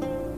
I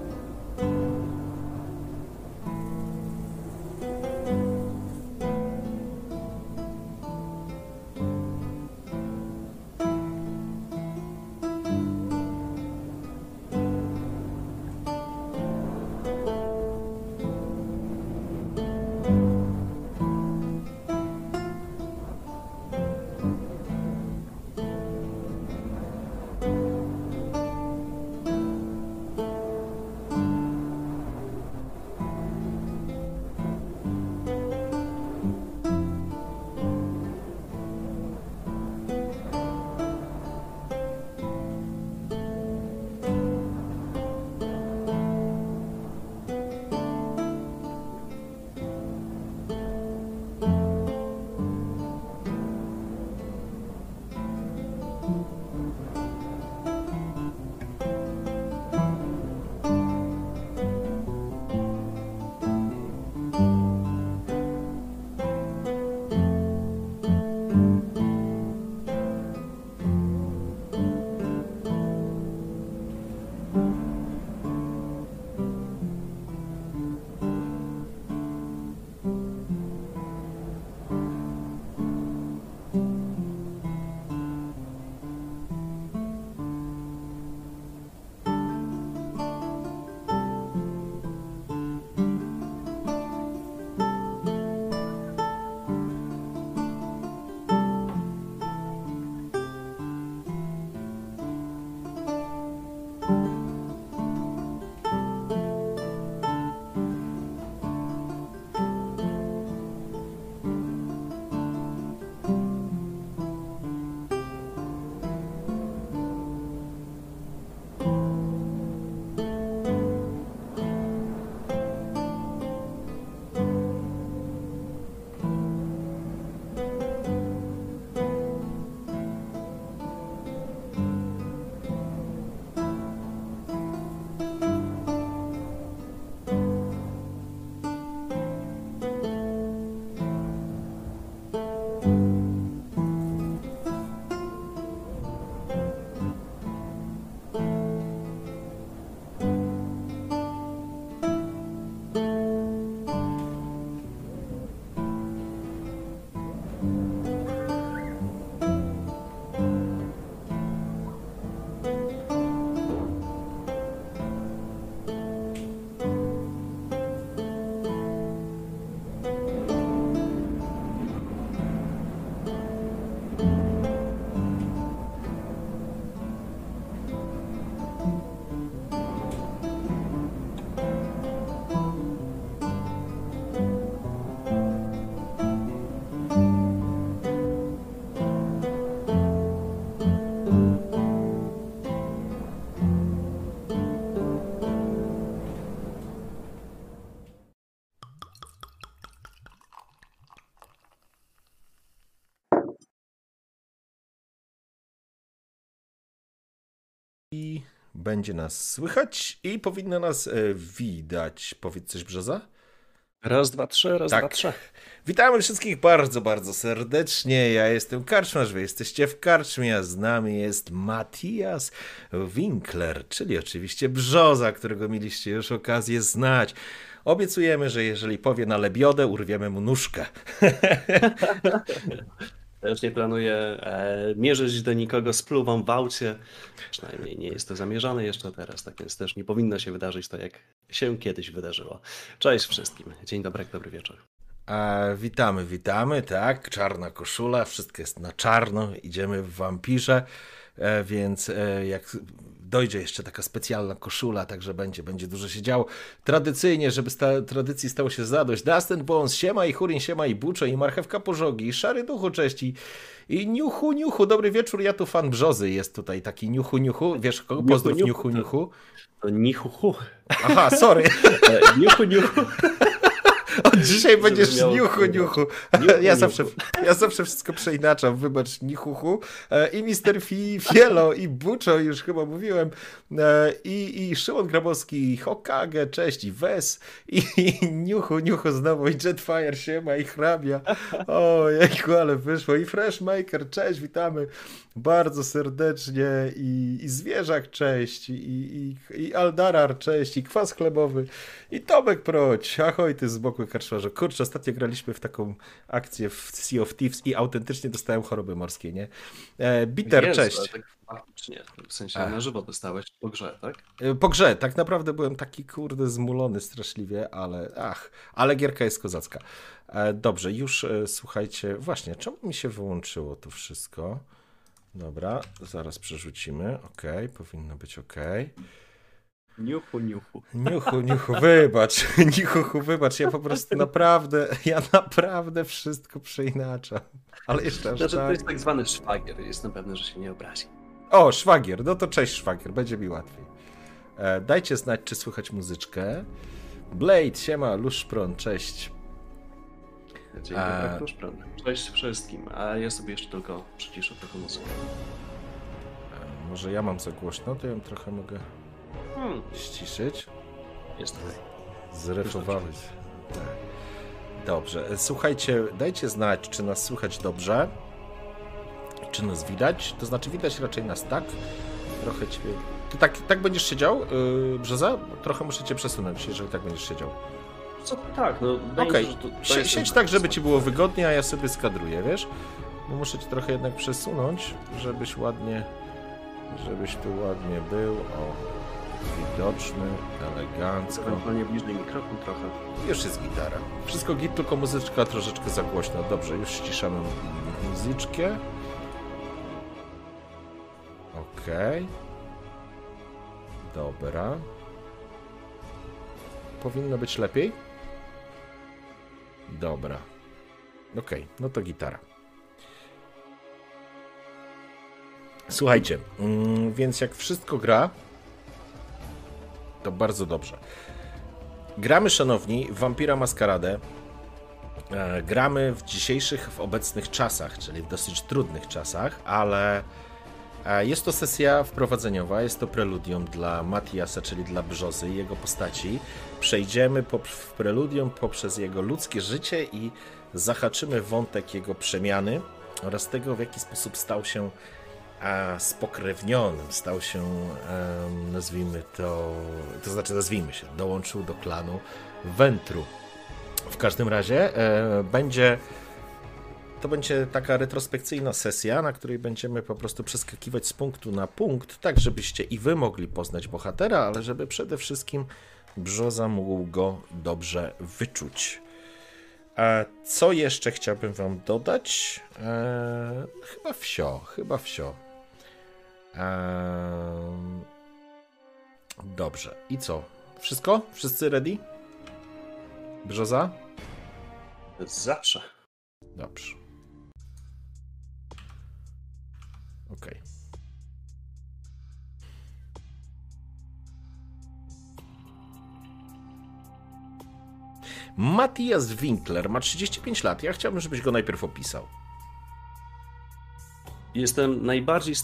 będzie nas słychać i powinno nas e, widać. Powiedz coś, Brzoza? Raz, dwa, trzy, raz, Tak. dwa, trzy. Witamy wszystkich bardzo, bardzo serdecznie. Ja jestem Karczmarz, wy jesteście w Karczmie, a z nami jest Matthias Winkler, czyli oczywiście Brzoza, którego mieliście już okazję znać. Obiecujemy, że jeżeli powie na lebiodę, urwiemy mu nóżkę. Też nie planuję e, mierzyć do nikogo spluwą w aucie. Przynajmniej nie jest to zamierzone jeszcze teraz, tak więc też nie powinno się wydarzyć to, jak się kiedyś wydarzyło. Cześć wszystkim. Dzień dobry, dobry wieczór. A, witamy, witamy, tak, czarna koszula, wszystko jest na czarno, idziemy w wampirze. E, więc e, jak dojdzie jeszcze taka specjalna koszula, także będzie, będzie dużo się działo. Tradycyjnie, żeby sta, tradycji stało się zadość, Dustin Bones, siema i Hurin, siema i Buczo, i Marchewka Pożogi, i Szary Duchu, cześć, i, i Niuchu, Niuchu, dobry wieczór, ja tu fan Brzozy, jest tutaj taki Niuchu, Niuchu, wiesz kogo? Pozdrów Niuchu, Niuchu. niuchu. To Nichuchu. Aha, sorry. niuchu, Niuchu. Od dzisiaj będziesz niuchu, niuchu. Ja zawsze, ja zawsze wszystko przeinaczam, wybacz, nichuchu. E, I Mister Fielo, i Buczo, już chyba mówiłem, e, i, i Szymon Grabowski, i Hokage, cześć, i Wes, i, i niuchu, niuchu znowu, i Jetfire, siema, i hrabia. O, jejku, ale wyszło. I Freshmaker, cześć, witamy bardzo serdecznie. I, i Zwierzak, cześć, i, i, i Aldarar, cześć, i Kwas Chlebowy, i Tomek Proć. Ahoj, ty z boku Karczmarze. Kurczę, ostatnio graliśmy w taką akcję w Sea of Thieves i autentycznie dostałem choroby morskie, nie? E, Bitter, Jezu, cześć. Tak faktycznie, w sensie Ach. na żywo dostałeś po grze, tak? E, po grze, tak naprawdę byłem taki kurde zmulony straszliwie, ale ach, ale gierka jest kozacka. E, dobrze, już e, słuchajcie, właśnie, czemu mi się wyłączyło to wszystko? Dobra, zaraz przerzucimy. Ok, powinno być ok. Niuchu, niuchu. Niuchu, niuchu, wybacz. Niuchu, wybacz. Ja po prostu naprawdę, ja naprawdę wszystko przeinaczam. Ale jeszcze aż znaczy, tak. to jest tak zwany szwagier. Jestem pewny, że się nie obrazi. O, szwagier. No to cześć szwagier. Będzie mi łatwiej. E, dajcie znać, czy słychać muzyczkę. Blade, siema, Luszpron, cześć. Dzień dobry, Luszpron. Cześć wszystkim. A ja sobie jeszcze tylko przyciszę trochę muzykę. E, może ja mam za głośno, to ja trochę mogę Hmm. Ściszyć? Jest tutaj. Zrefowałeś. Tak. Dobrze. E, słuchajcie, dajcie znać, czy nas słychać dobrze. Czy nas widać? To znaczy, widać raczej nas tak. Trochę ciebie. Ty tak, tak będziesz siedział, yy, Brzoza? Trochę muszę cię przesunąć, jeżeli tak będziesz siedział. Co tak, no. Okej, okay. siedź tak, żeby ci było wygodnie, a ja sobie skadruję, wiesz? Bo muszę cię trochę jednak przesunąć, żebyś ładnie, żebyś tu ładnie był. O, widoczny, elegancko. Ewentualnie bliżej mikrofon trochę. Już jest gitara. Wszystko git, tylko muzyczka troszeczkę za głośna. Dobrze, już ściszamy muzyczkę. Okej. Okay. Dobra. Powinno być lepiej? Dobra. Okej, okay, no to gitara. Słuchajcie, mm, więc jak wszystko gra, to bardzo dobrze. Gramy, szanowni, Vampira Maskaradę. E, gramy w dzisiejszych, w obecnych czasach, czyli w dosyć trudnych czasach, ale e, jest to sesja wprowadzeniowa, jest to preludium dla Matiasa, czyli dla Brzozy i jego postaci. Przejdziemy w preludium poprzez jego ludzkie życie i zahaczymy wątek jego przemiany oraz tego, w jaki sposób stał się a spokrewnionym stał się, nazwijmy to, to znaczy nazwijmy się, dołączył do klanu Wentru. W każdym razie e, będzie to będzie taka retrospekcyjna sesja, na której będziemy po prostu przeskakiwać z punktu na punkt, tak żebyście i wy mogli poznać bohatera, ale żeby przede wszystkim Brzoza mógł go dobrze wyczuć. Co jeszcze chciałbym wam dodać? Eee, chyba wsio, chyba wsio. Dobrze. I co? Wszystko? Wszyscy ready? Brzoza? Zawsze. Dobrze. Ok. Matthias Winkler ma 35 lat. Ja chciałbym, żebyś go najpierw opisał. Jestem najbardziej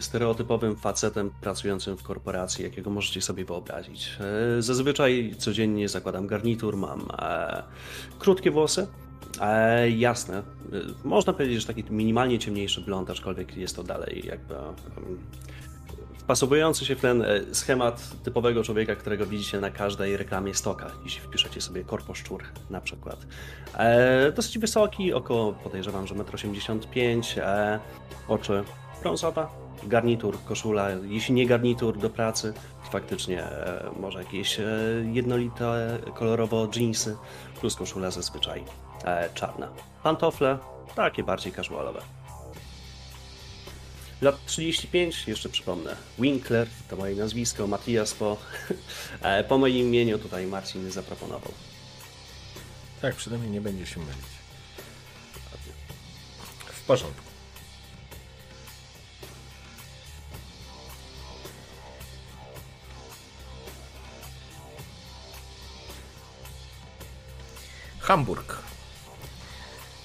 stereotypowym facetem pracującym w korporacji, jakiego możecie sobie wyobrazić. E, zazwyczaj codziennie zakładam garnitur, mam e, krótkie włosy, e, jasne. Można powiedzieć, że taki minimalnie ciemniejszy blond, aczkolwiek jest to dalej jakby wpasowujący się w ten e, schemat typowego człowieka, którego widzicie na każdej reklamie stoka, jeśli wpiszecie sobie korposzczur na przykład. E, dosyć wysoki, około podejrzewam, że 1,85 m, e, oczy brązowe, garnitur, koszula, jeśli nie garnitur do pracy, faktycznie e, może jakieś e, jednolite kolorowo jeansy, plus koszula zazwyczaj e, czarna. Pantofle, takie bardziej casualowe. Lat 35, jeszcze przypomnę. Winkler to moje nazwisko, Matias po, e, po moim imieniu tutaj Marcin zaproponował. Tak, przynajmniej nie będzie się mylić. W porządku. Hamburg.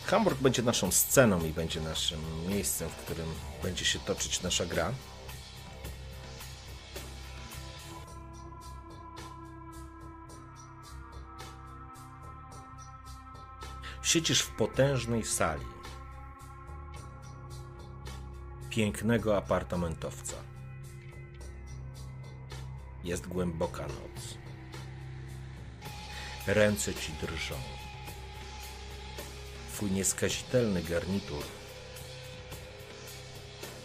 Hamburg będzie naszą sceną i będzie naszym miejscem, w którym będzie się toczyć nasza gra. Siedzisz w potężnej sali pięknego apartamentowca. Jest głęboka noc. Ręce ci drżą. Twój nieskazitelny garnitur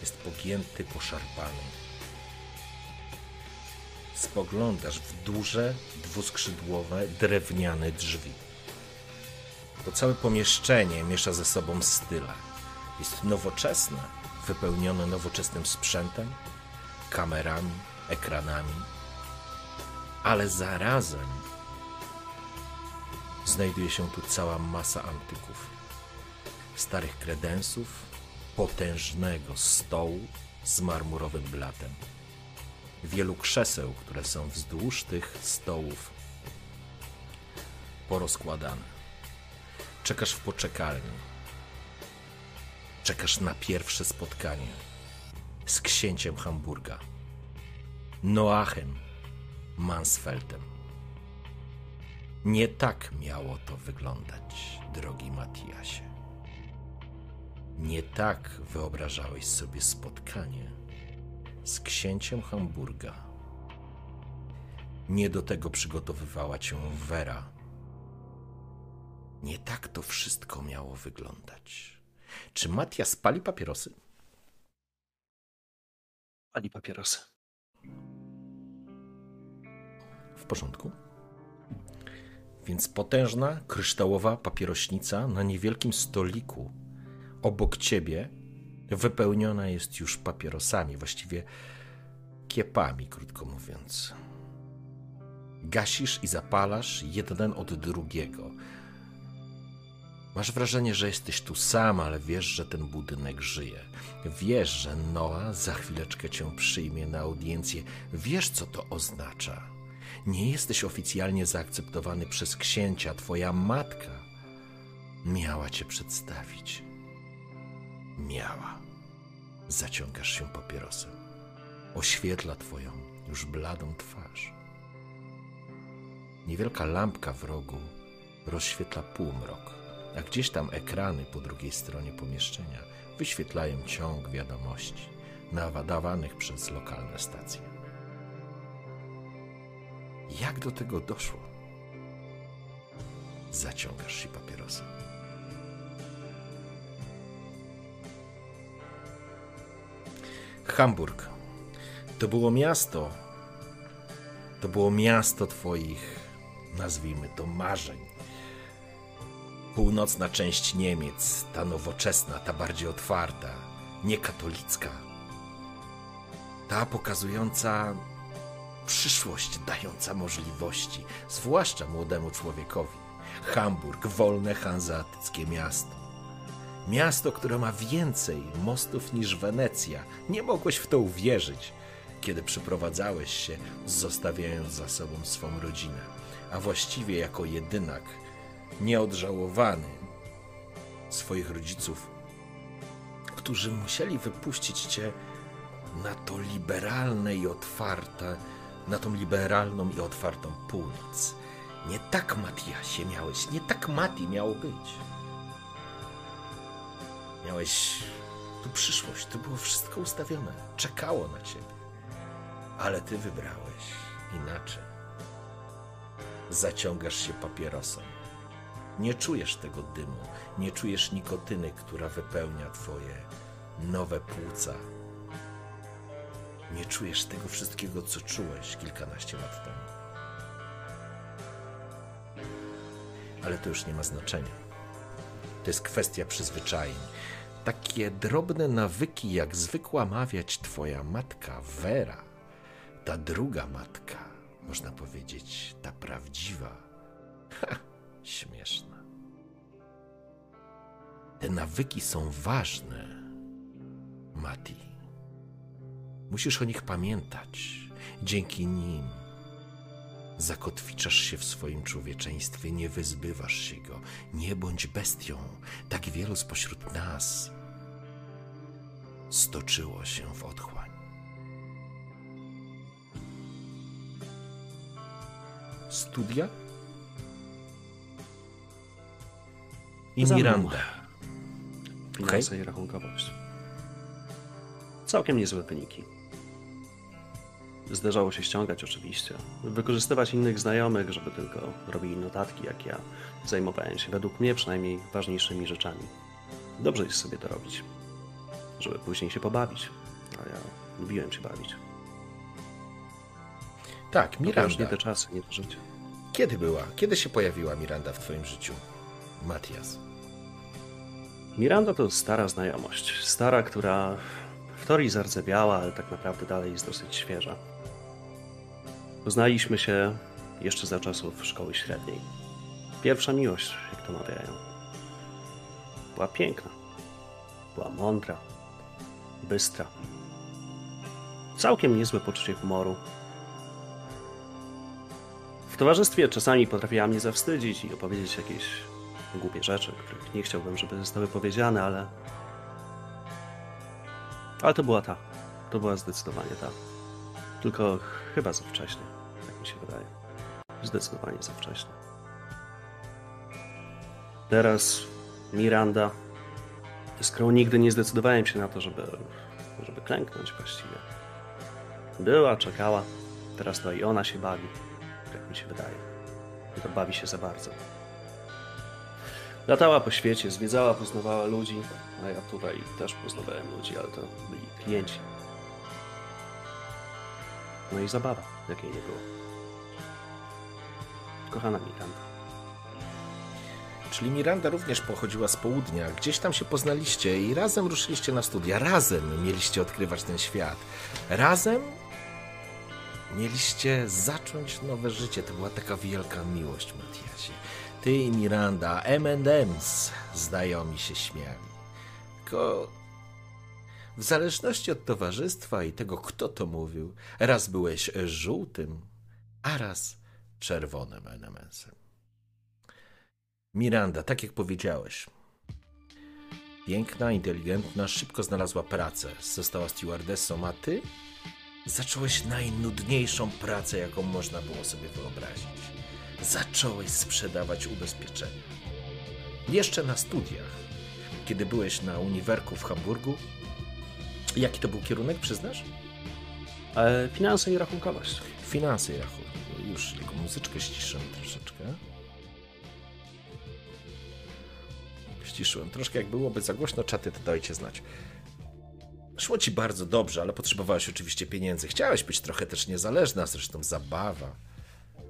jest pogięty, poszarpany. Spoglądasz w duże, dwuskrzydłowe, drewniane drzwi. To całe pomieszczenie miesza ze sobą style. Jest nowoczesne, wypełnione nowoczesnym sprzętem, kamerami, ekranami, ale zarazem znajduje się tu cała masa antyków, starych kredensów, potężnego stołu z marmurowym blatem, wielu krzeseł, które są wzdłuż tych stołów porozkładane. Czekasz w poczekalni. Czekasz na pierwsze spotkanie z księciem Hamburga, Noachem Mansfeldem. Nie tak miało to wyglądać, drogi Matiasie. Nie tak wyobrażałeś sobie spotkanie z księciem Hamburga. Nie do tego przygotowywała cię Wera. Nie tak to wszystko miało wyglądać. Czy Matias pali papierosy? Pali papierosy. W porządku. Więc potężna, kryształowa papierośnica na niewielkim stoliku obok ciebie wypełniona jest już papierosami, właściwie kiepami, krótko mówiąc. Gasisz i zapalasz jeden od drugiego. Masz wrażenie, że jesteś tu sam, ale wiesz, że ten budynek żyje. Wiesz, że Noa za chwileczkę cię przyjmie na audiencję. Wiesz, co to oznacza. Nie jesteś oficjalnie zaakceptowany przez księcia. Twoja matka miała cię przedstawić. Miała. Zaciągasz się papierosem. Oświetla twoją już bladą twarz. Niewielka lampka w rogu rozświetla półmrok, a gdzieś tam ekrany po drugiej stronie pomieszczenia wyświetlają ciąg wiadomości nadawanych przez lokalne stacje. Jak do tego doszło? Zaciągasz się papierosem. Hamburg. To było miasto. To było miasto Twoich, nazwijmy to, marzeń. Północna część Niemiec, ta nowoczesna, ta bardziej otwarta, niekatolicka. Ta pokazująca przyszłość, dająca możliwości, zwłaszcza młodemu człowiekowi. Hamburg, wolne hanzeatyckie miasto. Miasto, które ma więcej mostów niż Wenecja. Nie mogłeś w to uwierzyć, kiedy przyprowadzałeś się, zostawiając za sobą swą rodzinę, a właściwie jako jedynak, nieodżałowany swoich rodziców, którzy musieli wypuścić cię na to liberalne i otwarte, na tą liberalną i otwartą północ. Nie tak, Matiasie, miałeś, nie tak Mati miało być. Miałeś tu przyszłość, tu było wszystko ustawione, czekało na ciebie. Ale ty wybrałeś inaczej. Zaciągasz się papierosem. Nie czujesz tego dymu, nie czujesz nikotyny, która wypełnia twoje nowe płuca. Nie czujesz tego wszystkiego, co czułeś kilkanaście lat temu. Ale to już nie ma znaczenia. To jest kwestia przyzwyczajeń. Takie drobne nawyki, jak zwykła mawiać twoja matka Vera, ta druga matka, można powiedzieć, ta prawdziwa. Ha, śmieszna. Te nawyki są ważne, Mati. Musisz o nich pamiętać. Dzięki nim zakotwiczasz się w swoim człowieczeństwie, nie wyzbywasz się go. Nie bądź bestią. Tak wielu spośród nas stoczyło się w otchłań. Studia? I Za. Miranda. Finanse i rachunkowość. Całkiem niezłe wyniki. Zdarzało się ściągać oczywiście, wykorzystywać innych znajomych, żeby tylko robili notatki jak ja. Zajmowałem się według mnie przynajmniej ważniejszymi rzeczami. Dobrze jest sobie to robić, żeby później się pobawić. A ja lubiłem się bawić. Tak, To już nie Miranda. te czasy, nie to życie. Kiedy była? Kiedy się pojawiła Miranda w twoim życiu? Matias. Miranda to stara znajomość. Stara, która w teorii zardzewiała, ale tak naprawdę dalej jest dosyć świeża. Poznaliśmy się jeszcze za czasów szkoły średniej. Pierwsza miłość, jak to mawiają. Była piękna. Była mądra. Bystra. Całkiem niezłe poczucie humoru. W towarzystwie czasami potrafiła mnie zawstydzić i opowiedzieć jakieś głupie rzeczy, których nie chciałbym, żeby zostały powiedziane, ale. Ale to była ta. To była zdecydowanie ta. Tylko chyba za wcześnie, mi się wydaje. Zdecydowanie za wcześnie. Teraz Miranda, którą nigdy nie zdecydowałem się na to, żeby, żeby klęknąć właściwie. Była, czekała, teraz to i ona się bawi, tak mi się wydaje. I to bawi się za bardzo. Latała po świecie, zwiedzała, poznawała ludzi, a ja tutaj też poznawałem ludzi, ale to byli klienci. No i zabawa, jakiej nie było. Kochana Miranda. Czyli Miranda również pochodziła z południa. Gdzieś tam się poznaliście i razem ruszyliście na studia. Razem mieliście odkrywać ten świat. Razem mieliście zacząć nowe życie. To była taka wielka miłość, Matiasie. Ty i Miranda, M&M's, znajomi się śmiali. Tylko w zależności od towarzystwa i tego, kto to mówił, raz byłeś żółtym, a raz czerwonym M&M'sem. Miranda, tak jak powiedziałeś, piękna, inteligentna, szybko znalazła pracę. Została stewardessą, a ty zacząłeś najnudniejszą pracę, jaką można było sobie wyobrazić. Zacząłeś sprzedawać ubezpieczenia. Jeszcze na studiach, kiedy byłeś na uniwerku w Hamburgu, jaki to był kierunek, przyznasz? E, finanse i rachunkowość. Finanse i rachunki. Już tylko muzyczkę ściszyłem troszeczkę. Ściszyłem troszkę, jak byłoby za głośno czaty, to dajcie znać. Szło ci bardzo dobrze, ale potrzebowałeś oczywiście pieniędzy. Chciałeś być trochę też niezależna, zresztą zabawa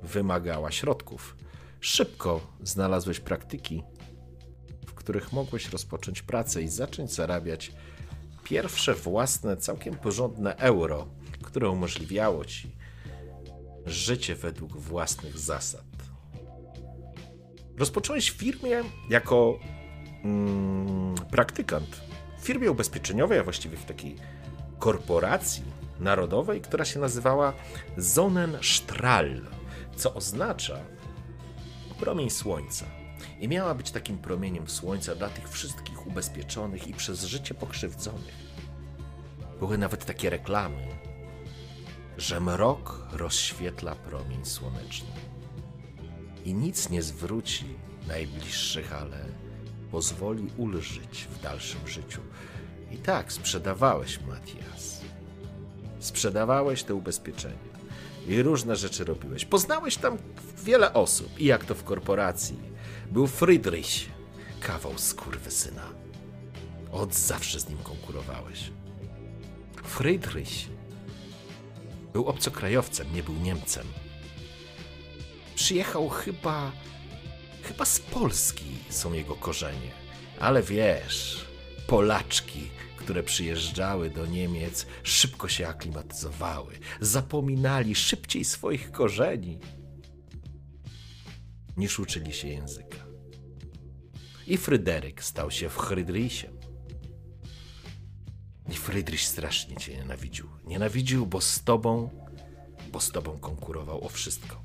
wymagała środków. Szybko znalazłeś praktyki, w których mogłeś rozpocząć pracę i zacząć zarabiać pierwsze własne, całkiem porządne euro, które umożliwiało ci życie według własnych zasad. Rozpocząłeś w firmie jako mm, praktykant. W firmie ubezpieczeniowej, a właściwie w takiej korporacji narodowej, która się nazywała Sonnenstrahl, co oznacza promień słońca. I miała być takim promieniem słońca dla tych wszystkich ubezpieczonych i przez życie pokrzywdzonych. Były nawet takie reklamy, że mrok rozświetla promień słoneczny. I nic nie zwróci najbliższych, ale pozwoli ulżyć w dalszym życiu. I tak sprzedawałeś, Matias. Sprzedawałeś te ubezpieczenia. I różne rzeczy robiłeś. Poznałeś tam wiele osób. I jak to w korporacji. Był Friedrich, kawał skurwysyna. Od zawsze z nim konkurowałeś. Friedrich był obcokrajowcem, nie był Niemcem. Przyjechał chyba. chyba z Polski są jego korzenie. Ale wiesz, Polaczki, które przyjeżdżały do Niemiec, szybko się aklimatyzowały, zapominali szybciej swoich korzeni, niż uczyli się języka. I Fryderyk stał się Frydrisiem. I Frydryś strasznie cię nienawidził. Nienawidził, bo z tobą, bo z tobą konkurował o wszystko.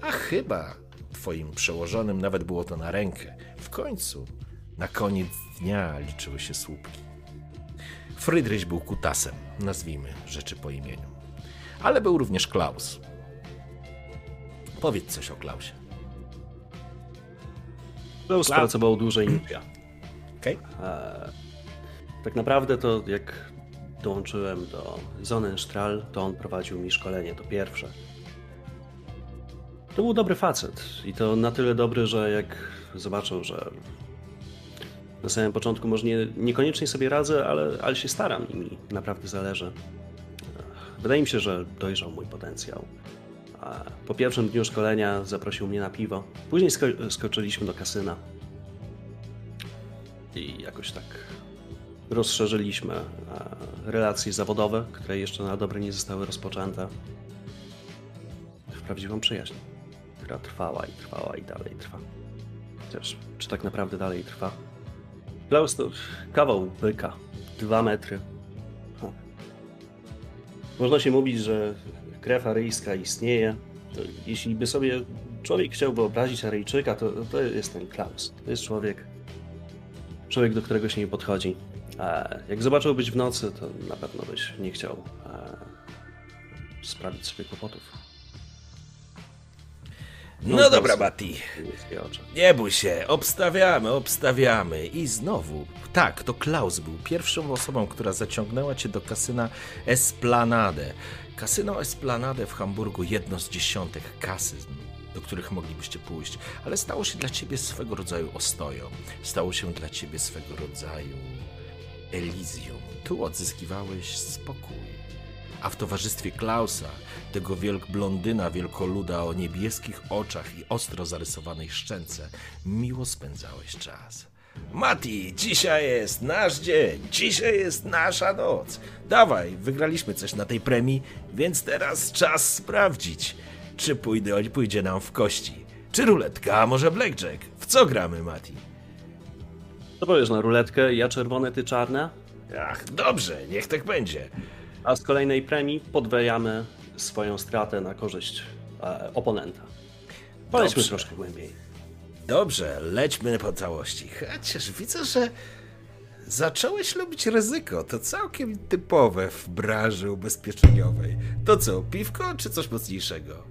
A chyba twoim przełożonym nawet było to na rękę. W końcu, na koniec dnia liczyły się słupki. Frydryś był kutasem, nazwijmy rzeczy po imieniu. Ale był również Klaus. Powiedz coś o Klausie. Klaus pracował dłużej niż ja. Okej? Tak naprawdę to jak dołączyłem do Sonnenstrahl, to on prowadził mi szkolenie, to pierwsze. To był dobry facet i to na tyle dobry, że jak zobaczył, że na samym początku może nie, niekoniecznie sobie radzę, ale, ale się staram i mi naprawdę zależy. Wydaje mi się, że dojrzał mój potencjał. Po pierwszym dniu szkolenia zaprosił mnie na piwo. Później sko- skoczyliśmy do kasyna. I jakoś tak rozszerzyliśmy e, relacje zawodowe, które jeszcze na dobre nie zostały rozpoczęte. W prawdziwą przyjaźń, która trwała i trwała i dalej trwa. Chociaż, czy tak naprawdę dalej trwa? Klaus to kawał byka. Dwa metry. Ha. Można się mówić, że krew aryjska istnieje. To jeśli by sobie człowiek chciał wyobrazić Aryjczyka, to, to jest ten Klaus. To jest człowiek, człowiek, do którego się nie podchodzi. A jak zobaczył być w nocy, to na pewno byś nie chciał e, sprawić sobie kłopotów. No dobra, Mati. Niebieskie oczy. Nie bój się, obstawiamy, obstawiamy. I znowu, tak, to Klaus był pierwszą osobą, która zaciągnęła cię do kasyna Esplanade. Kasyno Esplanade w Hamburgu, jedno z dziesiątek kasyn, do których moglibyście pójść, ale stało się dla ciebie swego rodzaju ostoją. Stało się dla ciebie swego rodzaju Elysium. Tu odzyskiwałeś spokój. A w towarzystwie Klausa, tego wielk blondyna wielkoluda o niebieskich oczach i ostro zarysowanej szczęce, miło spędzałeś czas. Mati, dzisiaj jest nasz dzień, dzisiaj jest nasza noc. Dawaj, wygraliśmy coś na tej premii, więc teraz czas sprawdzić, czy pójdę, pójdzie nam w kości. Czy ruletka, a może blackjack? W co gramy, Mati? To powiesz na ruletkę, ja czerwone, ty czarne, Ach, dobrze, niech tak będzie. a z kolejnej premii podwajamy swoją stratę na korzyść e, oponenta. Polećmy Dobrze. troszkę głębiej. Dobrze, lećmy po całości. Chociaż widzę, że zacząłeś lubić ryzyko. To całkiem typowe w branży ubezpieczeniowej. To co, piwko czy coś mocniejszego?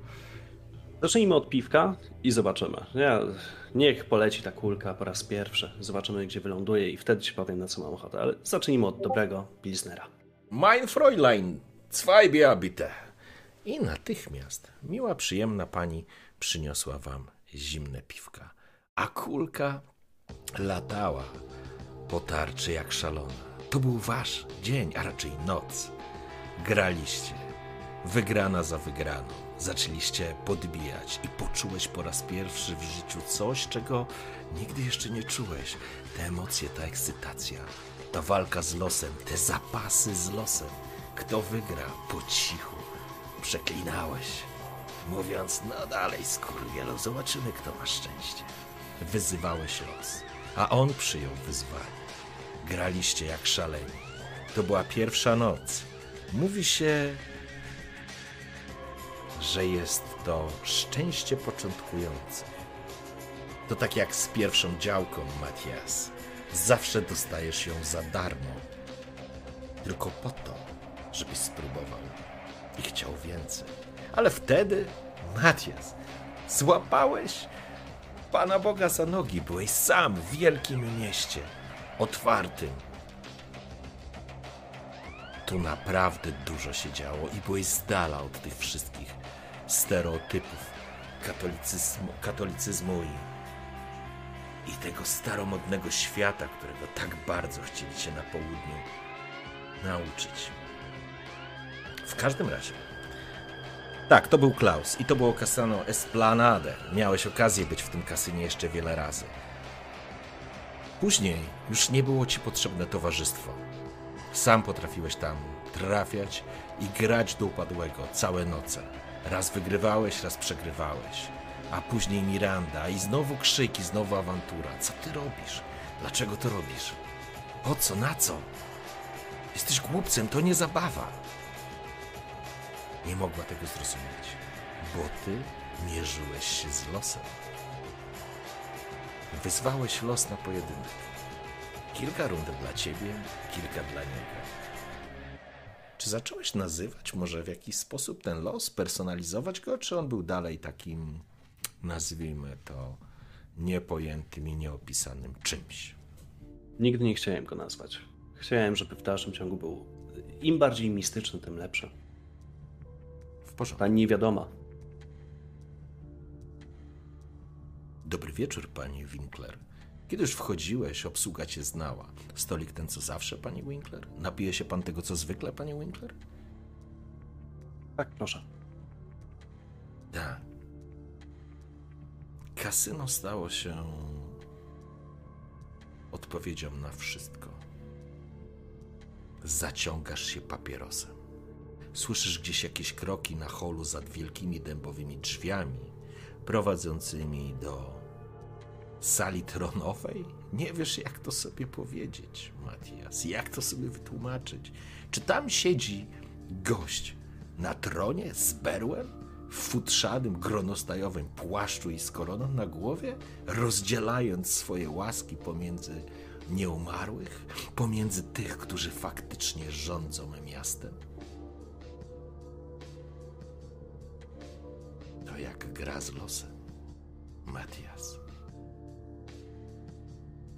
Zacznijmy od piwka i zobaczymy. Ja, niech poleci ta kulka po raz pierwszy. Zobaczymy, gdzie wyląduje i wtedy ci powiem, na co mam ochotę. Ale zacznijmy od dobrego Pilsnera. Mein Fräulein, zwei Bier bitte. I natychmiast miła, przyjemna pani przyniosła wam zimne piwka. A kulka latała po tarczy jak szalona. To był wasz dzień, a raczej noc. Graliście, wygrana za wygraną. Zaczęliście podbijać i poczułeś po raz pierwszy w życiu coś, czego nigdy jeszcze nie czułeś. Te emocje, ta ekscytacja, ta walka z losem, te zapasy z losem. Kto wygra po cichu? Przeklinałeś, mówiąc, no dalej, skurwielu, zobaczymy, kto ma szczęście. Wyzywałeś los, a on przyjął wyzwanie. Graliście jak szaleni. To była pierwsza noc. Mówi się, że jest to szczęście początkujące. To tak jak z pierwszą działką, Matias. Zawsze dostajesz ją za darmo. Tylko po to, żebyś spróbował i chciał więcej. Ale wtedy, Matias, złapałeś Pana Boga za nogi. Byłeś sam w wielkim mieście, otwartym. Tu naprawdę dużo się działo i byłeś z dala od tych wszystkich stereotypów katolicyzmu, katolicyzmu i, i tego staromodnego świata, którego tak bardzo chcieli cię na południu nauczyć. W każdym razie. Tak, to był Klaus i to było kasano Esplanade. Miałeś okazję być w tym kasynie jeszcze wiele razy. Później już nie było ci potrzebne towarzystwo. Sam potrafiłeś tam trafiać i grać do upadłego całe noce. Raz wygrywałeś, raz przegrywałeś. A później Miranda i znowu krzyki, znowu awantura. Co ty robisz? Dlaczego to robisz? Po co? Na co? Jesteś głupcem, to nie zabawa. Nie mogła tego zrozumieć, bo ty mierzyłeś się z losem. Wyzwałeś los na pojedynek. Kilka rund dla ciebie, kilka dla niego. Czy zacząłeś nazywać może w jakiś sposób ten los, personalizować go, czy on był dalej takim, nazwijmy to, niepojętym i nieopisanym czymś? Nigdy nie chciałem go nazwać. Chciałem, żeby w dalszym ciągu był im bardziej mistyczny, tym lepszy. W porządku. Ta niewiadoma. Dobry wieczór, pani Winkler. Kiedy już wchodziłeś, obsługa cię znała. Stolik ten co zawsze, pani Winkler? Napije się pan tego co zwykle, pani Winkler? Tak, proszę. Tak. Kasyno stało się odpowiedzią na wszystko. Zaciągasz się papierosem. Słyszysz gdzieś jakieś kroki na holu za wielkimi dębowymi drzwiami prowadzącymi do sali tronowej? Nie wiesz, jak to sobie powiedzieć, Matias, jak to sobie wytłumaczyć. Czy tam siedzi gość na tronie z berłem, w futrzanym, gronostajowym płaszczu i z koroną na głowie, rozdzielając swoje łaski pomiędzy nieumarłych, pomiędzy tych, którzy faktycznie rządzą miastem? To jak gra z losem, Matias.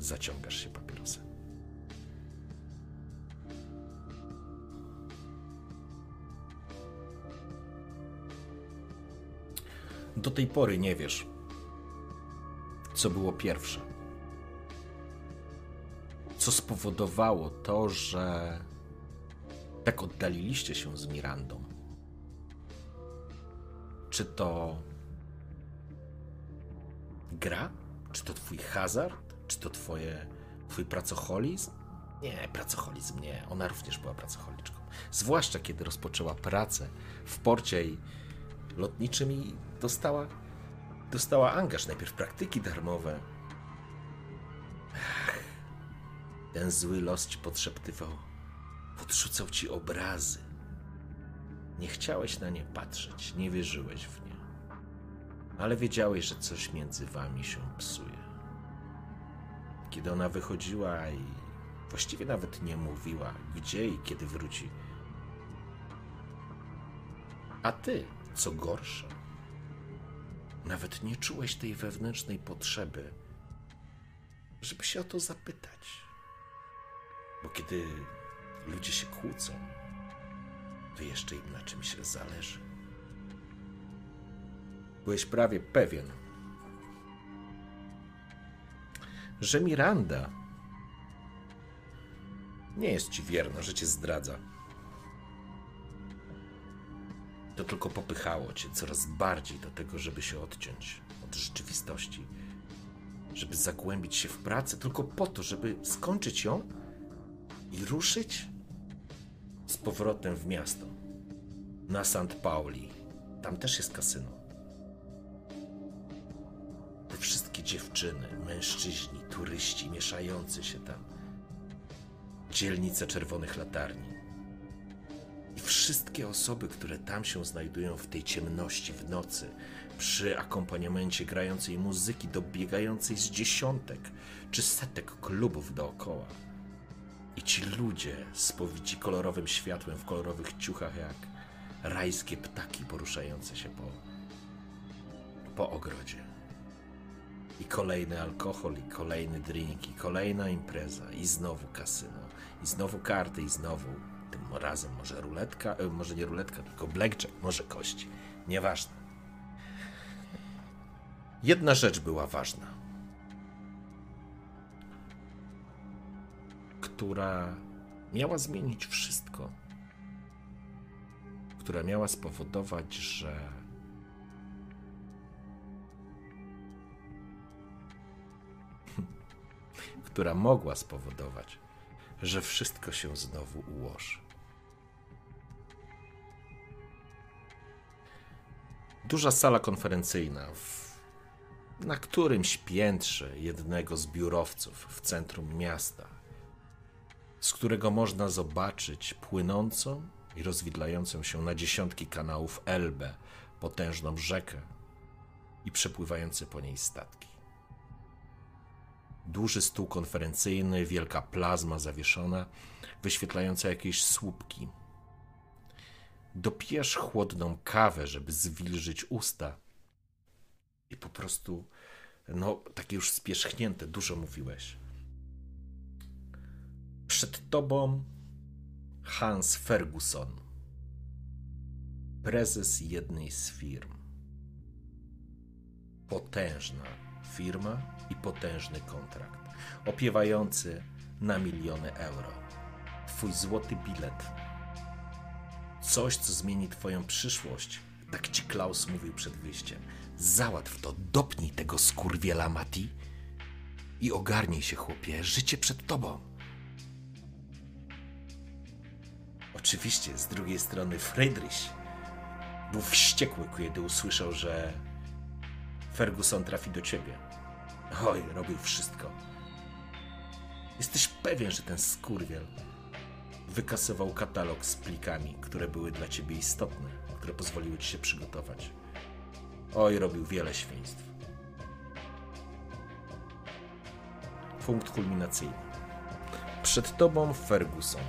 Zaciągasz się papierosem. Do tej pory nie wiesz, co było pierwsze. Co spowodowało to, że tak oddaliliście się z Mirandą. Czy to gra? Czy to twój hazard? Czy to twoje, twój pracoholizm? Nie, pracoholizm nie. Ona również była pracocholiczką. Zwłaszcza kiedy rozpoczęła pracę w porcie i lotniczym i dostała, dostała angaż. Najpierw praktyki darmowe. Ach, ten zły los ci podszeptywał. Podrzucał ci obrazy. Nie chciałeś na nie patrzeć, nie wierzyłeś w nie. Ale wiedziałeś, że coś między wami się psuje. Kiedy ona wychodziła i właściwie nawet nie mówiła, gdzie i kiedy wróci. A ty, co gorsza, nawet nie czułeś tej wewnętrznej potrzeby, żeby się o to zapytać. Bo kiedy ludzie się kłócą, to jeszcze im na czymś zależy. Byłeś prawie pewien, że Miranda nie jest ci wierna, że cię zdradza. To tylko popychało cię coraz bardziej do tego, żeby się odciąć od rzeczywistości, żeby zagłębić się w pracę tylko po to, żeby skończyć ją i ruszyć z powrotem w miasto. Na St. Pauli. Tam też jest kasyno. Te wszystkie dziewczyny, mężczyźni, turyści mieszający się tam. Dzielnice czerwonych latarni. I wszystkie osoby, które tam się znajdują w tej ciemności w nocy, przy akompaniamencie grającej muzyki dobiegającej z dziesiątek czy setek klubów dookoła. I ci ludzie spowici kolorowym światłem w kolorowych ciuchach jak rajskie ptaki poruszające się po, po ogrodzie. I kolejny alkohol, i kolejny drink, i kolejna impreza, i znowu kasyno, i znowu karty, i znowu tym razem może ruletka, e, może nie ruletka, tylko blackjack, może kości. Nieważne. Jedna rzecz była ważna, która miała zmienić wszystko, która miała spowodować, że która mogła spowodować, że wszystko się znowu ułoży. Duża sala konferencyjna w, na którymś piętrze jednego z biurowców w centrum miasta, z którego można zobaczyć płynącą i rozwidlającą się na dziesiątki kanałów Elbę, potężną rzekę i przepływające po niej statki. Duży stół konferencyjny, wielka plazma zawieszona, wyświetlająca jakieś słupki. Dopijasz chłodną kawę, żeby zwilżyć usta. I po prostu, no, takie już spierzchnięte, dużo mówiłeś. Przed tobą Hans Ferguson, prezes jednej z firm. Potężna firma i potężny kontrakt, opiewający na miliony euro. Twój złoty bilet. Coś, co zmieni Twoją przyszłość. Tak ci Klaus mówił przed wyjściem. Załatw to, dopnij tego skurwiela Mati i ogarnij się, chłopie. Życie przed tobą. Oczywiście, z drugiej strony Friedrich był wściekły, kiedy usłyszał, że Ferguson trafi do ciebie. Oj, robił wszystko. Jesteś pewien, że ten skurwiel wykasował katalog z plikami, które były dla ciebie istotne, które pozwoliły ci się przygotować. Oj, robił wiele świństw. Punkt kulminacyjny. Przed tobą Ferguson.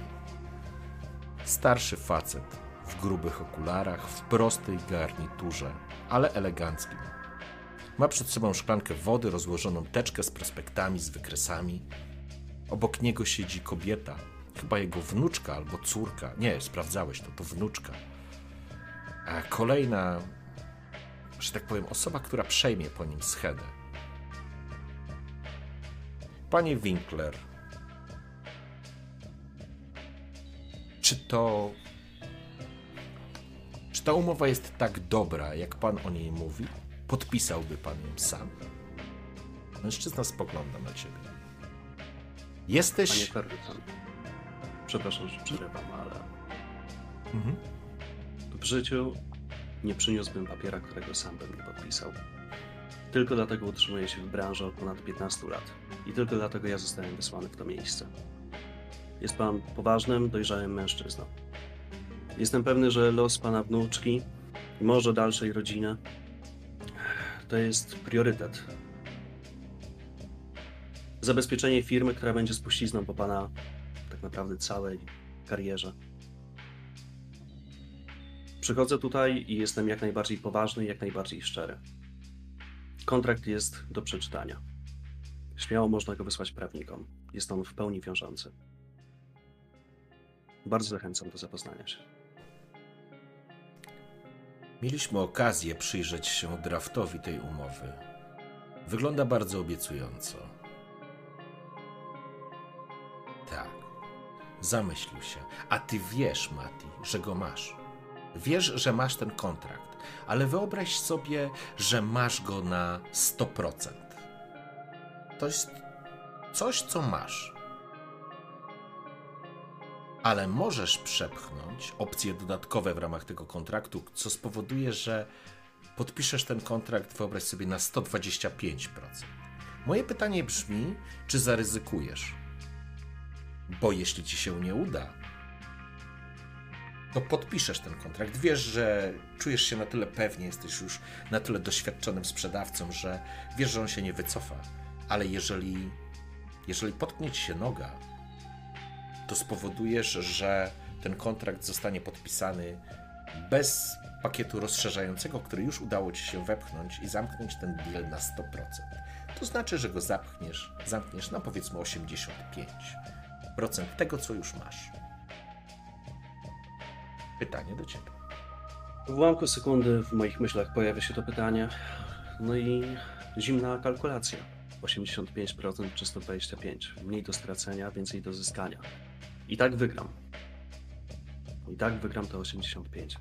Starszy facet w grubych okularach, w prostej garniturze, ale eleganckim. Ma przed sobą szklankę wody, rozłożoną teczkę z prospektami, z wykresami. Obok niego siedzi kobieta, chyba jego wnuczka albo córka. Nie, sprawdzałeś to, to wnuczka. A kolejna, że tak powiem, osoba, która przejmie po nim schedę. Panie Winkler, czy to. Czy ta umowa jest tak dobra, jak pan o niej mówi? Podpisałby pan ją sam? Mężczyzna spogląda na ciebie. Panie Jesteś. Ferguson, przepraszam, że przerywam, ale Mhm. w życiu nie przyniósłbym papiera, którego sam bym nie podpisał. Tylko dlatego utrzymuję się w branży od ponad 15 lat. I tylko dlatego ja zostałem wysłany w to miejsce. Jest pan poważnym, dojrzałym mężczyzną. Jestem pewny, że los pana wnuczki może dalszej rodziny to jest priorytet. Zabezpieczenie firmy, która będzie spuścizną po pana tak naprawdę całej karierze. Przychodzę tutaj i jestem jak najbardziej poważny jak najbardziej szczery. Kontrakt jest do przeczytania. Śmiało można go wysłać prawnikom. Jest on w pełni wiążący. Bardzo zachęcam do zapoznania się. Mieliśmy okazję przyjrzeć się draftowi tej umowy. Wygląda bardzo obiecująco. Tak. Zamyślił się. A ty wiesz, Mati, że go masz. Wiesz, że masz ten kontrakt, ale wyobraź sobie, że masz go na 100%. To jest coś, co masz. Ale możesz przepchnąć opcje dodatkowe w ramach tego kontraktu, co spowoduje, że podpiszesz ten kontrakt, wyobraź sobie, na 125%. Moje pytanie brzmi, czy zaryzykujesz? Bo jeśli ci się nie uda, to podpiszesz ten kontrakt. Wiesz, że czujesz się na tyle pewnie, jesteś już na tyle doświadczonym sprzedawcą, że wiesz, że on się nie wycofa. Ale jeżeli, jeżeli potknie ci się noga, to spowodujesz, że ten kontrakt zostanie podpisany bez pakietu rozszerzającego, który już udało ci się wepchnąć i zamknąć ten deal na 100%. To znaczy, że go zapchniesz, zamkniesz na powiedzmy 85% tego, co już masz. Pytanie do ciebie. W ułamku sekundy w moich myślach pojawia się to pytanie. No i zimna kalkulacja. 85% czy 125. Mniej do stracenia, więcej do zyskania. I tak wygram. I tak wygram to 85.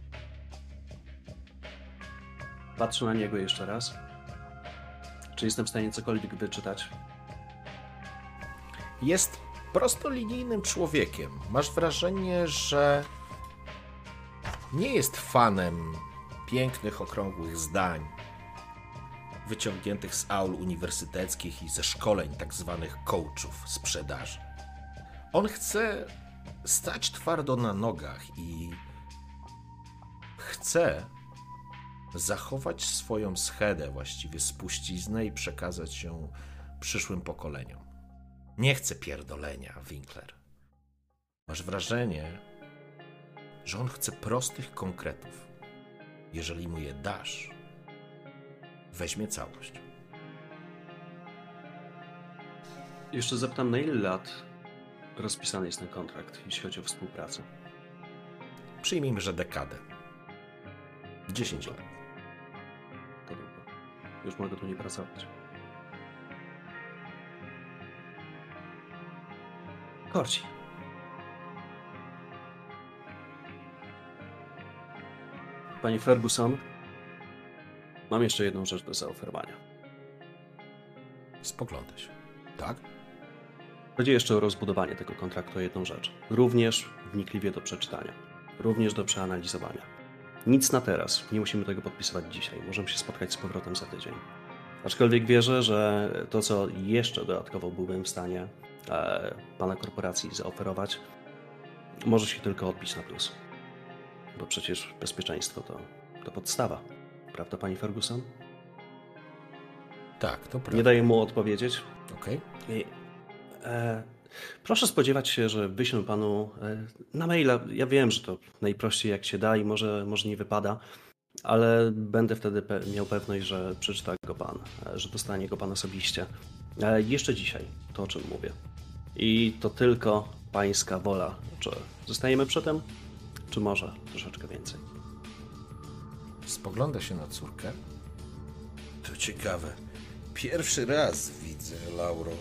Patrzę na niego jeszcze raz. Czy jestem w stanie cokolwiek wyczytać? jest prostolinijnym człowiekiem. Masz wrażenie, że nie jest fanem pięknych, okrągłych zdań, wyciągniętych z aul uniwersyteckich i ze szkoleń tak zwanych coachów sprzedaży. On chce stać twardo na nogach i chce zachować swoją schedę, właściwie spuściznę i przekazać ją przyszłym pokoleniom. Nie chce pierdolenia, Winkler. Masz wrażenie, że on chce prostych konkretów. Jeżeli mu je dasz, weźmie całość. Jeszcze zapytam, na ile lat rozpisany jest ten kontrakt, jeśli chodzi o współpracę? Przyjmijmy, że dekadę. 10 lat. To długo. Już mogę tu nie pracować. Korci. Pani Ferguson, mam jeszcze jedną rzecz do zaoferowania. Spogląda się. Tak? Chodzi jeszcze o rozbudowanie tego kontraktu o jedną rzecz. Również wnikliwie do przeczytania. Również do przeanalizowania. Nic na teraz. Nie musimy tego podpisywać dzisiaj. Możemy się spotkać z powrotem za tydzień. Aczkolwiek wierzę, że to, co jeszcze dodatkowo byłbym w stanie e, pana korporacji zaoferować, może się tylko odbić na plus. Bo przecież bezpieczeństwo to, to podstawa. Prawda, pani Ferguson? Tak, to prawda. Nie daję mu odpowiedzieć, Okej. E, proszę spodziewać się, że wyślę panu e, na maila. Ja wiem, że to najprościej jak się da i może, może nie wypada, ale będę wtedy pe miał pewność, że przeczyta go pan, e, że dostanie go pan osobiście. E, jeszcze dzisiaj, to o czym mówię. I to tylko pańska wola. Czy zostajemy przy tym, czy może troszeczkę więcej? Spogląda się na córkę. To ciekawe. Pierwszy raz widzę, Lauro,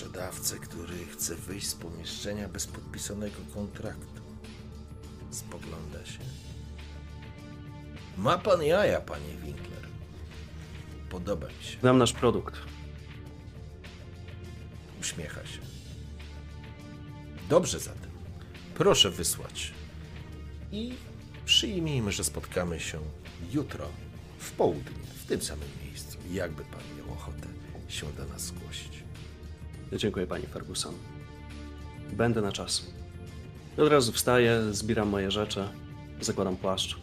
sprzedawcę, który chce wyjść z pomieszczenia bez podpisanego kontraktu. Spogląda się. Ma pan jaja, panie Winkler. Podoba mi się. Znam nasz produkt. Uśmiecha się. Dobrze zatem. Proszę wysłać. I przyjmijmy, że spotkamy się jutro w południe, w tym samym miejscu. Jakby pan miał ochotę się do nas zgłosić. Dziękuję pani Ferguson. Będę na czas. Od razu wstaję, zbieram moje rzeczy, zakładam płaszcz.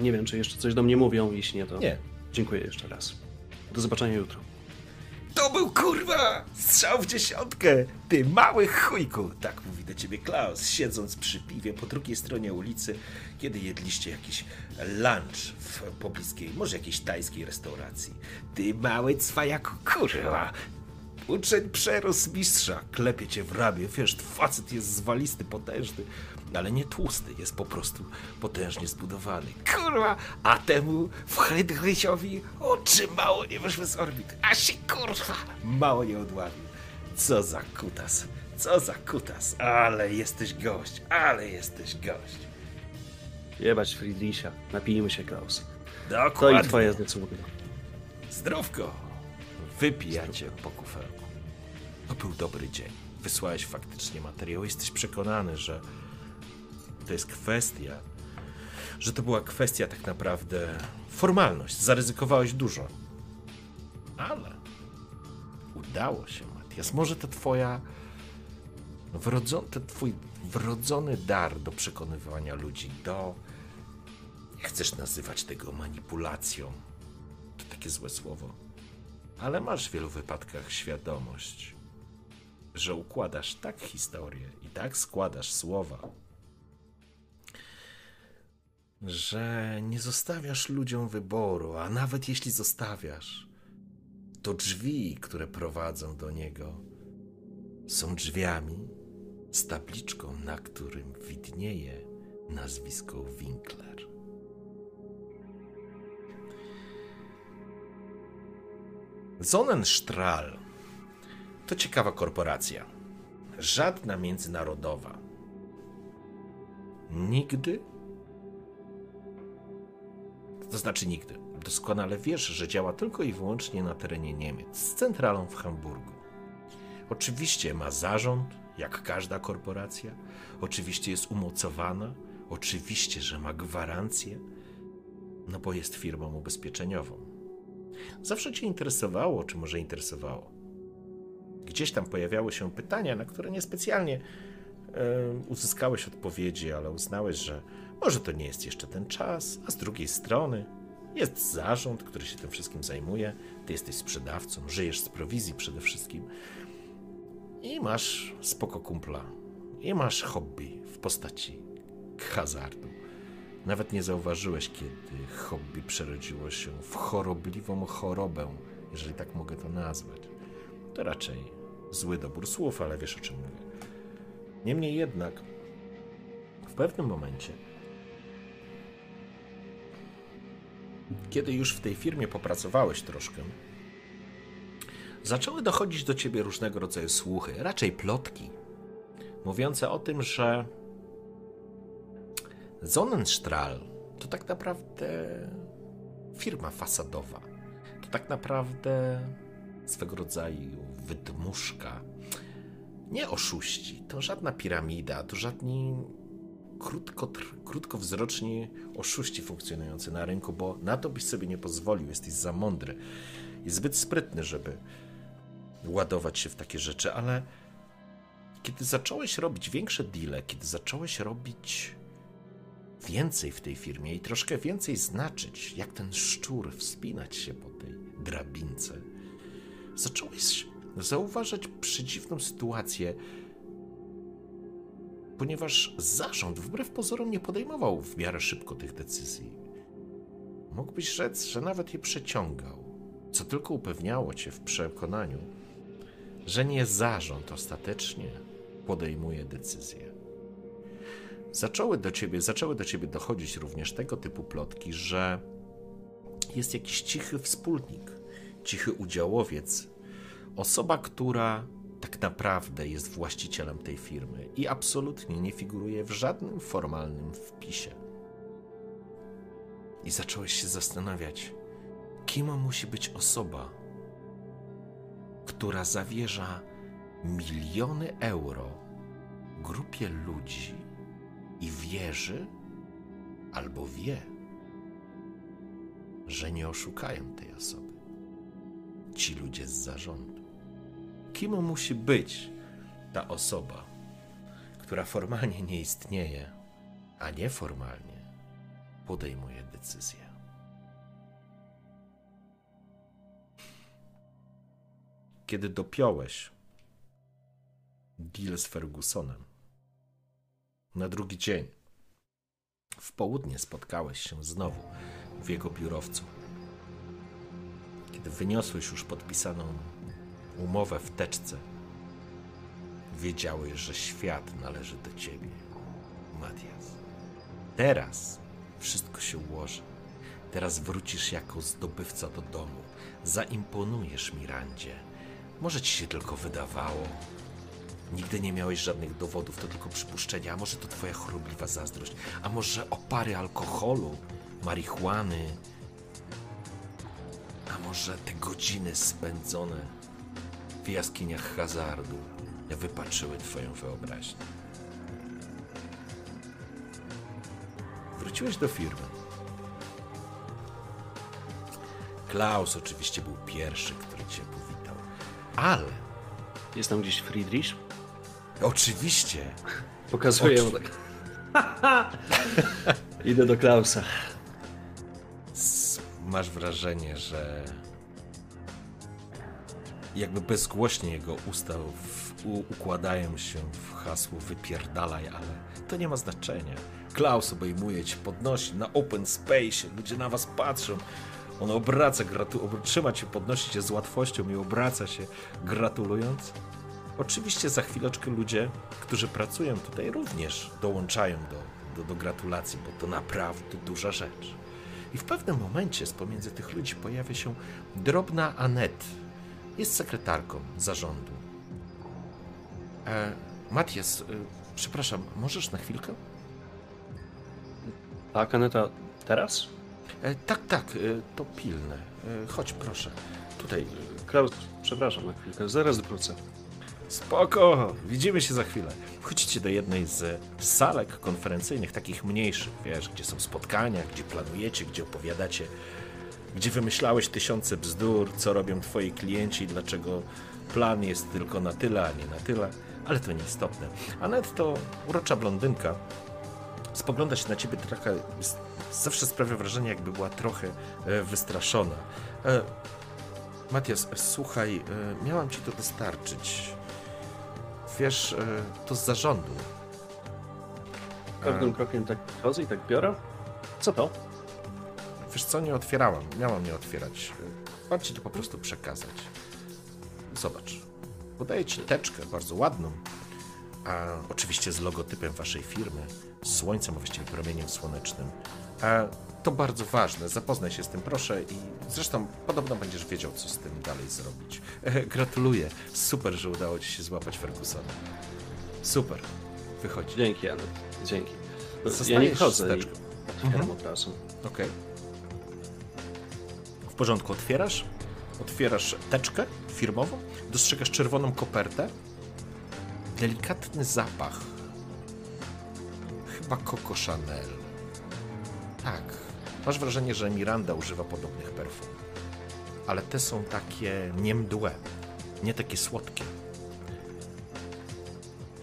Nie wiem, czy jeszcze coś do mnie mówią, jeśli nie, to Nie. dziękuję jeszcze raz. Do zobaczenia jutro. To był kurwa strzał w dziesiątkę, ty mały chujku. Tak mówi do ciebie Klaus, siedząc przy piwie po drugiej stronie ulicy, kiedy jedliście jakiś lunch w pobliskiej, może jakiejś tajskiej restauracji. Ty mały cwajaku, kurwa. Uczeń przerósł mistrza, klepie cię w ramię, wiesz, facet jest zwalisty, potężny, ale nie tłusty, jest po prostu potężnie zbudowany. Kurwa, a temu w Hydrysiowi oczy mało nie wyszły z orbit, a się kurwa mało nie odławił. Co za kutas, co za kutas, ale jesteś gość, ale jesteś gość. Jebać Friedricha, napijmy się, Klaus. To Dokładnie. i twoje decyzje. Zdrówko! Wypijacie po kufelku. To był dobry dzień. Wysłałeś faktycznie materiał. Jesteś przekonany, że to jest kwestia, że to była kwestia tak naprawdę formalność. Zaryzykowałeś dużo. Ale udało się, Matias. Może to twoja ten twój wrodzony dar do przekonywania ludzi, do chcesz nazywać tego manipulacją. To takie złe słowo. Ale masz w wielu wypadkach świadomość, że układasz tak historię i tak składasz słowa, że nie zostawiasz ludziom wyboru, a nawet jeśli zostawiasz, to drzwi, które prowadzą do niego, są drzwiami z tabliczką, na którym widnieje nazwisko Winkler. Sonnenstrahl to ciekawa korporacja. Żadna międzynarodowa. Nigdy, to znaczy nigdy, doskonale wiesz, że działa tylko i wyłącznie na terenie Niemiec, z centralą w Hamburgu. Oczywiście ma zarząd, jak każda korporacja, oczywiście jest umocowana, oczywiście, że ma gwarancję, no bo jest firmą ubezpieczeniową. Zawsze Cię interesowało, czy może interesowało. Gdzieś tam pojawiały się pytania, na które niespecjalnie e, uzyskałeś odpowiedzi, ale uznałeś, że może to nie jest jeszcze ten czas, a z drugiej strony jest zarząd, który się tym wszystkim zajmuje. Ty jesteś sprzedawcą, żyjesz z prowizji przede wszystkim. I masz spoko kumpla. I masz hobby w postaci hazardu. Nawet nie zauważyłeś, kiedy hobby przerodziło się w chorobliwą chorobę, jeżeli tak mogę to nazwać. To raczej zły dobór słów, ale wiesz o czym mówię. Niemniej jednak, w pewnym momencie kiedy już w tej firmie popracowałeś troszkę, zaczęły dochodzić do ciebie różnego rodzaju słuchy, raczej plotki, mówiące o tym, że Sonnenstrahl to tak naprawdę firma fasadowa. To tak naprawdę swego rodzaju wydmuszka. Nie oszuści, to żadna piramida, to żadni krótko, krótkowzroczni oszuści funkcjonujący na rynku, bo na to byś sobie nie pozwolił, jesteś za mądry i zbyt sprytny, żeby ładować się w takie rzeczy, ale kiedy zacząłeś robić większe deale, kiedy zacząłeś robić więcej w tej firmie i troszkę więcej znaczyć, jak ten szczur wspinać się po tej drabince, zacząłeś zauważać przedziwną sytuację, ponieważ zarząd wbrew pozorom nie podejmował w miarę szybko tych decyzji. Mógłbyś rzec, że nawet je przeciągał, co tylko upewniało cię w przekonaniu, że nie zarząd ostatecznie podejmuje decyzje. Zaczęły do ciebie, zaczęły do ciebie dochodzić również tego typu plotki, że jest jakiś cichy wspólnik, cichy udziałowiec, osoba, która tak naprawdę jest właścicielem tej firmy i absolutnie nie figuruje w żadnym formalnym wpisie. I zacząłeś się zastanawiać, kim musi być osoba, która zawierza miliony euro grupie ludzi i wierzy albo wie, że nie oszukają tej osoby. Ci ludzie z zarządu kim musi być ta osoba, która formalnie nie istnieje, a nieformalnie podejmuje decyzję. Kiedy dopiąłeś deal z Fergusonem, na drugi dzień, w południe spotkałeś się znowu w jego biurowcu. Kiedy wyniosłeś już podpisaną umowę w teczce. Wiedziałeś, że świat należy do ciebie, Matias. Teraz wszystko się ułoży. Teraz wrócisz jako zdobywca do domu. Zaimponujesz Mirandzie. Może ci się tylko wydawało. Nigdy nie miałeś żadnych dowodów, to tylko przypuszczenia. A może to twoja chorobliwa zazdrość? A może opary alkoholu, marihuany? A może te godziny spędzone w jaskiniach hazardu wypaczyły twoją wyobraźnię. Wróciłeś do firmy. Klaus oczywiście był pierwszy, który cię powitał, ale... Jest tam gdzieś Friedrich? Oczywiście. Pokazuję mu tak. Idę do Klausa. Masz wrażenie, że jakby bezgłośnie jego usta w, u, układają się w hasło wypierdalaj, ale to nie ma znaczenia. Klaus obejmuje cię, podnosi na open space, ludzie na was patrzą. On obraca, gratu- trzyma cię, podnosi cię z łatwością i obraca się, gratulując. Oczywiście za chwileczkę ludzie, którzy pracują tutaj, również dołączają do, do, do gratulacji, bo to naprawdę duża rzecz. I w pewnym momencie z pomiędzy tych ludzi pojawia się drobna Anet, jest sekretarką zarządu. E, Matias, e, przepraszam, możesz na chwilkę? Tak, Aneta, teraz? E, tak, tak, e, to pilne. E, chodź, proszę. Tutaj. Klaus, przepraszam na chwilkę, zaraz wrócę. Spoko, widzimy się za chwilę. Wchodzicie do jednej z salek konferencyjnych, takich mniejszych, wiesz, gdzie są spotkania, gdzie planujecie, gdzie opowiadacie, gdzie wymyślałeś tysiące bzdur, co robią twoi klienci, dlaczego plan jest tylko na tyle, a nie na tyle, ale to nieistotne. Anet to urocza blondynka, spogląda się na ciebie trochę, zawsze sprawia wrażenie, jakby była trochę e, wystraszona. E, Matias, słuchaj, e, miałam ci to dostarczyć. Wiesz, e, to z zarządu. Pewnym krokiem tak chodzę i tak biorę. Co to? Wiesz co, nie otwierałam. Miałam nie otwierać. Mam ci to po prostu przekazać. Zobacz. Podaję ci teczkę, bardzo ładną. A oczywiście z logotypem waszej firmy, z słońcem, a właściwie promieniem słonecznym. A to bardzo ważne. Zapoznaj się z tym, proszę. I zresztą podobno będziesz wiedział, co z tym dalej zrobić. E, gratuluję. Super, że udało ci się złapać Fergusona. Super. Wychodzi. Dzięki, Anet. Dzięki. Ja Zostajesz nie chodzę z i teczką. otwieram Mhm. Okej. W porządku, otwierasz. Otwierasz teczkę firmową, dostrzegasz czerwoną kopertę. Delikatny zapach. Chyba Coco Chanel. Tak. Masz wrażenie, że Miranda używa podobnych perfum. Ale te są takie niemdłe, nie takie słodkie.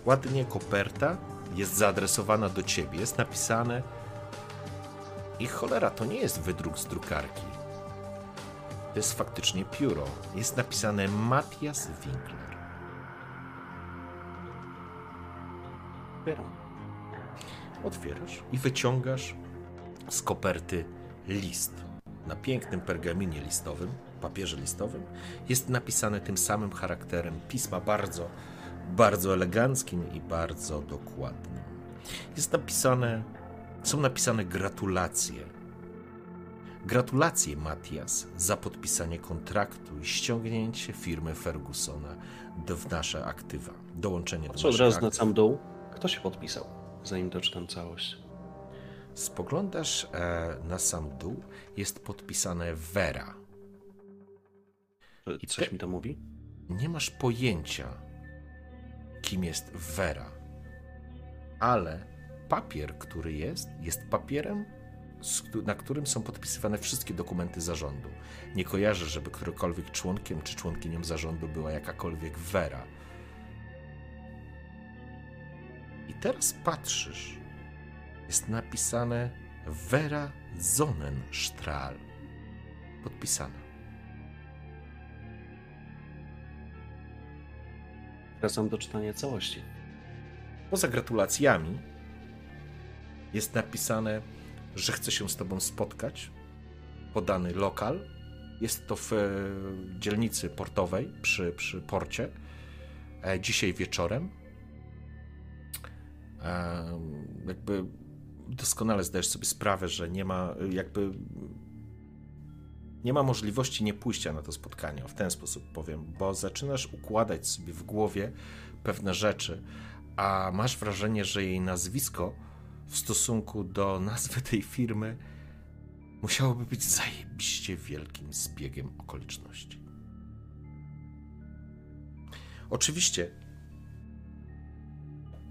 Ładnie koperta jest zaadresowana do ciebie. Jest napisane i cholera, to nie jest wydruk z drukarki. To jest faktycznie pióro. Jest napisane Matthias Winkler. Otwierasz i wyciągasz z koperty list. Na pięknym pergaminie listowym, papierze listowym, jest napisane tym samym charakterem pisma bardzo, bardzo eleganckim i bardzo dokładnym. Jest napisane, są napisane gratulacje. Gratulacje, Matias, za podpisanie kontraktu i ściągnięcie firmy Fergusona do, w nasze aktywa. Dołączenie do Patrzę od naszych razu na aktyw. sam dół. Kto się podpisał? Zanim doczytam całość. Spoglądasz e, na sam dół, jest podpisane Vera. Czy I Coś te- mi to mówi? Nie masz pojęcia, kim jest Vera, ale papier, który jest, jest papierem, na którym są podpisywane wszystkie dokumenty zarządu. Nie kojarzę, żeby którekolwiek członkiem czy członkinią zarządu była jakakolwiek Vera. I teraz patrzysz, jest napisane Vera Sonnenstrahl. Podpisana. Wracam do czytania całości. Poza gratulacjami jest napisane, że chce się z tobą spotkać. Podany lokal. Jest to w e, dzielnicy portowej przy, przy porcie. E, dzisiaj wieczorem. E, jakby doskonale zdajesz sobie sprawę, że nie ma jakby nie ma możliwości nie pójścia na to spotkanie. W ten sposób powiem, bo zaczynasz układać sobie w głowie pewne rzeczy, a masz wrażenie, że jej nazwisko w stosunku do nazwy tej firmy musiałoby być zajebiście wielkim zbiegiem okoliczności. Oczywiście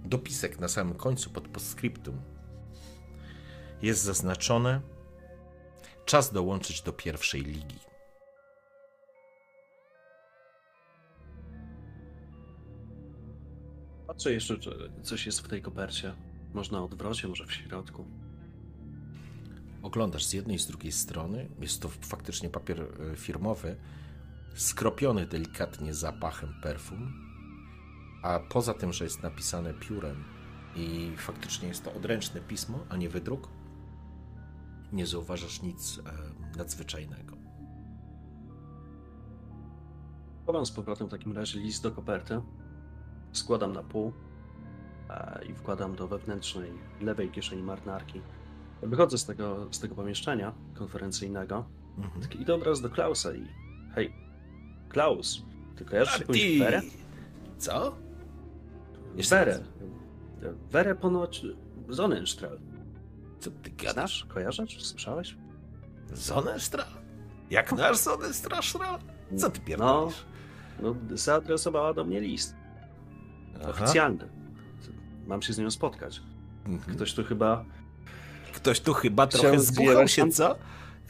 dopisek na samym końcu pod postscriptum jest zaznaczone czas dołączyć do pierwszej ligi. Patrzę jeszcze, czy coś jest w tej kopercie. Może na odwrocie, może w środku. Oglądasz z jednej i z drugiej strony, jest to faktycznie papier e, firmowy, skropiony delikatnie zapachem perfum, a poza tym, że jest napisane piórem i faktycznie jest to odręczne pismo, a nie wydruk, nie zauważasz nic e, nadzwyczajnego. Chowam z powrotem w takim razie list do koperty. Składam na pół e, i wkładam do wewnętrznej lewej kieszeni marynarki. Wychodzę z tego, z tego pomieszczenia konferencyjnego Mhm. i idę od razu do Klausa i hej, Klaus, ty kojarzysz A jakąś Werę? Co? Werę. Werę ponoć Sonnenstrahl. Co ty Gadasz? Kojarzysz? Słyszałeś? Zonenstra? Jak nasz Zonenstra? Co ty No, pierdolisz? no zaadresowała do mnie list. Aha. Oficjalny. Mam się z nią spotkać. Mhm. Ktoś tu chyba. Ktoś tu chyba trochę zbuchał się, tam- co?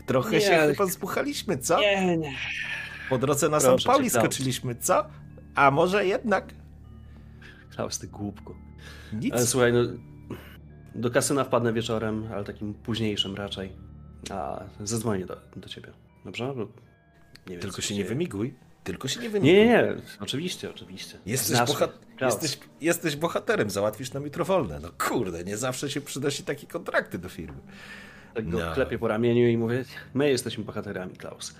Trochę Nie, się chyba zbuchaliśmy, co? Nie, nie. Po drodze na Proszę San Pauli skoczyliśmy, co? A może jednak Klaus, ty głupku. nic. Ale słuchaj, no. Do kasyna wpadnę wieczorem, ale takim późniejszym raczej. A zadzwonię do, do ciebie. Dobrze? Bo nie wiem, Tylko się nie dzieje. wymiguj. Tylko się nie wymiguj. Nie, nie, nie. Oczywiście, oczywiście. Jesteś, Znasz boha- mnie, Klaus. jesteś, jesteś bohaterem, załatwisz nam jutro wolne. No kurde, nie zawsze się przynosi takie kontrakty do firmy. Tak go No. klepię po ramieniu i mówię, my jesteśmy bohaterami, Klaus.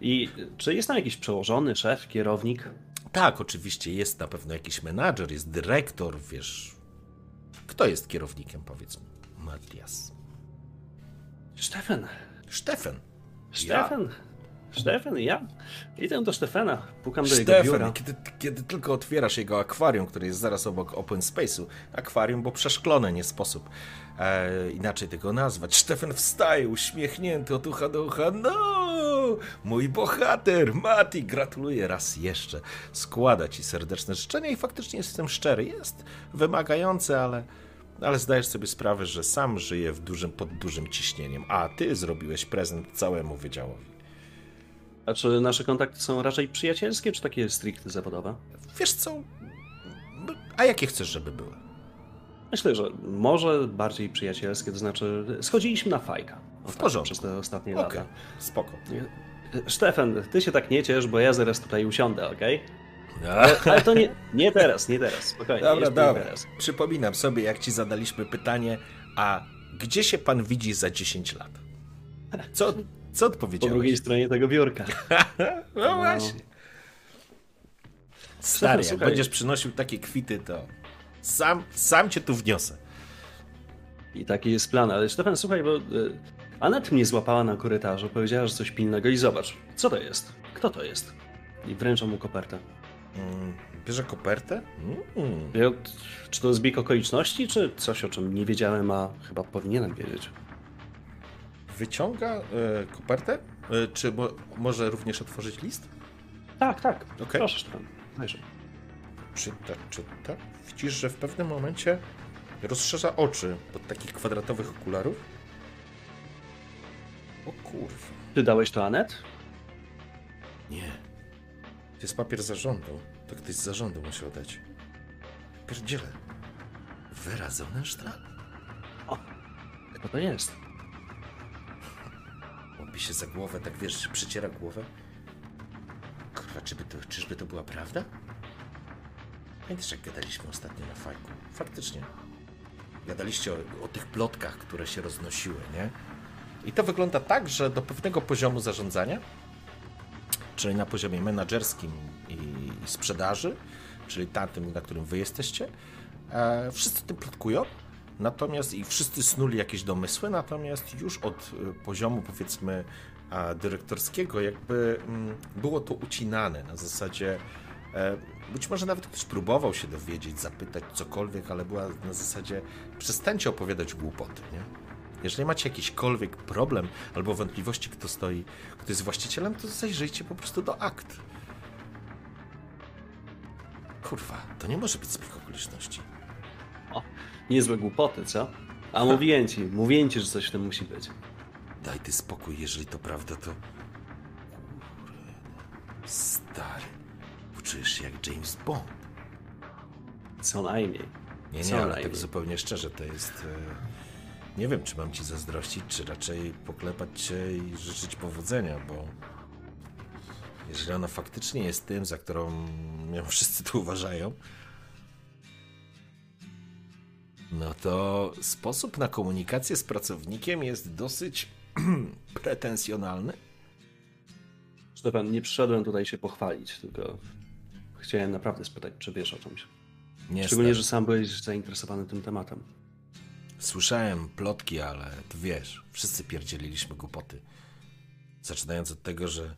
I czy jest tam jakiś przełożony, szef, kierownik? Tak, oczywiście jest na pewno jakiś menadżer, jest dyrektor, wiesz. Kto jest kierownikiem, powiedz mi? Matias. Stefan. Stefan. Stefan. Stefan, ja. Idę do Stefana, pukam do jego biura. Kiedy, kiedy tylko otwierasz jego akwarium, które jest zaraz obok Open Space'u, akwarium, bo przeszklone, nie sposób e, inaczej tego nazwać. Stefan wstaje, uśmiechnięty od ucha do ucha. No, mój bohater, Mati, gratuluję raz jeszcze. Składa ci serdeczne życzenia i faktycznie jestem szczery. Jest wymagające, ale, ale zdajesz sobie sprawę, że sam żyje w dużym, pod dużym ciśnieniem, a ty zrobiłeś prezent całemu wydziałowi. A czy nasze kontakty są raczej przyjacielskie, czy takie stricte zawodowe? Wiesz co? A jakie chcesz, żeby były? Myślę, że może bardziej przyjacielskie, to znaczy schodziliśmy na fajka. O tak, porządku. Przez te ostatnie Okej, lata. spoko. Stefan, ty się tak nie ciesz, bo ja zaraz tutaj usiądę, okej? Ale, ale to nie, nie teraz, nie teraz, spokojnie. Dobra, dobra. teraz. Przypominam sobie, jak ci zadaliśmy pytanie, a gdzie się pan widzi za 10 lat? Co, co Po odpowiedziałeś? drugiej stronie tego biurka. No właśnie. Stary, jak Słuchaj. będziesz przynosił takie kwity, to sam, sam cię tu wniosę. I taki jest plan, ale Stefan, słuchaj, bo y, Anet mnie złapała na korytarzu, powiedziała, że coś pilnego i zobacz, co to jest? Kto to jest? I wręczam mu kopertę. Mm, Bierze kopertę? Mm. Ja, czy to zbieg okoliczności, czy coś, o czym nie wiedziałem, a chyba powinienem wiedzieć? Wyciąga e, kopertę? E, czy mo, może również otworzyć list? Tak, tak. Okej. Proszę, Stefan. Dajże. Czyta, czyta. Widzisz, że w pewnym momencie rozszerza oczy pod takich kwadratowych okularów. O kurwa. Ty dałeś to Anet? Nie. To jest papier zarządu. To ktoś z zarządu musiał dać. Pierdziele. Vera Sonnenstrahl? Kto to jest? Łapie się za głowę, tak wiesz, przeciera głowę. Kurwa, czyby to, czyżby to była prawda? Pamiętasz, jak gadaliśmy ostatnio na fajku? Faktycznie. Gadaliście o, o tych plotkach, które się roznosiły, nie? I to wygląda tak, że do pewnego poziomu zarządzania, czyli na poziomie menedżerskim i, sprzedaży, czyli tamtym, na którym wy jesteście, e, wszyscy tym plotkują, natomiast i wszyscy snuli jakieś domysły, natomiast już od e, poziomu powiedzmy dyrektorskiego jakby mm, było to ucinane na zasadzie e, być może nawet ktoś próbował się dowiedzieć, zapytać cokolwiek, ale była na zasadzie przestańcie opowiadać głupoty, nie? Jeżeli macie jakiśkolwiek problem albo wątpliwości, kto stoi, kto jest właścicielem, to zajrzyjcie po prostu do akt. Kurwa, to nie może być zbieg okoliczności. Niezłe głupoty, co? A mówiłem ci, mówiłem ci, że coś w tym musi być. Daj ty spokój, jeżeli to prawda, to... Kurde, Stary, poczujesz się jak James Bond. Co najmniej. Nie, Co nie, ale najmniej. tak zupełnie szczerze, to jest... e, Nie wiem, czy mam ci zazdrościć, czy raczej poklepać cię i życzyć powodzenia, bo... Jeżeli ona faktycznie jest tym, za którą ją wszyscy tu uważają, no to sposób na komunikację z pracownikiem jest dosyć pretensjonalny. Stefan, nie przyszedłem tutaj się pochwalić, tylko chciałem naprawdę spytać, czy wiesz o czymś. Nie, Szczególnie, stary. że sam byłeś zainteresowany tym tematem. Słyszałem plotki, ale wiesz, wszyscy pierdzieliliśmy głupoty. Zaczynając od tego, że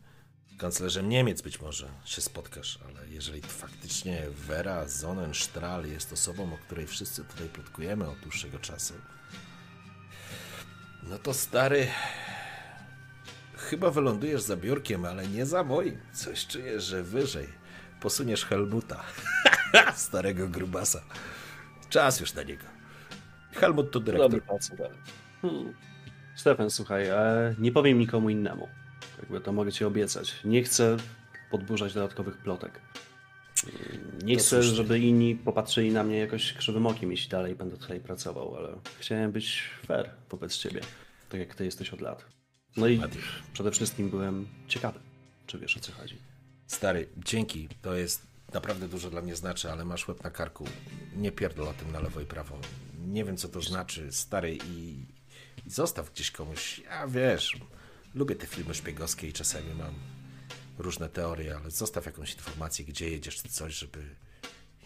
kanclerzem Niemiec być może się spotkasz, ale jeżeli faktycznie Vera Sonnenstrahl jest osobą, o której wszyscy tutaj plotkujemy od dłuższego czasu, no to stary, chyba wylądujesz za biurkiem, ale nie za moim. Coś czujesz, że wyżej. Posuniesz Helmuta. Starego grubasa. Czas już na niego. Helmut to dyrektor. Dobry ale- Hmm. Stefan, słuchaj, nie powiem nikomu innemu. Jakby to mogę ci obiecać. Nie chcę podburzać dodatkowych plotek. Nie To chcę, żeby inni popatrzyli na mnie jakoś krzywym okiem, jeśli dalej będę tutaj pracował, ale chciałem być fair wobec ciebie, tak jak ty jesteś od lat. No i przede wszystkim byłem ciekawy, czy wiesz o co chodzi. Stary, dzięki. To jest naprawdę dużo dla mnie znaczy, ale masz łeb na karku. Nie pierdol o tym na lewo i prawo. Nie wiem, co to znaczy, stary, i, i zostaw gdzieś komuś. Ja wiesz, lubię te filmy szpiegowskie i czasami mam różne teorie, ale zostaw jakąś informację, gdzie jedziesz, czy coś, żeby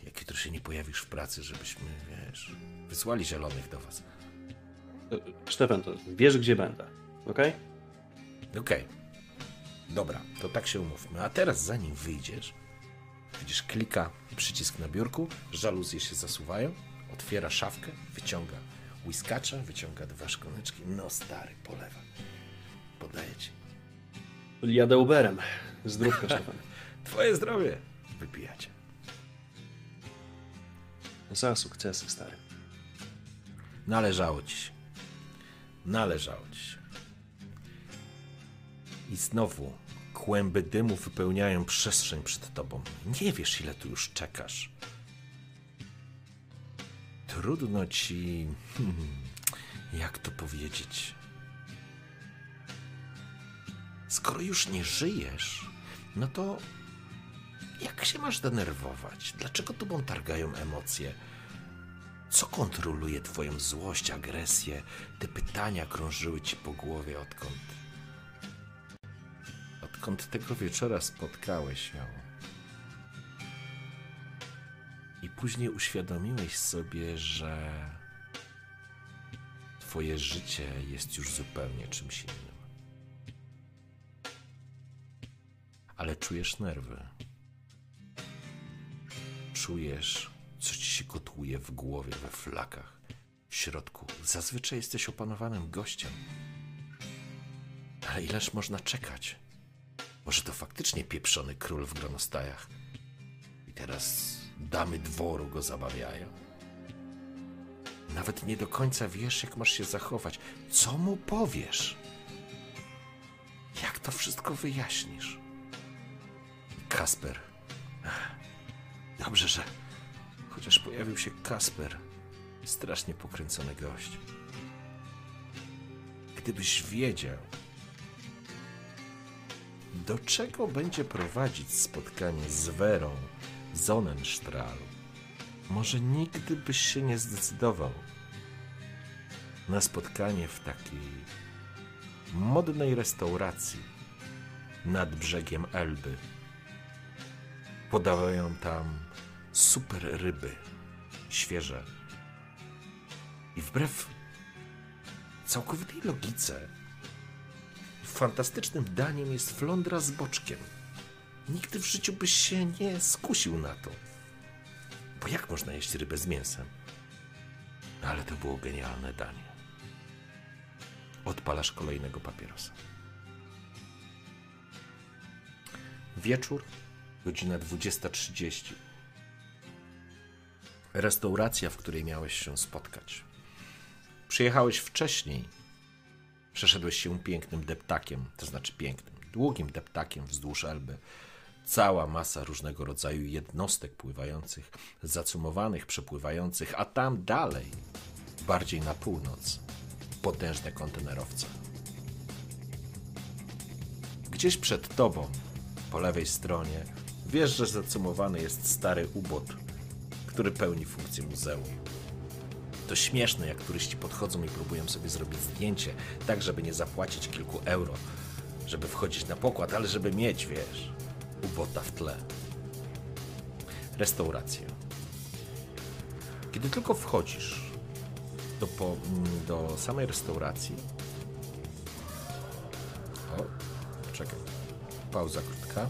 jak jutro się nie pojawisz w pracy, żebyśmy, wiesz, wysłali zielonych do was. Stefan, to wiesz gdzie będę, okej? Okej. Dobra, to tak się umówmy. A teraz zanim wyjdziesz, widzisz klika przycisk na biurku, żaluzje się zasuwają, otwiera szafkę, wyciąga whiskacza, wyciąga dwa szklaneczki. No stary, polewa. Podaję ci. Jadę Uberem. Zdrówka, Stefan. Twoje zdrowie. Wypijacie. Za sukcesy, stary. Należało ci się. Należało ci się. I znowu kłęby dymu wypełniają przestrzeń przed tobą. Nie wiesz, ile tu już czekasz. Trudno ci. Hmm, jak to powiedzieć? Skoro już nie żyjesz, no to jak się masz denerwować? Dlaczego tobą targają emocje? Co kontroluje twoją złość, agresję? Te pytania krążyły ci po głowie odkąd? Odkąd tego wieczora spotkałeś ją? I później uświadomiłeś sobie, że twoje życie jest już zupełnie czymś innym. Ale czujesz nerwy. Czujesz, co ci się kotłuje w głowie, we flakach, w środku. Zazwyczaj jesteś opanowanym gościem. Ale ileż można czekać? Może to faktycznie pieprzony król w gronostajach. I teraz damy dworu go zabawiają. Nawet nie do końca wiesz, jak masz się zachować. Co mu powiesz? Jak to wszystko wyjaśnisz? Kasper. Dobrze, że chociaż pojawił się Kasper. Strasznie pokręcony gość. Gdybyś wiedział, do czego będzie prowadzić spotkanie z Werą Sonnenstrahl, może nigdy byś się nie zdecydował na spotkanie w takiej modnej restauracji nad brzegiem Elby. Podawają tam super ryby, świeże. I wbrew całkowitej logice, fantastycznym daniem jest flądra z boczkiem. Nigdy w życiu byś się nie skusił na to. Bo jak można jeść rybę z mięsem? Ale to było genialne danie. Odpalasz kolejnego papierosa. Wieczór, godzina 20.30. Restauracja, w której miałeś się spotkać. Przyjechałeś wcześniej. Przeszedłeś się pięknym deptakiem, to znaczy pięknym, długim deptakiem wzdłuż Elby. Cała masa różnego rodzaju jednostek pływających, zacumowanych, przepływających, a tam dalej, bardziej na północ, potężne kontenerowce. Gdzieś przed tobą, po lewej stronie, wiesz, że zacumowany jest stary ubot, który pełni funkcję muzeum. To śmieszne, jak turyści podchodzą i próbują sobie zrobić zdjęcie, tak żeby nie zapłacić kilku euro, żeby wchodzić na pokład, ale żeby mieć, wiesz, ubota w tle. Restauracja. Kiedy tylko wchodzisz do, po, mm, do samej restauracji. O, czekaj. Pauza krótka.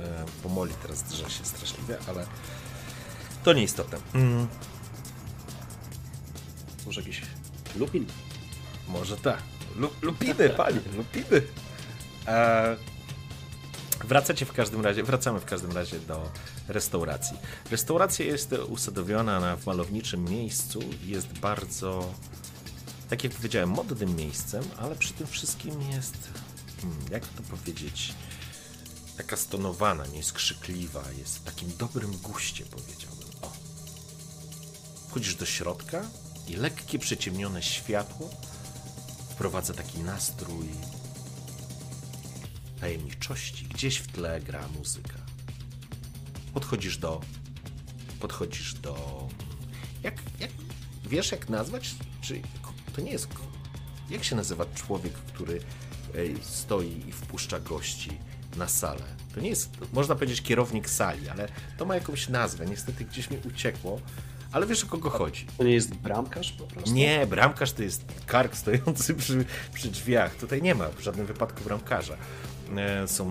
E, pomoli teraz drze się straszliwie, ale to nieistotne. Mm, Może jakiś lupin? może tak, lupiny, panie, lupiny. E, wracacie w każdym razie, wracamy w każdym razie do restauracji. Restauracja jest usadowiona na w malowniczym miejscu, jest bardzo, tak jak powiedziałem, modnym miejscem, ale przy tym wszystkim jest, hmm, jak to powiedzieć, taka stonowana, nie jest krzykliwa, jest w takim dobrym guście, powiedziałbym. O. Wchodzisz do środka i lekkie przyciemnione światło wprowadza taki nastrój tajemniczości. Gdzieś w tle gra muzyka. Podchodzisz do. Podchodzisz do. Jak, jak, wiesz, jak nazwać? Czy to nie jest. Jak się nazywa człowiek, który stoi i wpuszcza gości na salę? To nie jest, można powiedzieć, kierownik sali, ale to ma jakąś nazwę. Niestety gdzieś mi uciekło. Ale wiesz o kogo chodzi? To nie jest bramkarz po prostu? Nie, bramkarz to jest kark stojący przy, przy drzwiach. Tutaj nie ma w żadnym wypadku bramkarza. E, są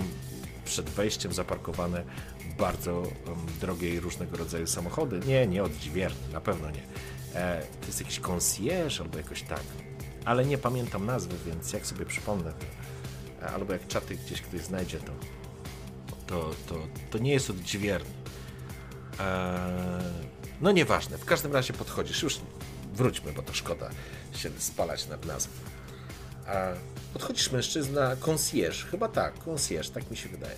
przed wejściem zaparkowane bardzo drogie i różnego rodzaju samochody. Nie, nie odźwierny, na pewno nie. E, to jest jakiś concierge albo jakoś tak. Ale nie pamiętam nazwy, więc jak sobie przypomnę, e, albo jak czaty gdzieś ktoś znajdzie, to, to, to, to nie jest odźwierny. No nieważne, w każdym razie podchodzisz. Już wróćmy, bo to szkoda się spalać nad nazwą. Podchodzisz mężczyzna, concierge, chyba tak, concierge, tak mi się wydaje.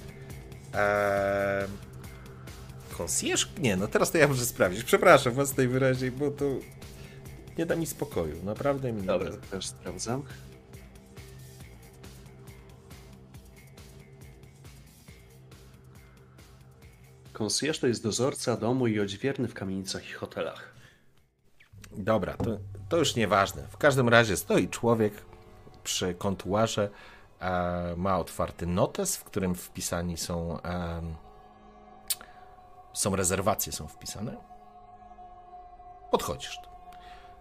Eee... Concierge? Nie, no teraz to ja muszę sprawdzić. Przepraszam was najwyraźniej, bo to nie da mi spokoju. Naprawdę mi nie Dobra, da. też sprawdzam. Concierge to jest dozorca domu i odźwierny w kamienicach i hotelach. Dobra, to, to już nieważne. W każdym razie stoi człowiek, przy kontuarze e, ma otwarty notes, w którym wpisani są e, są rezerwacje, są wpisane. Podchodzisz.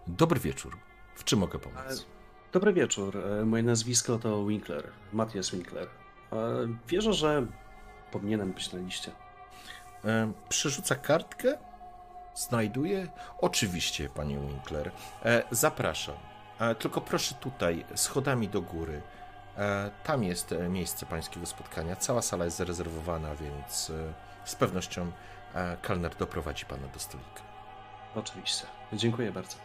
Dobry wieczór. W czym mogę pomóc? Dobry wieczór. E, moje nazwisko to Winkler. Matthias Winkler. Wierzę, że powinienem być na liście. Przerzuca kartkę. Znajduje? Oczywiście, panie Winkler. Zapraszam. E, tylko proszę tutaj, schodami do góry. E, tam jest e, miejsce pańskiego spotkania. Cała sala jest zarezerwowana, więc z pewnością kelner doprowadzi pana do stolika. Oczywiście. Dziękuję bardzo.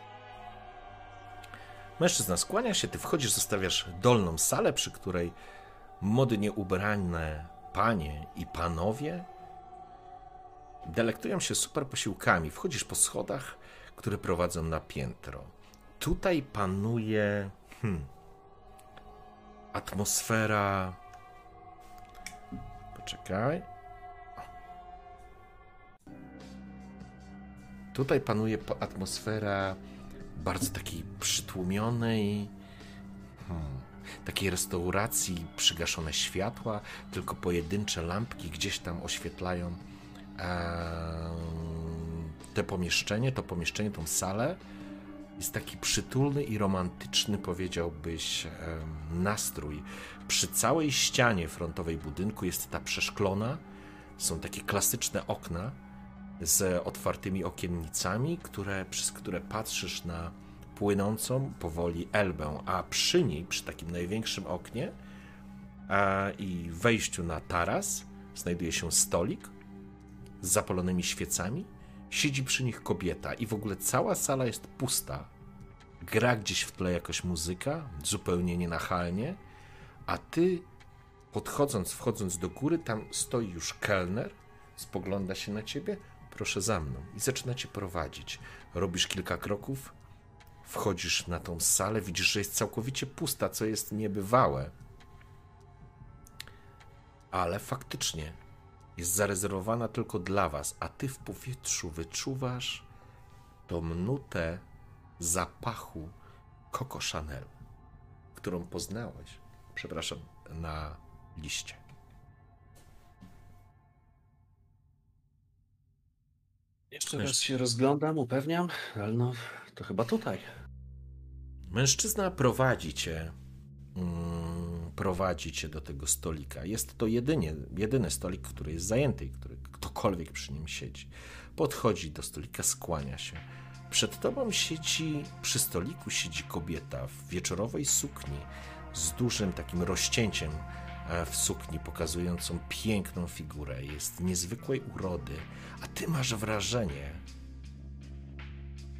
Mężczyzna skłania się, ty wchodzisz, zostawiasz dolną salę, przy której modnie ubrane panie i panowie delektują się super posiłkami. Wchodzisz po schodach, które prowadzą na piętro tutaj panuje hmm, atmosfera. Poczekaj. Tutaj panuje atmosfera bardzo takiej przytłumionej, hmm, takiej restauracji, przygaszone światła, tylko pojedyncze lampki gdzieś tam oświetlają e, te pomieszczenie, to pomieszczenie, tą salę jest taki przytulny i romantyczny, powiedziałbyś, nastrój. Przy całej ścianie frontowej budynku jest ta przeszklona, są takie klasyczne okna z otwartymi okiennicami, które, przez które patrzysz na płynącą powoli Elbę, a przy niej, przy takim największym oknie a, i wejściu na taras, znajduje się stolik z zapalonymi świecami Siedzi przy nich kobieta i w ogóle cała sala jest pusta. Gra gdzieś w tle jakaś muzyka, zupełnie nienachalnie, a ty podchodząc, wchodząc do góry, tam stoi już kelner, spogląda się na ciebie, proszę za mną i zaczyna cię prowadzić. Robisz kilka kroków, wchodzisz na tą salę, widzisz, że jest całkowicie pusta, co jest niebywałe. Ale faktycznie jest zarezerwowana tylko dla was, a ty w powietrzu wyczuwasz tą nutę zapachu Coco Chanel, którą poznałeś, przepraszam, na liście. Jeszcze raz się rozglądam, upewniam, ale no, to chyba tutaj. Mężczyzna prowadzi cię Mm, prowadzi cię do tego stolika. Jest to jedynie, jedyny stolik, który jest zajęty i który ktokolwiek przy nim siedzi. Podchodzi do stolika, skłania się. Przed tobą siedzi, przy stoliku siedzi kobieta w wieczorowej sukni z dużym takim rozcięciem e, w sukni, pokazującą piękną figurę. Jest niezwykłej urody, a ty masz wrażenie,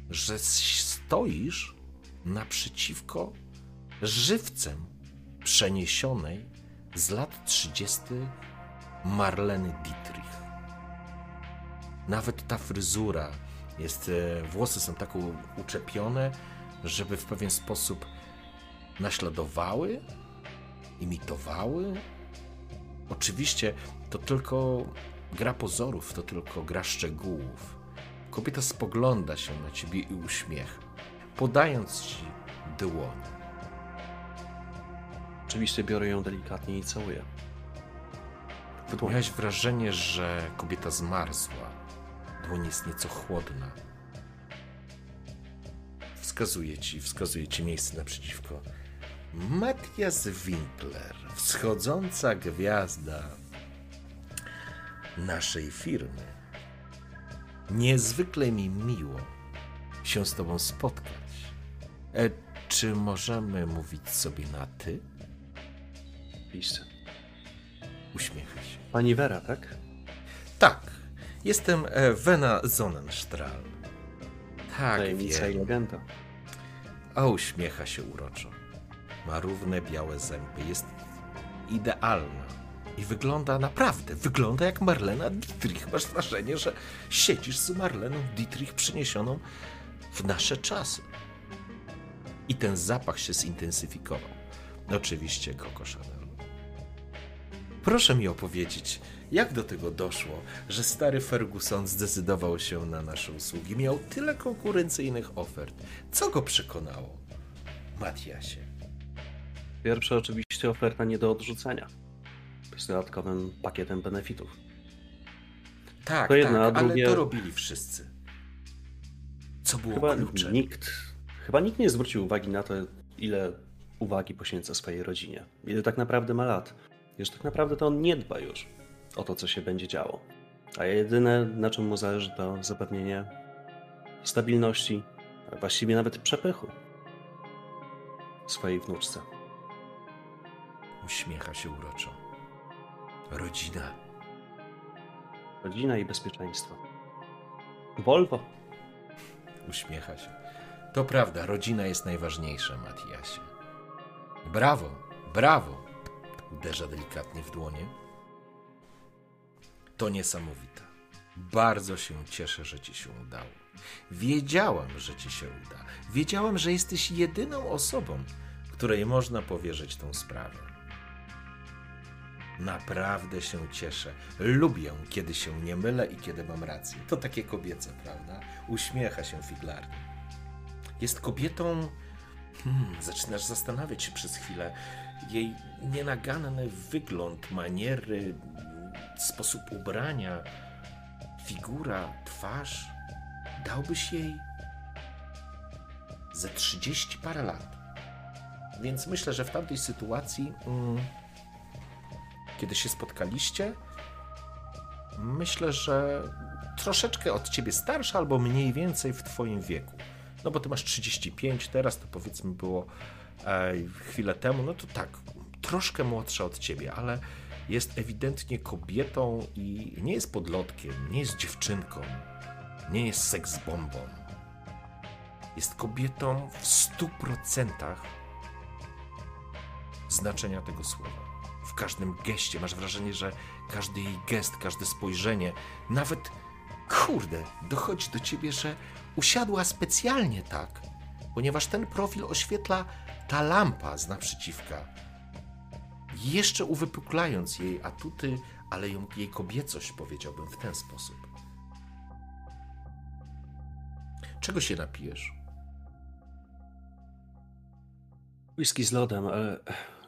że stoisz naprzeciwko żywcem przeniesionej z lat 30. Marleny Dietrich. Nawet ta fryzura jest, e, włosy są tak uczepione, żeby w pewien sposób naśladowały, imitowały. Oczywiście to tylko gra pozorów, to tylko gra szczegółów. Kobieta spogląda się na ciebie i uśmiecha, podając ci dłoń. Oczywiście biorę ją delikatnie i całuję. W Miałeś wrażenie, że kobieta zmarzła. Dłoń jest nieco chłodna. Wskazuje ci, wskazuje ci miejsce naprzeciwko. Matthias Winkler, wschodząca gwiazda naszej firmy. Niezwykle mi miło się z Tobą spotkać. E, czy możemy mówić sobie na ty? Oczywiście. Uśmiecha się. Pani Wera, tak? Tak. Jestem e, Wena Sonnenstrahl. Tak, Tajemnica i wiem. legenda. A uśmiecha się uroczo. Ma równe białe zęby. Jest idealna. I wygląda naprawdę, wygląda jak Marlena Dietrich. Masz wrażenie, że siedzisz z Marleną Dietrich przyniesioną w nasze czasy. I ten zapach się zintensyfikował. Oczywiście Coco Chanel. Proszę mi opowiedzieć, jak do tego doszło, że stary Ferguson zdecydował się na nasze usługi? Miał tyle konkurencyjnych ofert. Co go przekonało? Matiasie. Pierwsza oczywiście oferta nie do odrzucenia. Z dodatkowym pakietem benefitów. Tak, To jedno, tak, drugie- ale to robili wszyscy. Co było Chyba kluczem? nikt, chyba nikt nie zwrócił uwagi na to, ile uwagi poświęca swojej rodzinie. Ile tak naprawdę ma lat. Że tak naprawdę to on nie dba już o to, co się będzie działo. A jedyne, na czym mu zależy, to zapewnienie stabilności, a właściwie nawet przepychu swojej wnuczce. Uśmiecha się uroczo. Rodzina. Rodzina i bezpieczeństwo. Volvo. Uśmiecha się. To prawda, rodzina jest najważniejsza, Matiasie. Brawo, brawo! Uderza delikatnie w dłonie. To niesamowite. Bardzo się cieszę, że ci się udało. Wiedziałam, że ci się uda. Wiedziałam, że jesteś jedyną osobą, której można powierzyć tą sprawę. Naprawdę się cieszę. Lubię, kiedy się nie mylę i kiedy mam rację. To takie kobiece, prawda? Uśmiecha się figlarnie. Jest kobietą. Hmm, zaczynasz zastanawiać się przez chwilę. Jej nienaganny wygląd, maniery, sposób ubrania, figura, twarz. Dałbyś jej ze 30 parę lat. Więc myślę, że w tamtej sytuacji, mm, kiedy się spotkaliście, myślę, że troszeczkę od ciebie starsza, albo mniej więcej w twoim wieku. No bo ty masz 35, teraz to powiedzmy było e, chwilę temu, no to tak, troszkę młodsza od ciebie, ale jest ewidentnie kobietą i nie jest podlotkiem, nie jest dziewczynką, nie jest seksbombą. Jest kobietą w stu procentach znaczenia tego słowa. W każdym geście masz wrażenie, że każdy jej gest, każde spojrzenie, nawet kurde, dochodzi do ciebie, że usiadła specjalnie tak, ponieważ ten profil oświetla ta lampa z naprzeciwka. Jeszcze uwypuklając jej atuty, ale jej kobiecość, powiedziałbym w ten sposób. Czego się napijesz? Whisky z lodem, ale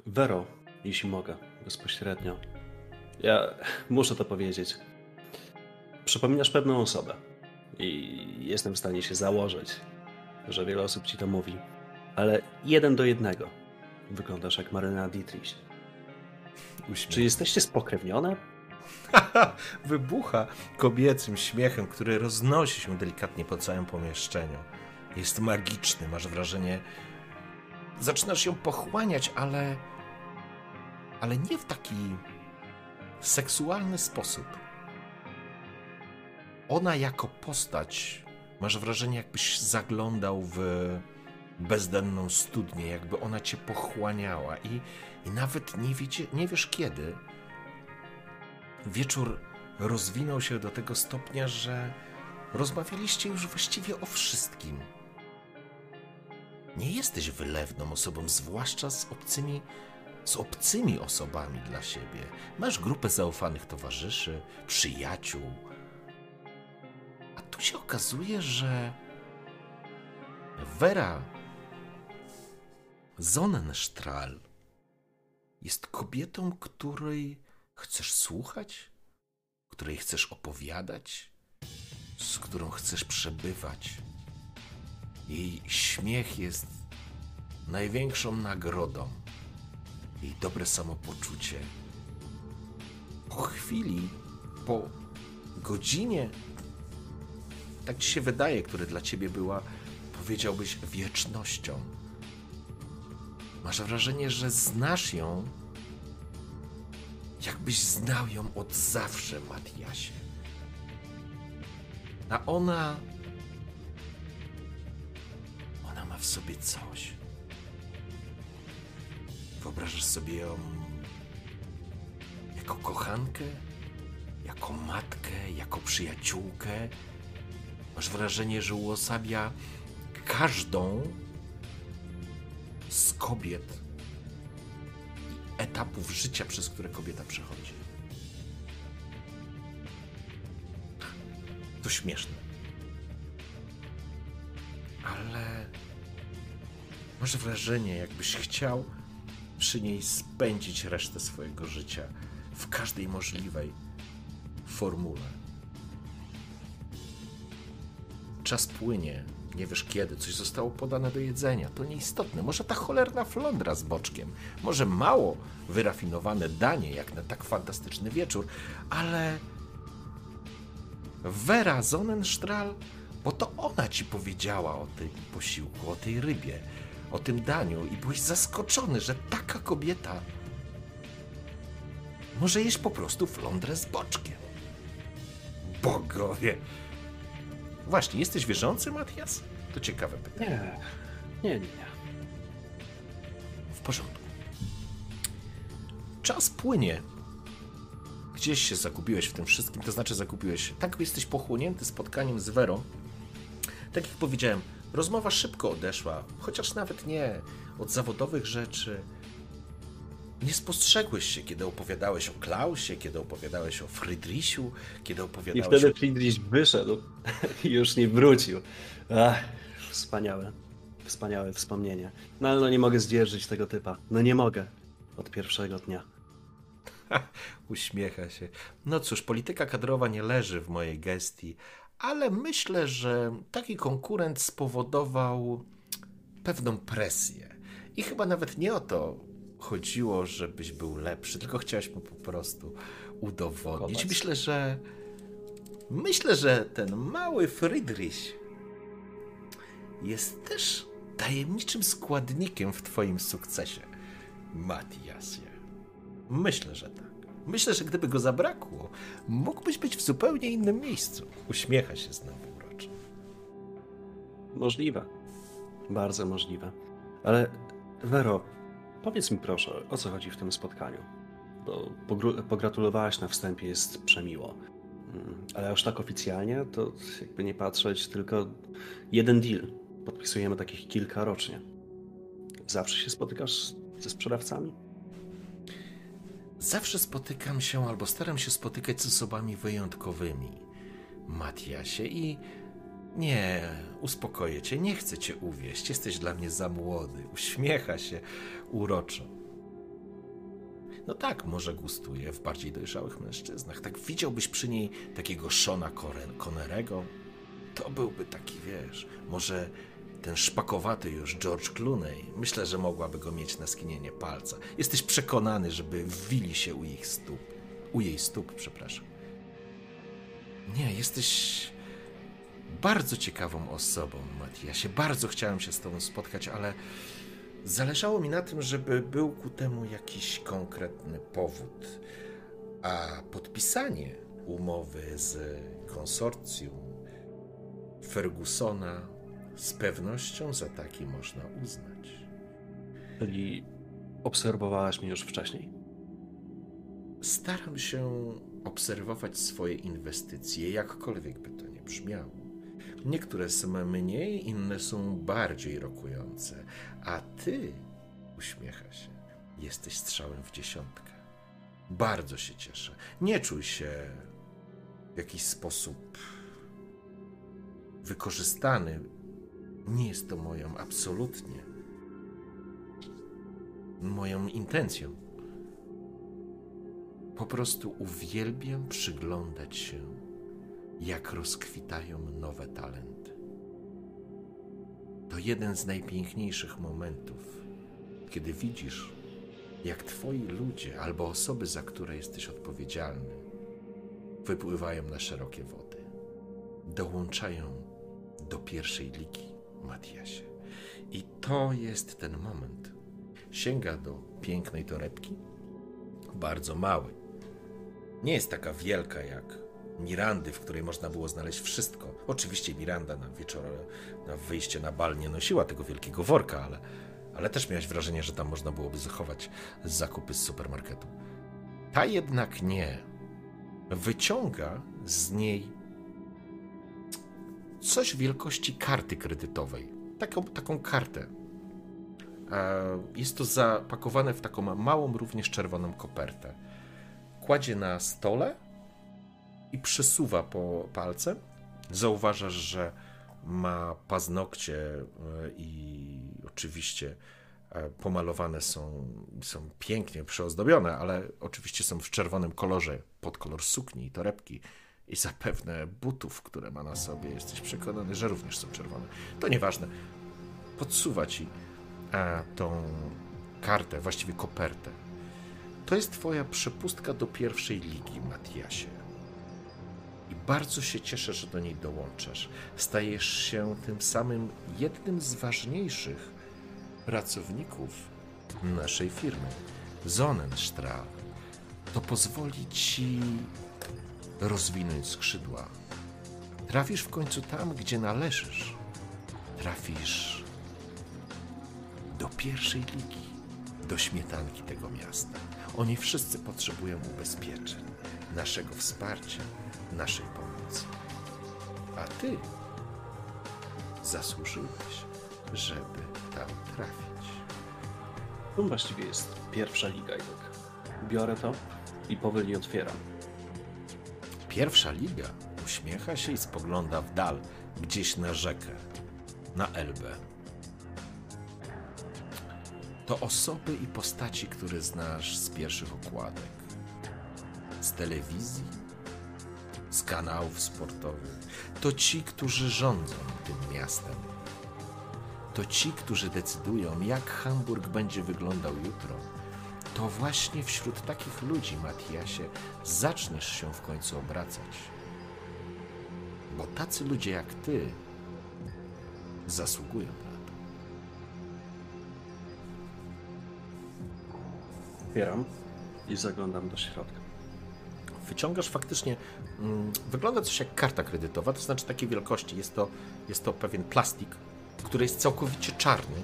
Vero, jeśli mogę, bezpośrednio. Ja muszę to powiedzieć. Przypominasz pewną osobę i jestem w stanie się założyć, że wiele osób ci to mówi, ale jeden do jednego wyglądasz jak Marlena Dietrich. Uśmiech. Czy jesteście spokrewnione? Wybucha kobiecym śmiechem, który roznosi się delikatnie po całym pomieszczeniu. Jest magiczny, masz wrażenie. Zaczynasz się pochłaniać, ale. ale nie w taki seksualny sposób. Ona jako postać, masz wrażenie, jakbyś zaglądał w bezdenną studnię, jakby ona cię pochłaniała i, i nawet nie, wiecie, nie wiesz kiedy. Wieczór rozwinął się do tego stopnia, że rozmawialiście już właściwie o wszystkim. Nie jesteś wylewną osobą, zwłaszcza z obcymi, z obcymi osobami dla siebie. Masz grupę zaufanych towarzyszy, przyjaciół. Tu się okazuje, że Vera Sonnenstrahl jest kobietą, której chcesz słuchać, której chcesz opowiadać, z którą chcesz przebywać. Jej śmiech jest największą nagrodą, jej dobre samopoczucie. Po chwili, po godzinie, tak ci się wydaje, które dla ciebie była, powiedziałbyś, wiecznością. Masz wrażenie, że znasz ją, jakbyś znał ją od zawsze, Matiasie. A ona ma w sobie coś. Wyobrażasz sobie ją jako kochankę, jako matkę, jako przyjaciółkę. Masz wrażenie, że uosabia każdą z kobiet i etapów życia, przez które kobieta przechodzi. To śmieszne. Ale Masz wrażenie, jakbyś chciał przy niej spędzić resztę swojego życia w każdej możliwej formule. Czas płynie, nie wiesz kiedy, coś zostało podane do jedzenia. To nieistotne. Może ta cholerna flądra z boczkiem, może mało wyrafinowane danie, jak na tak fantastyczny wieczór, ale Vera Sonnenstrahl, bo to ona ci powiedziała o tym posiłku, o tej rybie o tym daniu i byłeś zaskoczony, że taka kobieta może jeść po prostu flądrę z boczkiem. Bogowie! Właśnie, jesteś wierzący, Matias? To ciekawe pytanie. Nie, nie, nie. W porządku. Czas płynie. Gdzieś się zakupiłeś w tym wszystkim, to znaczy zakupiłeś. Tak jesteś pochłonięty spotkaniem z Werą. Tak jak powiedziałem, Rozmowa szybko odeszła, chociaż nawet nie od zawodowych rzeczy. Nie spostrzegłeś się, kiedy opowiadałeś o Klausie, kiedy opowiadałeś o Friedrichu, kiedy opowiadałeś I wtedy o... Friedrich wyszedł i już nie wrócił. Ach, wspaniałe, wspaniałe wspomnienie. No ale no nie mogę zdzierżyć tego typa. No nie mogę. Od pierwszego dnia. Uśmiecha się. No cóż, polityka kadrowa nie leży w mojej gestii, ale myślę, że taki konkurent spowodował pewną presję. I chyba nawet nie o to chodziło, żebyś był lepszy, tylko chciałeś mu po prostu udowodnić. Myślę, że myślę, że ten mały Friedrich jest też tajemniczym składnikiem w twoim sukcesie, Matiasie. Myślę, że tak. Myślę, że gdyby go zabrakło, mógłbyś być w zupełnie innym miejscu. Uśmiecha się znowu uroczo. Możliwe. Bardzo możliwe. Ale Wero, powiedz mi proszę, o co chodzi w tym spotkaniu? Bo pogratulowałaś na wstępie, jest przemiło. Mm, ale już tak oficjalnie, to jakby nie patrzeć, tylko jeden deal. Podpisujemy takich kilka rocznie. Zawsze się spotykasz ze sprzedawcami? Zawsze spotykam się albo staram się spotykać z osobami wyjątkowymi, Matiasie, i nie, uspokoję cię, nie chcę cię uwieść, jesteś dla mnie za młody. Uśmiecha się uroczo. No tak, może gustuje w bardziej dojrzałych mężczyznach. Tak widziałbyś przy niej takiego Shona Connerego? To byłby taki, wiesz, może ten szpakowaty już George Clooney, myślę, że mogłaby go mieć na skinienie palca. Jesteś przekonany, żeby wili się u ich stóp. u jej stóp, przepraszam. Nie, jesteś bardzo ciekawą osobą, Matiasie. Bardzo chciałem się z tobą spotkać, ale zależało mi na tym, żeby był ku temu jakiś konkretny powód. A podpisanie umowy z konsorcjum Fergusona z pewnością za taki można uznać. Czyli obserwowałaś mnie już wcześniej? Staram się obserwować swoje inwestycje, jakkolwiek by to nie brzmiało. Niektóre są mniej, inne są bardziej rokujące, a ty, uśmiecha się, jesteś strzałem w dziesiątkę. Bardzo się cieszę. Nie czuj się w jakiś sposób wykorzystany. Nie jest to moją absolutnie moją intencją. Po prostu uwielbiam przyglądać się, jak rozkwitają nowe talenty. To jeden z najpiękniejszych momentów, kiedy widzisz, jak twoi ludzie albo osoby, za które jesteś odpowiedzialny, wypływają na szerokie wody, dołączają do pierwszej ligi, Matiasie. I to jest ten moment. Sięga do pięknej torebki, bardzo mały. Nie jest taka wielka jak Mirandy, w której można było znaleźć wszystko. Oczywiście Miranda na wieczór, na wyjście na bal nie nosiła tego wielkiego worka, ale, ale też miałeś wrażenie, że tam można byłoby zachować zakupy z supermarketu. Ta jednak nie. Wyciąga z niej coś wielkości karty kredytowej. Taką, taką kartę. E, jest to zapakowane w taką małą, również czerwoną kopertę. Kładzie na stole i przesuwa po palcem. Zauważasz, że ma paznokcie e, i oczywiście e, pomalowane są, są pięknie przeozdobione, ale oczywiście są w czerwonym kolorze, pod kolor sukni i torebki i zapewne butów, które ma na sobie. Jesteś przekonany, że również są czerwone. To nieważne. Podsuwa ci a, tą kartę, właściwie kopertę. To jest twoja przepustka do pierwszej ligi, Matiasie. Bardzo się cieszę, że do niej dołączasz. Stajesz się tym samym jednym z ważniejszych pracowników naszej firmy, Sonnenstrahl. To pozwoli ci rozwinąć skrzydła. Trafisz w końcu tam, gdzie należysz. Trafisz do pierwszej ligi, do śmietanki tego miasta. Oni wszyscy potrzebują ubezpieczeń, naszego wsparcia, naszej pomocy. A ty zasłużyłeś, żeby tam trafić. To właściwie jest pierwsza liga, Jurek. Biorę to i powoli otwieram. Pierwsza liga uśmiecha się i spogląda w dal, gdzieś na rzekę, na Elbę. To osoby i postaci, które znasz z pierwszych okładek, z telewizji, z kanałów sportowych. To ci, którzy rządzą tym miastem. To ci, którzy decydują, jak Hamburg będzie wyglądał jutro. To właśnie wśród takich ludzi, Matiasie, zaczniesz się w końcu obracać. Bo tacy ludzie jak ty zasługują na to. Otwieram i zaglądam do środka. Wyciągasz faktycznie, mm, wygląda coś jak karta kredytowa, to znaczy takiej wielkości. Jest to, jest to pewien plastik, który jest całkowicie czarny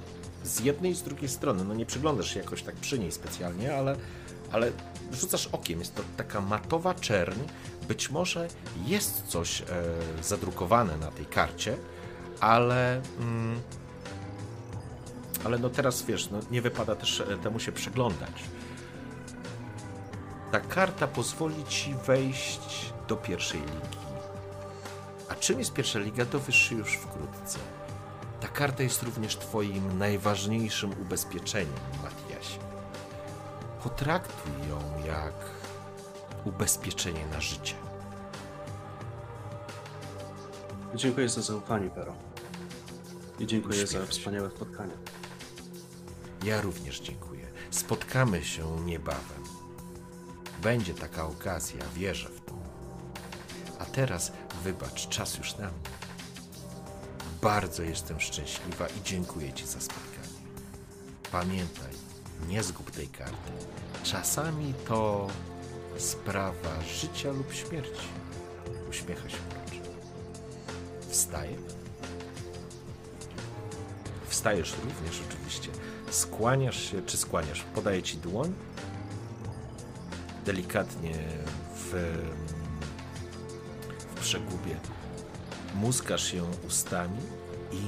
z jednej i z drugiej strony. No nie przyglądasz się jakoś tak przy niej specjalnie, ale, ale rzucasz okiem. Jest to taka matowa czerń. Być może jest coś e, zadrukowane na tej karcie, ale... Mm, ale no teraz wiesz, no nie wypada też e, temu się przyglądać. Ta karta pozwoli ci wejść do pierwszej ligi. A czym jest pierwsza liga, dowiesz się już wkrótce. Ta karta jest również twoim najważniejszym ubezpieczeniem, Matiasie. Potraktuj ją jak ubezpieczenie na życie. Dziękuję za zaufanie, Pero. I dziękuję za Uśmiechaj wspaniałe spotkanie. Ja również dziękuję. Spotkamy się niebawem. Będzie taka okazja, wierzę w to. A teraz wybacz, czas już na mnie. Bardzo jestem szczęśliwa i dziękuję Ci za spotkanie. Pamiętaj, nie zgub tej karty. Czasami to sprawa życia lub śmierci. Uśmiecha się mroczy. Wstaje. Wstajesz również oczywiście. Skłaniasz się, czy skłaniasz? Podaję ci dłoń. Delikatnie w, w przegubie muskasz ją ustami i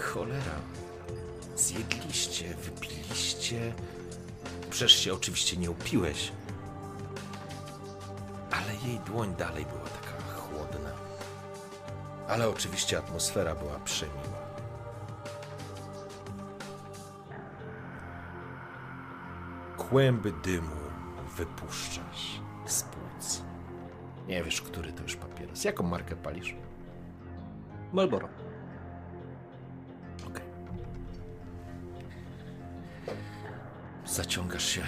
cholera. Zjedliście, wypiliście. Przecież się oczywiście nie upiłeś. Ale jej dłoń dalej była taka chłodna. Ale oczywiście atmosfera była przemiła. Kłęby dymu wypuszczasz z płuc. Nie wiesz, który to już papieros. Jaką markę palisz? Marlboro. Okej. Zaciągasz się.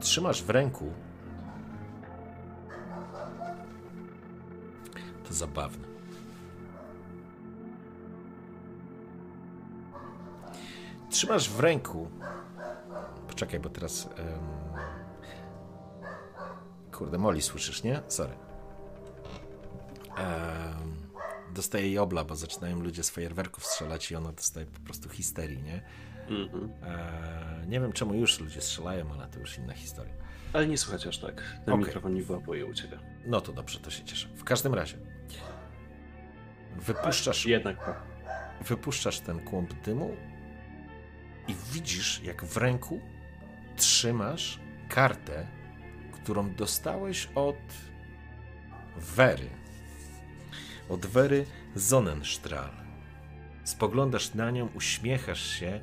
Trzymasz w ręku. To zabawne. Trzymasz w ręku. Poczekaj, bo teraz. em, Kurde, Moli słyszysz, nie? Sorry. Em, dostaje jej obla, bo zaczynają ludzie z fajerwerków strzelać i ona dostaje po prostu histerii, nie? Mhm. E, nie wiem czemu już ludzie strzelają, ale to już inna historia. Ale nie słychać aż tak. Ten Okej. mikrofon nie wyłapuje u ciebie. No to dobrze, to się cieszę. W każdym razie. Wypuszczasz, Jednak wypuszczasz ten kłąb dymu i widzisz, jak w ręku trzymasz kartę, którą dostałeś od Wery. Od Wery Sonnenstrahl. Spoglądasz na nią, uśmiechasz się,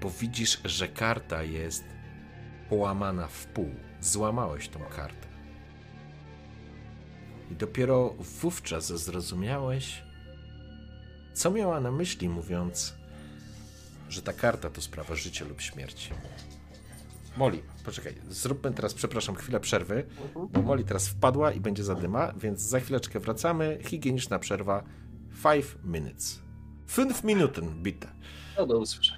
bo widzisz, że karta jest połamana w pół. Złamałeś tą kartę. I dopiero wówczas zrozumiałeś, co miała na myśli, mówiąc, że ta karta to sprawa życia lub śmierci. Moli, poczekaj, zróbmy teraz, przepraszam, chwilę przerwy, bo Moli teraz wpadła i będzie zadyma, więc za chwileczkę wracamy. Higieniczna przerwa. 5 minutes. 5 minuten, bitte. to do usłyszenia.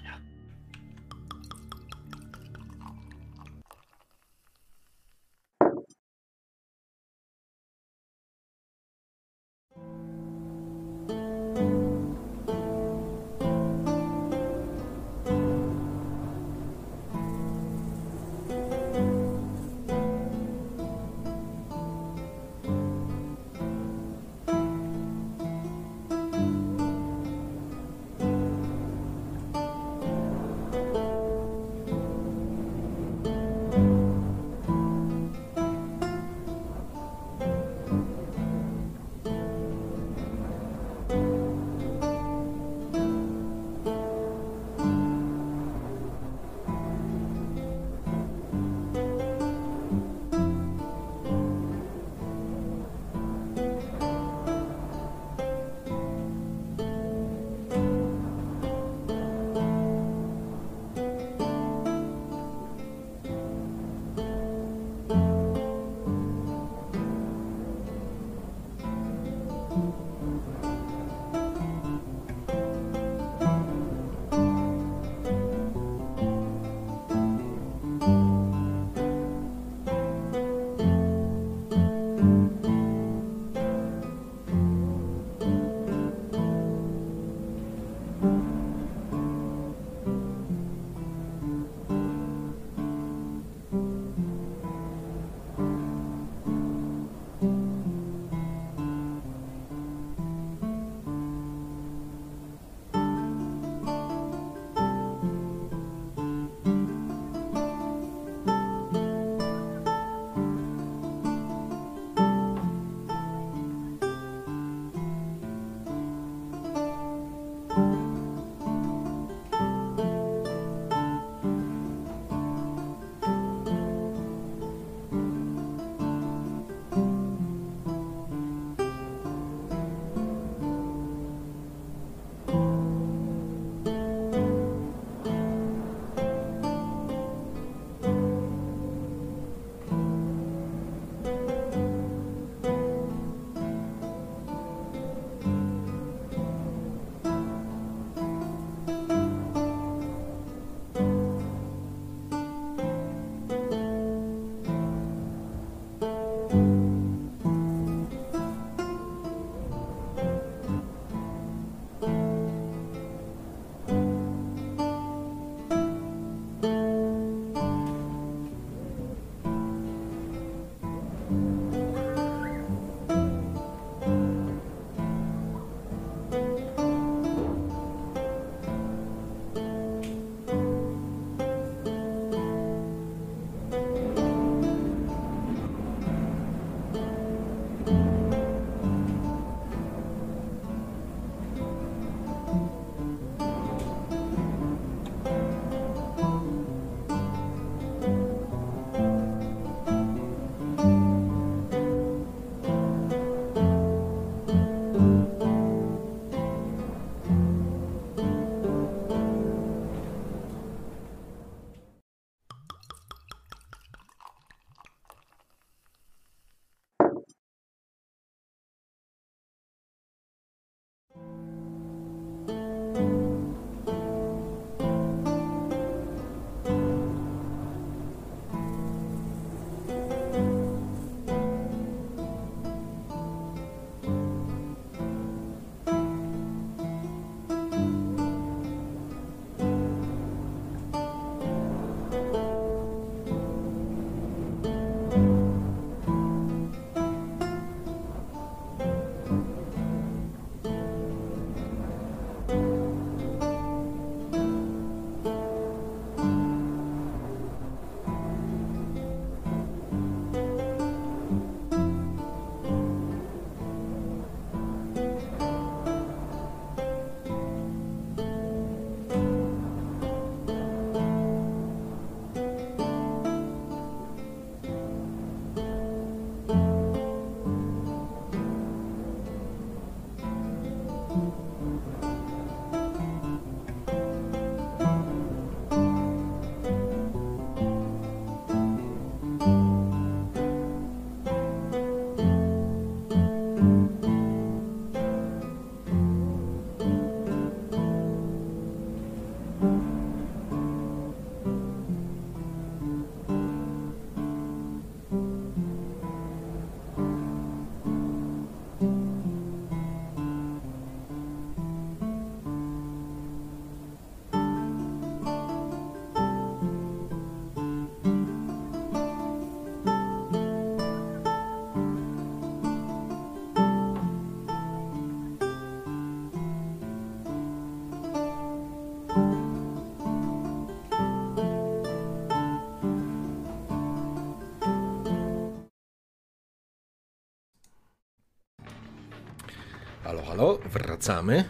Halo, halo, wracamy.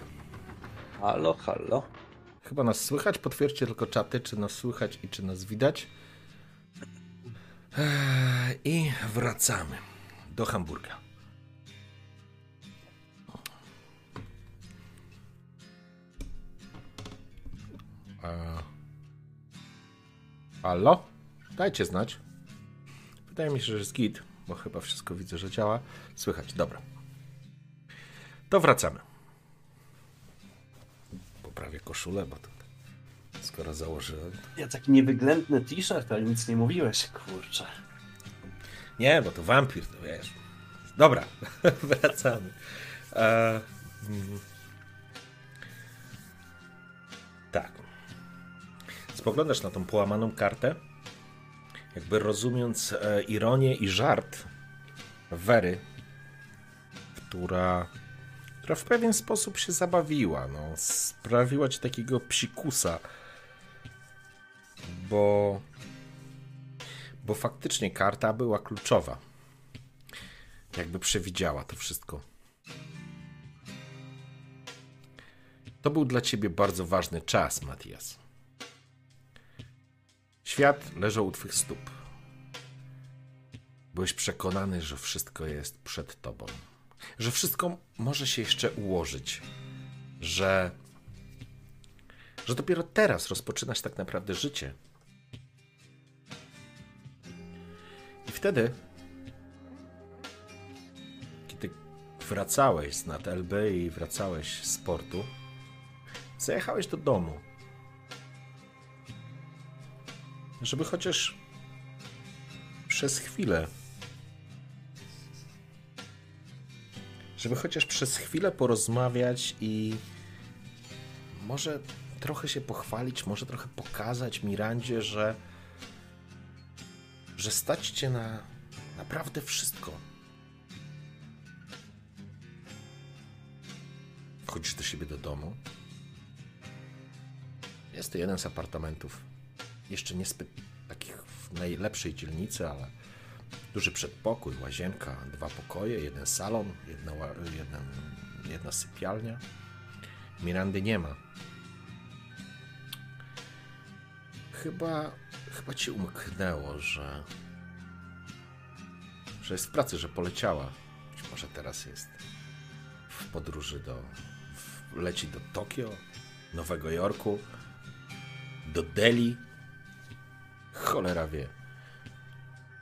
Halo, halo. Chyba nas słychać. Potwierdźcie tylko czaty, czy nas słychać i czy nas widać. I wracamy do Hamburga. Halo? Dajcie znać. Wydaje mi się, że jest git, bo chyba wszystko widzę, że działa. Słychać, dobra. To wracamy. Poprawię koszulę, bo to skoro założyłem. Ja taki niewyględny t-shirt, ale nic nie mówiłeś, kurczę. Nie, bo to wampir, to wiesz. Dobra, wracamy. E, mm. tak. Spoglądasz na tą połamaną kartę, jakby rozumiąc e, ironię i żart Wery, która, która w pewien sposób się zabawiła. No, sprawiła ci takiego psikusa, bo bo faktycznie karta była kluczowa. Jakby przewidziała to wszystko. To był dla ciebie bardzo ważny czas, Matias. Świat leżał u twych stóp. Byłeś przekonany, że wszystko jest przed tobą. Że wszystko może się jeszcze ułożyć. Że. że dopiero teraz rozpoczynasz tak naprawdę życie. I wtedy, kiedy wracałeś z nad i wracałeś z portu, zajechałeś do domu. Żeby chociaż przez chwilę, żeby chociaż przez chwilę porozmawiać i może trochę się pochwalić, może trochę pokazać Mirandzie, że że stać cię na naprawdę wszystko. Wchodzisz do siebie do domu. Jest to jeden z apartamentów. Jeszcze niezbyt takich w najlepszej dzielnicy, ale duży przedpokój, łazienka, dwa pokoje, jeden salon, jedna, jedna, jedna sypialnia. Mirandy nie ma. Chyba Chyba ci umknęło, że. że jest w pracy, że poleciała. Być może teraz jest w podróży do. W, leci do Tokio, Nowego Jorku, do Delhi. Cholera wie.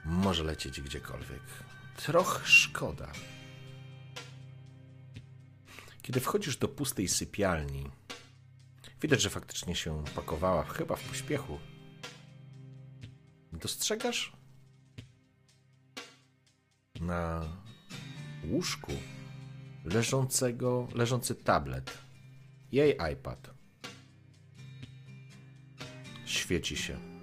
Może lecieć gdziekolwiek. Trochę szkoda. Kiedy wchodzisz do pustej sypialni, widać, że faktycznie się pakowała, chyba w pośpiechu dostrzegasz na łóżku leżącego, leżący tablet. Jej iPad. Świeci się.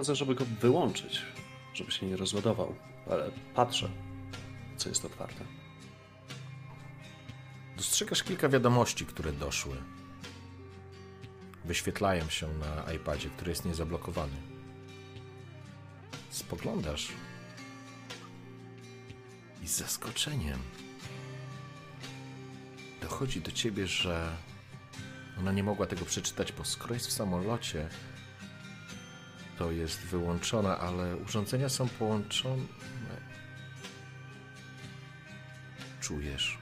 Podchodzę, żeby go wyłączyć, żeby się nie rozładował, ale patrzę, co jest otwarte. Dostrzegasz kilka wiadomości, które doszły wyświetlają się na iPadzie, który jest niezablokowany. Spoglądasz i z zaskoczeniem dochodzi do ciebie, że ona nie mogła tego przeczytać, bo skoro jest w samolocie, to jest wyłączona, ale urządzenia są połączone. Czujesz,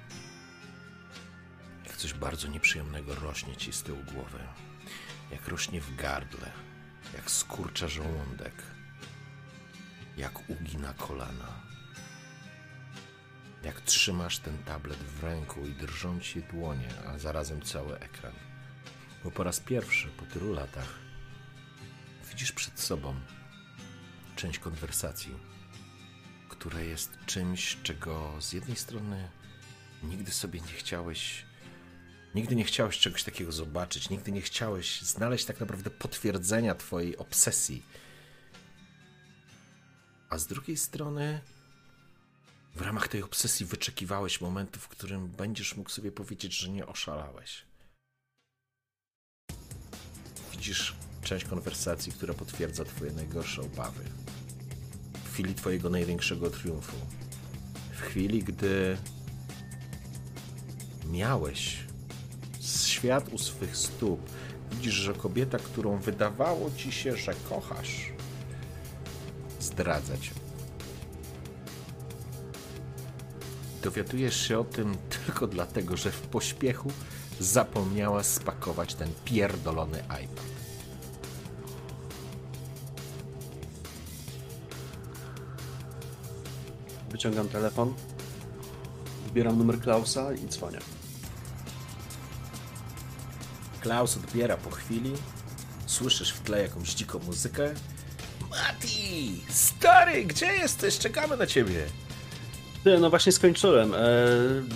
jak coś bardzo nieprzyjemnego rośnie ci z tyłu głowy jak rośnie w gardle, jak skurcza żołądek, jak ugina kolana. Jak trzymasz ten tablet w ręku i drżą ci dłonie, a zarazem cały ekran. Bo po raz pierwszy po tylu latach widzisz przed sobą część konwersacji, która jest czymś, czego z jednej strony nigdy sobie nie chciałeś Nigdy nie chciałeś czegoś takiego zobaczyć, nigdy nie chciałeś znaleźć tak naprawdę potwierdzenia Twojej obsesji. A z drugiej strony, w ramach tej obsesji wyczekiwałeś momentu, w którym będziesz mógł sobie powiedzieć, że nie oszalałeś. Widzisz część konwersacji, która potwierdza Twoje najgorsze obawy. chwili twojego największego triumfu. W chwili, gdy miałeś świat u swych stóp, widzisz, że kobieta, którą wydawało ci się, że kochasz, zdradza cię. Dowiadujesz się o tym tylko dlatego, że w pośpiechu zapomniała spakować ten pierdolony iPad. Wyciągam telefon, wybieram numer Klausa i dzwonię. Klaus odbiera po chwili. Słyszysz w tle jakąś dziką muzykę. Mati! Stary, gdzie jesteś? Czekamy na ciebie. Ty, no właśnie skończyłem. E,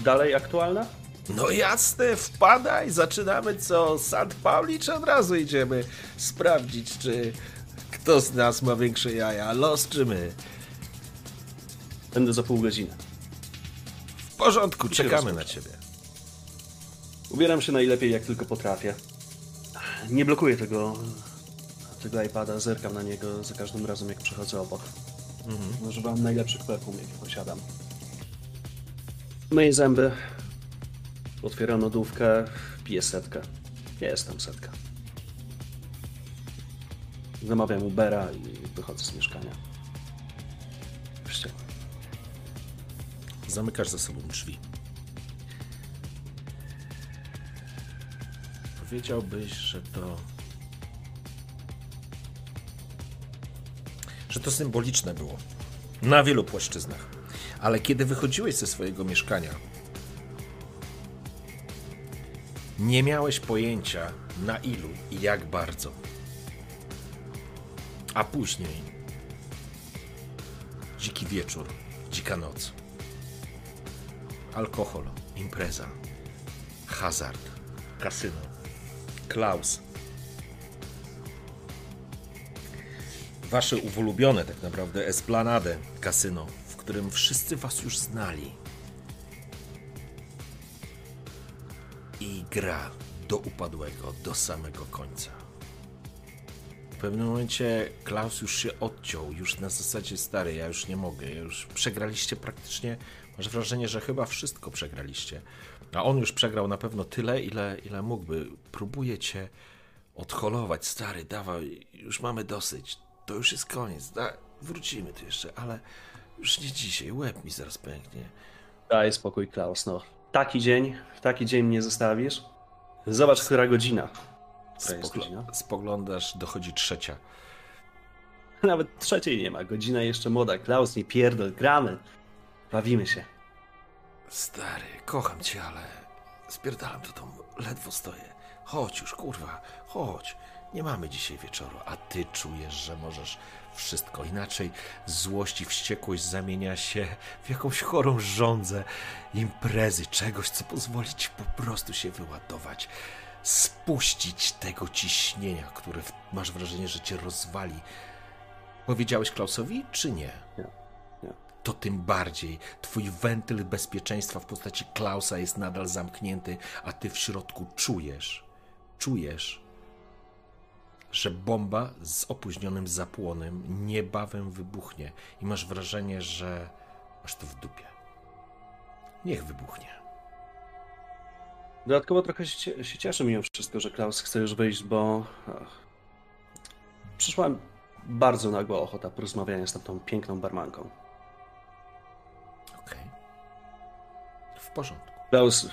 dalej aktualna? No jasne, wpadaj, zaczynamy co? St. Pauli, czy od razu idziemy sprawdzić, czy kto z nas ma większe jaja, los czy my? Będę za pół godziny. W porządku, czekamy na ciebie. Ubieram się najlepiej jak tylko potrafię. Nie blokuję tego, tego iPada, zerkam na niego za każdym razem jak przechodzę obok. Mhm. Używam najlepszych perfum, jakie posiadam. Myję zęby, otwieram lodówkę, piję setkę. Jest tam setka. Zamawiam Ubera i wychodzę z mieszkania. Wściekły. Zamykasz za sobą drzwi. Powiedziałbyś, że to. że to symboliczne było. Na wielu płaszczyznach. Ale kiedy wychodziłeś ze swojego mieszkania, nie miałeś pojęcia na ilu i jak bardzo. A później dziki wieczór, dzika noc alkohol, impreza, hazard, kasyno, Klaus. Wasze uwolubione tak naprawdę Esplanade kasyno, w którym wszyscy was już znali. I gra do upadłego, do samego końca. W pewnym momencie Klaus już się odciął, już na zasadzie stary, ja już nie mogę, już przegraliście praktycznie, masz wrażenie, że chyba wszystko przegraliście. A on już przegrał na pewno tyle, ile, ile mógłby. Próbuje cię odholować, stary, dawaj, już mamy dosyć, to już jest koniec, da, wrócimy tu jeszcze, ale już nie dzisiaj, łeb mi zaraz pęknie. Daj spokój, Klaus. No, taki dzień, taki dzień mnie zostawisz. Zobacz, godzina. Która godzina? Spogl- spoglądasz, dochodzi trzecia. Nawet trzeciej nie ma. Godzina jeszcze młoda. Klaus, nie pierdol, gramy. Bawimy się. Stary, kocham cię, ale spierdalam do domu, ledwo stoję. Chodź już, kurwa, chodź. Nie mamy dzisiaj wieczoru, a ty czujesz, że możesz wszystko inaczej. Złość i wściekłość zamienia się w jakąś chorą żądzę imprezy, czegoś, co pozwoli ci po prostu się wyładować, spuścić tego ciśnienia, które masz wrażenie, że cię rozwali. Powiedziałeś Klausowi, czy nie? To tym bardziej twój wentyl bezpieczeństwa w postaci Klausa jest nadal zamknięty, a ty w środku czujesz, czujesz, że bomba z opóźnionym zapłonem niebawem wybuchnie i masz wrażenie, że masz to w dupie. Niech wybuchnie. Dodatkowo trochę się, się cieszę mimo wszystko, że Klaus chce już wyjść, bo ach, przyszła bardzo nagła ochota porozmawiania z tą piękną barmanką. Porządku. Klaus,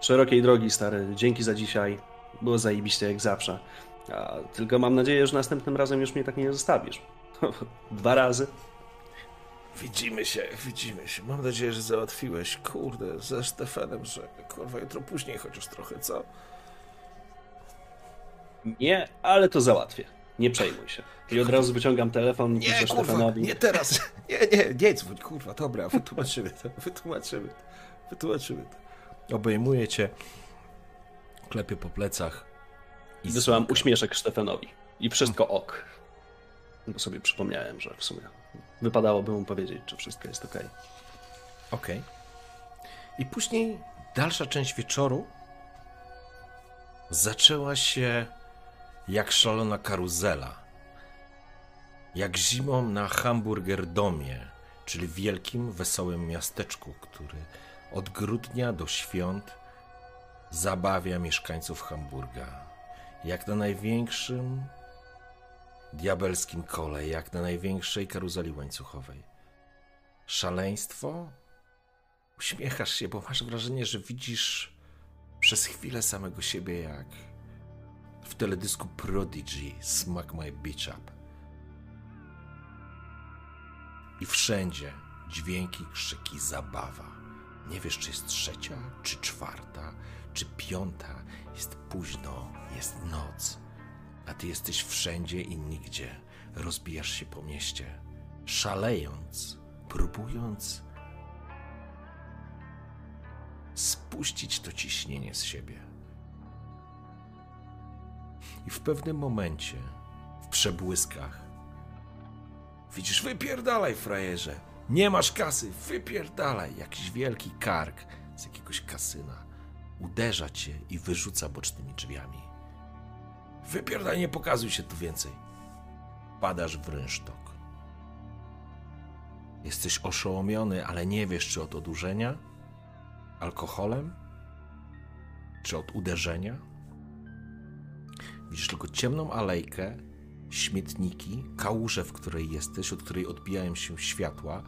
szerokiej drogi, stary. Dzięki za dzisiaj. Było zajebiście jak zawsze. A, tylko mam nadzieję, że następnym razem już mnie tak nie zostawisz. Dwa razy. Widzimy się, widzimy się. Mam nadzieję, że załatwiłeś, kurde, ze Stefanem, że kurwa jutro później chociaż trochę, co? Nie, ale to załatwię. Nie przejmuj się. I od razu wyciągam telefon i Nie, piszę kurwa, Stefanowi. nie teraz. Nie, nie, nie dzwoń, kurwa, dobra, wytłumaczymy to, wytłumaczymy to, wytłumaczymy to. Obejmuję cię, klepię po plecach i Wysłałam znikam. uśmieszek Stefanowi. I wszystko ok. Bo sobie przypomniałem, że w sumie wypadałoby mu powiedzieć, czy wszystko jest ok. Okej. I później dalsza część wieczoru zaczęła się jak szalona karuzela. Jak zimą na hamburgerdomie, czyli wielkim, wesołym miasteczku, który od grudnia do świąt zabawia mieszkańców Hamburga. Jak na największym diabelskim kole, jak na największej karuzeli łańcuchowej. Szaleństwo? Uśmiechasz się, bo masz wrażenie, że widzisz przez chwilę samego siebie jak w teledysku Prodigy Smack My Bitch Up. I wszędzie dźwięki, krzyki, zabawa. Nie wiesz, czy jest trzecia, czy czwarta, czy piąta. Jest późno, jest noc, a ty jesteś wszędzie i nigdzie. Rozbijasz się po mieście, szalejąc, próbując spuścić to ciśnienie z siebie. I w pewnym momencie, w przebłyskach, widzisz, wypierdalaj, frajerze. Nie masz kasy, wypierdalaj. Jakiś wielki kark z jakiegoś kasyna uderza cię i wyrzuca bocznymi drzwiami. Wypierdalaj, nie pokazuj się tu więcej. Padasz w rynsztok. Jesteś oszołomiony, ale nie wiesz, czy od odurzenia, alkoholem, czy od uderzenia. Widzisz tylko ciemną alejkę, śmietniki, kałużę, w której jesteś, od której odbijają się światła.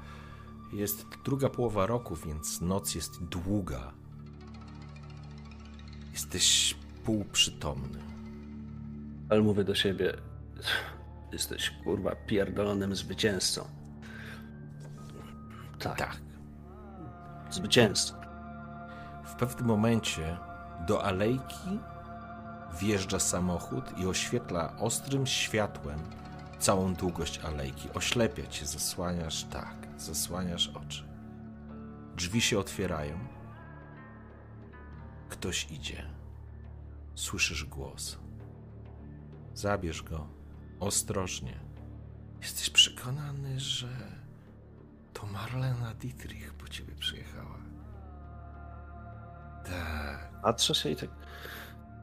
Jest druga połowa roku, więc noc jest długa. Jesteś półprzytomny. Ale mówię do siebie, jesteś kurwa pierdolonym zwycięzcą. Tak, Tak. zwycięzcą. W pewnym momencie do alejki wjeżdża samochód i oświetla ostrym światłem całą długość alejki. Oślepia cię, zasłaniasz, tak, zasłaniasz oczy. Drzwi się otwierają. Ktoś idzie. Słyszysz głos. Zabierz go ostrożnie. Jesteś przekonany, że to Marlena Dietrich po ciebie przyjechała. Tak. Patrzę się i tak,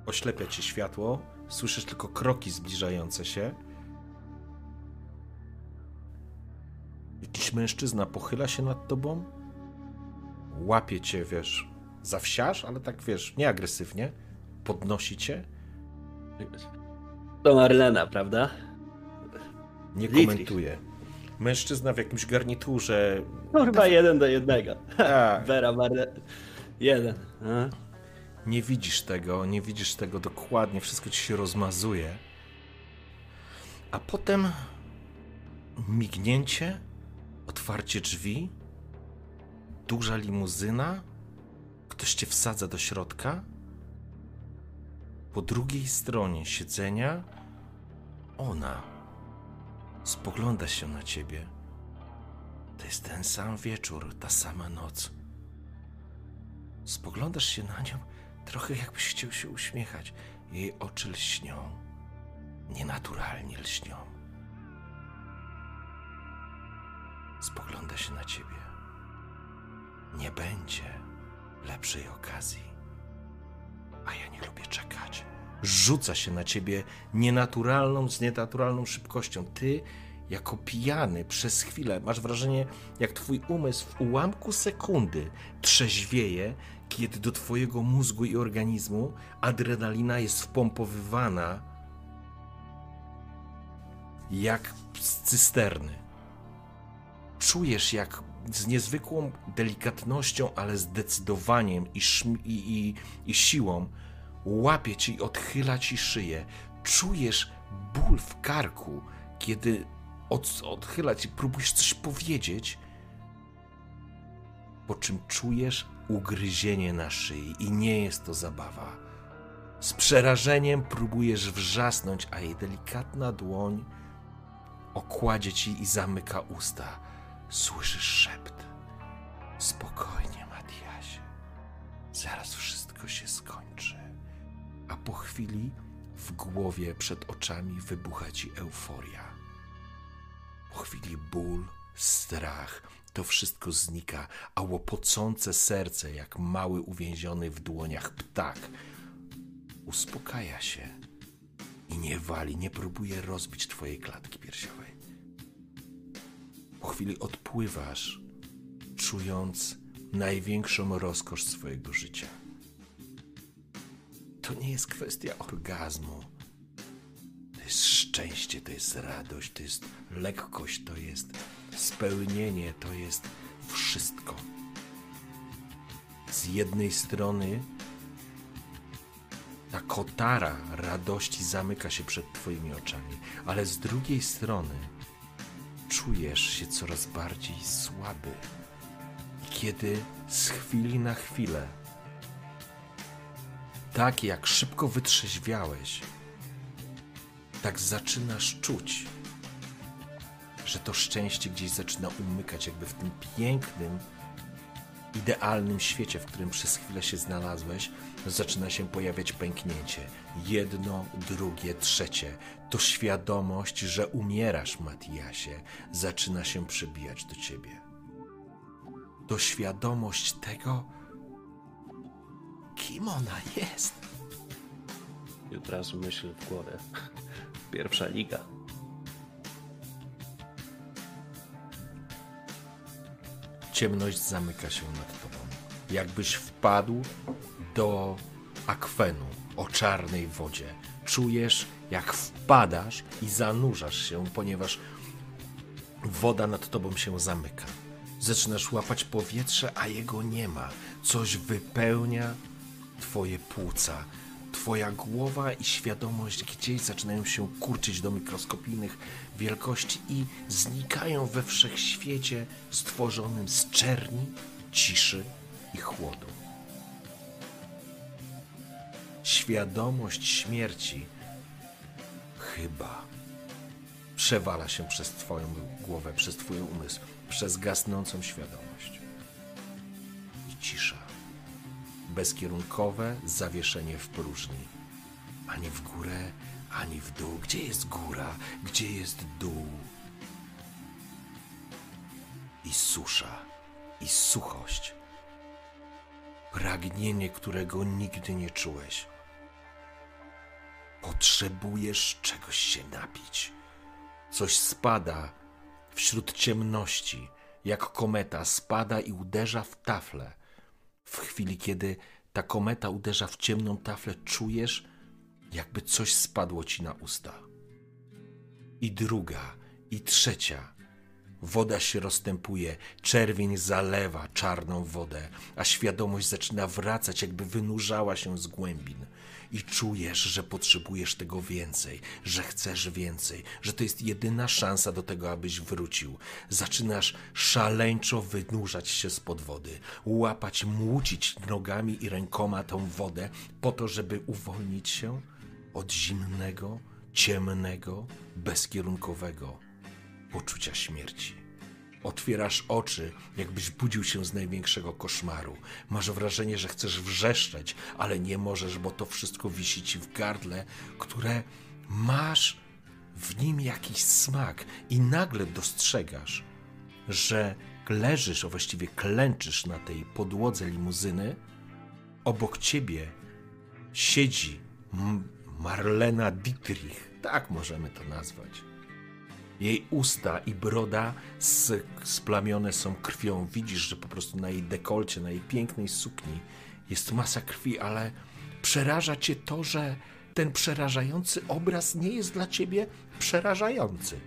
Oślepia cię światło, słyszysz tylko kroki zbliżające się. Jakiś mężczyzna pochyla się nad tobą, łapie cię, wiesz, za wsiarz, ale tak, wiesz, nie agresywnie, podnosi cię, to Marlena, prawda? nie komentuje. Mężczyzna w jakimś garniturze, Kurwa jeden do jednego. tak, Vera Marlena. Jeden. A? Nie widzisz tego, nie widzisz tego dokładnie, wszystko ci się rozmazuje. A potem mignięcie, otwarcie drzwi, duża limuzyna, ktoś cię wsadza do środka. Po drugiej stronie siedzenia ona spogląda się na ciebie. To jest ten sam wieczór, ta sama noc. Spoglądasz się na nią, trochę jakbyś chciał się uśmiechać. Jej oczy lśnią. Nienaturalnie lśnią. Spogląda się na ciebie. Nie będzie lepszej okazji. A ja nie lubię czekać. Rzuca się na ciebie nienaturalną, z nienaturalną szybkością. Ty, jako pijany, przez chwilę masz wrażenie, jak twój umysł w ułamku sekundy trzeźwieje, kiedy do twojego mózgu i organizmu adrenalina jest wpompowywana jak z cysterny. Czujesz, jak z niezwykłą delikatnością, ale zdecydowaniem i, i, i, i siłą łapie ci i odchyla ci szyję. Czujesz ból w karku, kiedy od, odchyla ci, próbujesz coś powiedzieć, po czym czujesz ugryzienie na szyi i nie jest to zabawa. Z przerażeniem próbujesz wrzasnąć, a jej delikatna dłoń okładzie ci i zamyka usta. Słyszysz szept. Spokojnie, Matiasie. Zaraz wszystko się skończy. A po chwili w głowie przed oczami wybucha ci euforia. Po chwili ból, strach, to wszystko znika, a łopocące serce, jak mały uwięziony w dłoniach ptak, uspokaja się i nie wali, nie próbuje rozbić twojej klatki piersiowej. Po chwili odpływasz, czując największą rozkosz swojego życia. To nie jest kwestia orgazmu. To jest szczęście, to jest radość, to jest lekkość, to jest spełnienie, to jest wszystko. Z jednej strony ta kotara radości zamyka się przed Twoimi oczami, ale z drugiej strony czujesz się coraz bardziej słaby. Kiedy z chwili na chwilę, tak jak szybko wytrzeźwiałeś, tak zaczynasz czuć, że to szczęście gdzieś zaczyna umykać, jakby w tym pięknym, idealnym świecie, w którym przez chwilę się znalazłeś, zaczyna się pojawiać pęknięcie. Jedno, drugie, trzecie. To świadomość, że umierasz, Matiasie, zaczyna się przybijać do ciebie. To świadomość tego, kim ona jest. I od razu myśl w głowie. Pierwsza liga. Ciemność zamyka się nad tobą. Jakbyś wpadł do akwenu o czarnej wodzie. Czujesz, jak wpadasz i zanurzasz się, ponieważ woda nad tobą się zamyka. Zaczynasz łapać powietrze, a jego nie ma. Coś wypełnia twoje płuca. Twoja głowa i świadomość gdzieś zaczynają się kurczyć do mikroskopijnych wielkości i znikają we wszechświecie stworzonym z czerni, ciszy i chłodu. Świadomość śmierci chyba przewala się przez Twoją głowę, przez Twój umysł, przez gasnącą świadomość. I cisza. Bezkierunkowe zawieszenie w próżni. Ani w górę, ani w dół. Gdzie jest góra? Gdzie jest dół? I susza, i suchość. Pragnienie, którego nigdy nie czułeś. Potrzebujesz czegoś się napić. Coś spada wśród ciemności, jak kometa spada i uderza w taflę. W chwili, kiedy ta kometa uderza w ciemną taflę, czujesz, jakby coś spadło ci na usta. I druga, i trzecia. Woda się rozstępuje, czerwień zalewa czarną wodę, a świadomość zaczyna wracać, jakby wynurzała się z głębin. I czujesz, że potrzebujesz tego więcej, że chcesz więcej, że to jest jedyna szansa do tego, abyś wrócił. Zaczynasz szaleńczo wynurzać się spod wody, łapać, młócić nogami i rękoma tą wodę, po to, żeby uwolnić się od zimnego, ciemnego, bezkierunkowego poczucia śmierci. Otwierasz oczy, jakbyś budził się z największego koszmaru. Masz wrażenie, że chcesz wrzeszczeć, ale nie możesz, bo to wszystko wisi ci w gardle, które masz w nim jakiś smak i nagle dostrzegasz, że leżysz, a właściwie klęczysz na tej podłodze limuzyny. Obok ciebie siedzi Marlena Dietrich, tak możemy to nazwać. Jej usta i broda splamione są krwią. Widzisz, że po prostu na jej dekolcie, na jej pięknej sukni jest masa krwi, ale przeraża cię to, że ten przerażający obraz nie jest dla ciebie przerażający.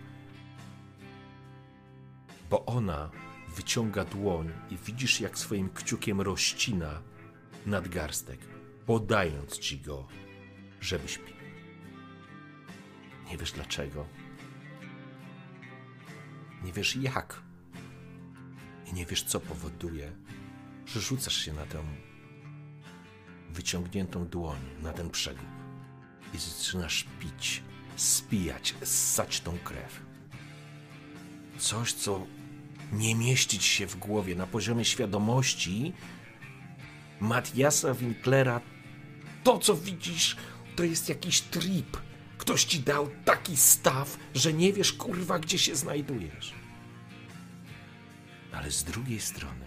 Bo ona wyciąga dłoń i widzisz, jak swoim kciukiem rozcina nadgarstek, podając ci go, żebyś pił. Nie wiesz dlaczego. Nie wiesz jak. I nie wiesz, co powoduje, że rzucasz się na tę wyciągniętą dłoń, na ten przegub i zaczynasz pić, spijać, ssać tą krew. Coś, co nie mieści ci się w głowie na poziomie świadomości Matiasa Winklera. To, co widzisz, to jest jakiś trip. Ktoś ci dał taki staw, że nie wiesz, kurwa, gdzie się znajdujesz. Ale z drugiej strony,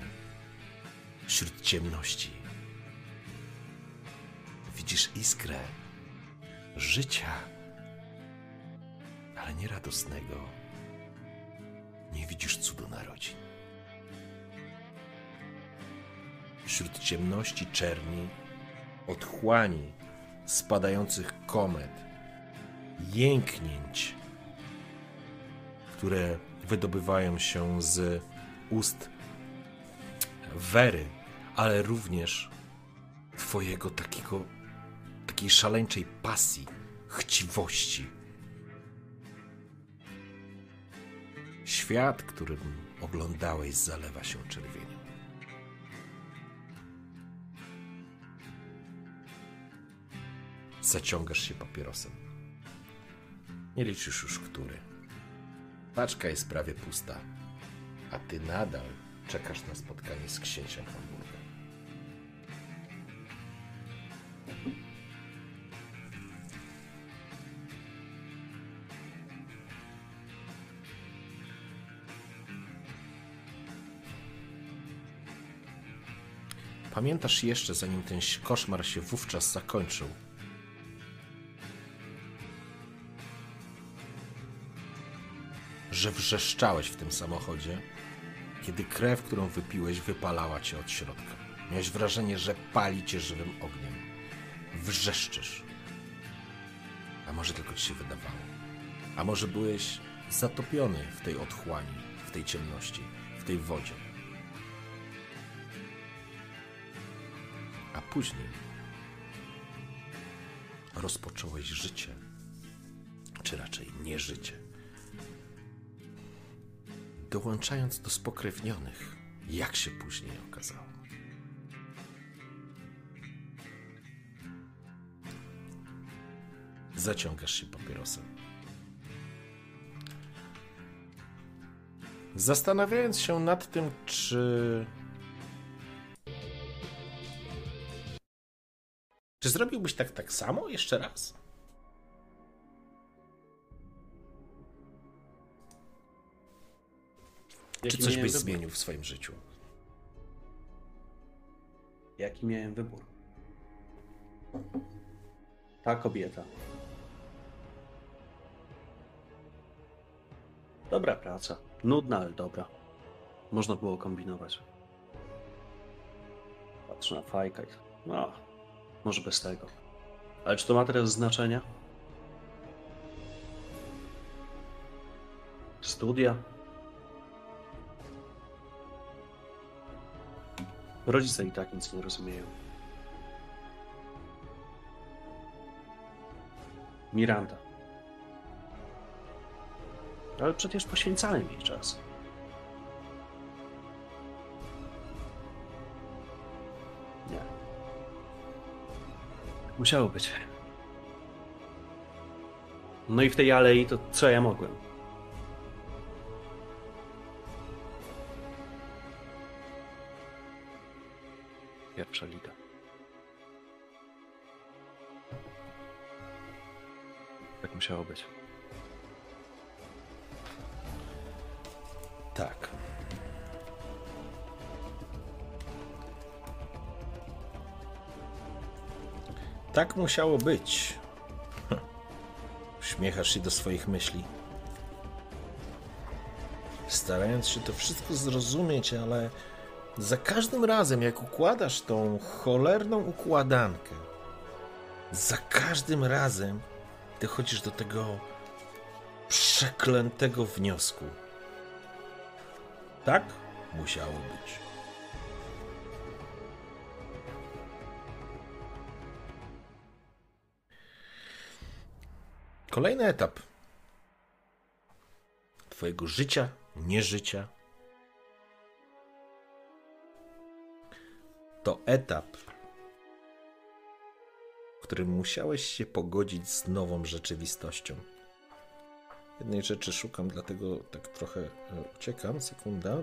wśród ciemności, widzisz iskrę życia, ale nie radosnego, nie widzisz cudu narodzin. Wśród ciemności czerni, otchłani, spadających komet, jęknięć, które wydobywają się z ust Wery, ale również Twojego takiego, takiej szaleńczej pasji, chciwości. Świat, którym oglądałeś, zalewa się czerwienią. Zaciągasz się papierosem. Nie liczysz już który. Paczka jest prawie pusta, a ty nadal czekasz na spotkanie z księciem Hamburga. Pamiętasz jeszcze, zanim ten koszmar się wówczas zakończył, że wrzeszczałeś w tym samochodzie, kiedy krew, którą wypiłeś, wypalała cię od środka. Miałeś wrażenie, że pali cię żywym ogniem. Wrzeszczysz. A może tylko ci się wydawało. A może byłeś zatopiony w tej otchłani, w tej ciemności, w tej wodzie. A później rozpocząłeś życie, czy raczej nie życie dołączając do spokrewnionych, jak się później okazało. Zaciągasz się papierosem. Zastanawiając się nad tym, czy. Czy zrobiłbyś tak tak samo jeszcze raz? Czy coś byś wybór? zmienił w swoim życiu? Jaki miałem wybór? Ta kobieta. Dobra praca. Nudna, ale dobra. Można było kombinować. Patrzę na fajka i... No, może bez tego. Ale czy to ma teraz znaczenia? Studia? Rodzice i tak nic nie rozumieją. Miranda. Ale przecież poświęcałem jej czas. Nie. Musiało być. No i w tej alei to co ja mogłem? Liga. Tak musiało być. Tak. Tak musiało być. Uśmiechasz się do swoich myśli. Starając się to wszystko zrozumieć, ale za każdym razem, jak układasz tą cholerną układankę, za każdym razem dochodzisz do tego przeklętego wniosku. Tak musiało być. Kolejny etap Twojego życia, nieżycia. To etap, w którym musiałeś się pogodzić z nową rzeczywistością. Jednej rzeczy szukam, dlatego tak trochę e, uciekam. Sekunda.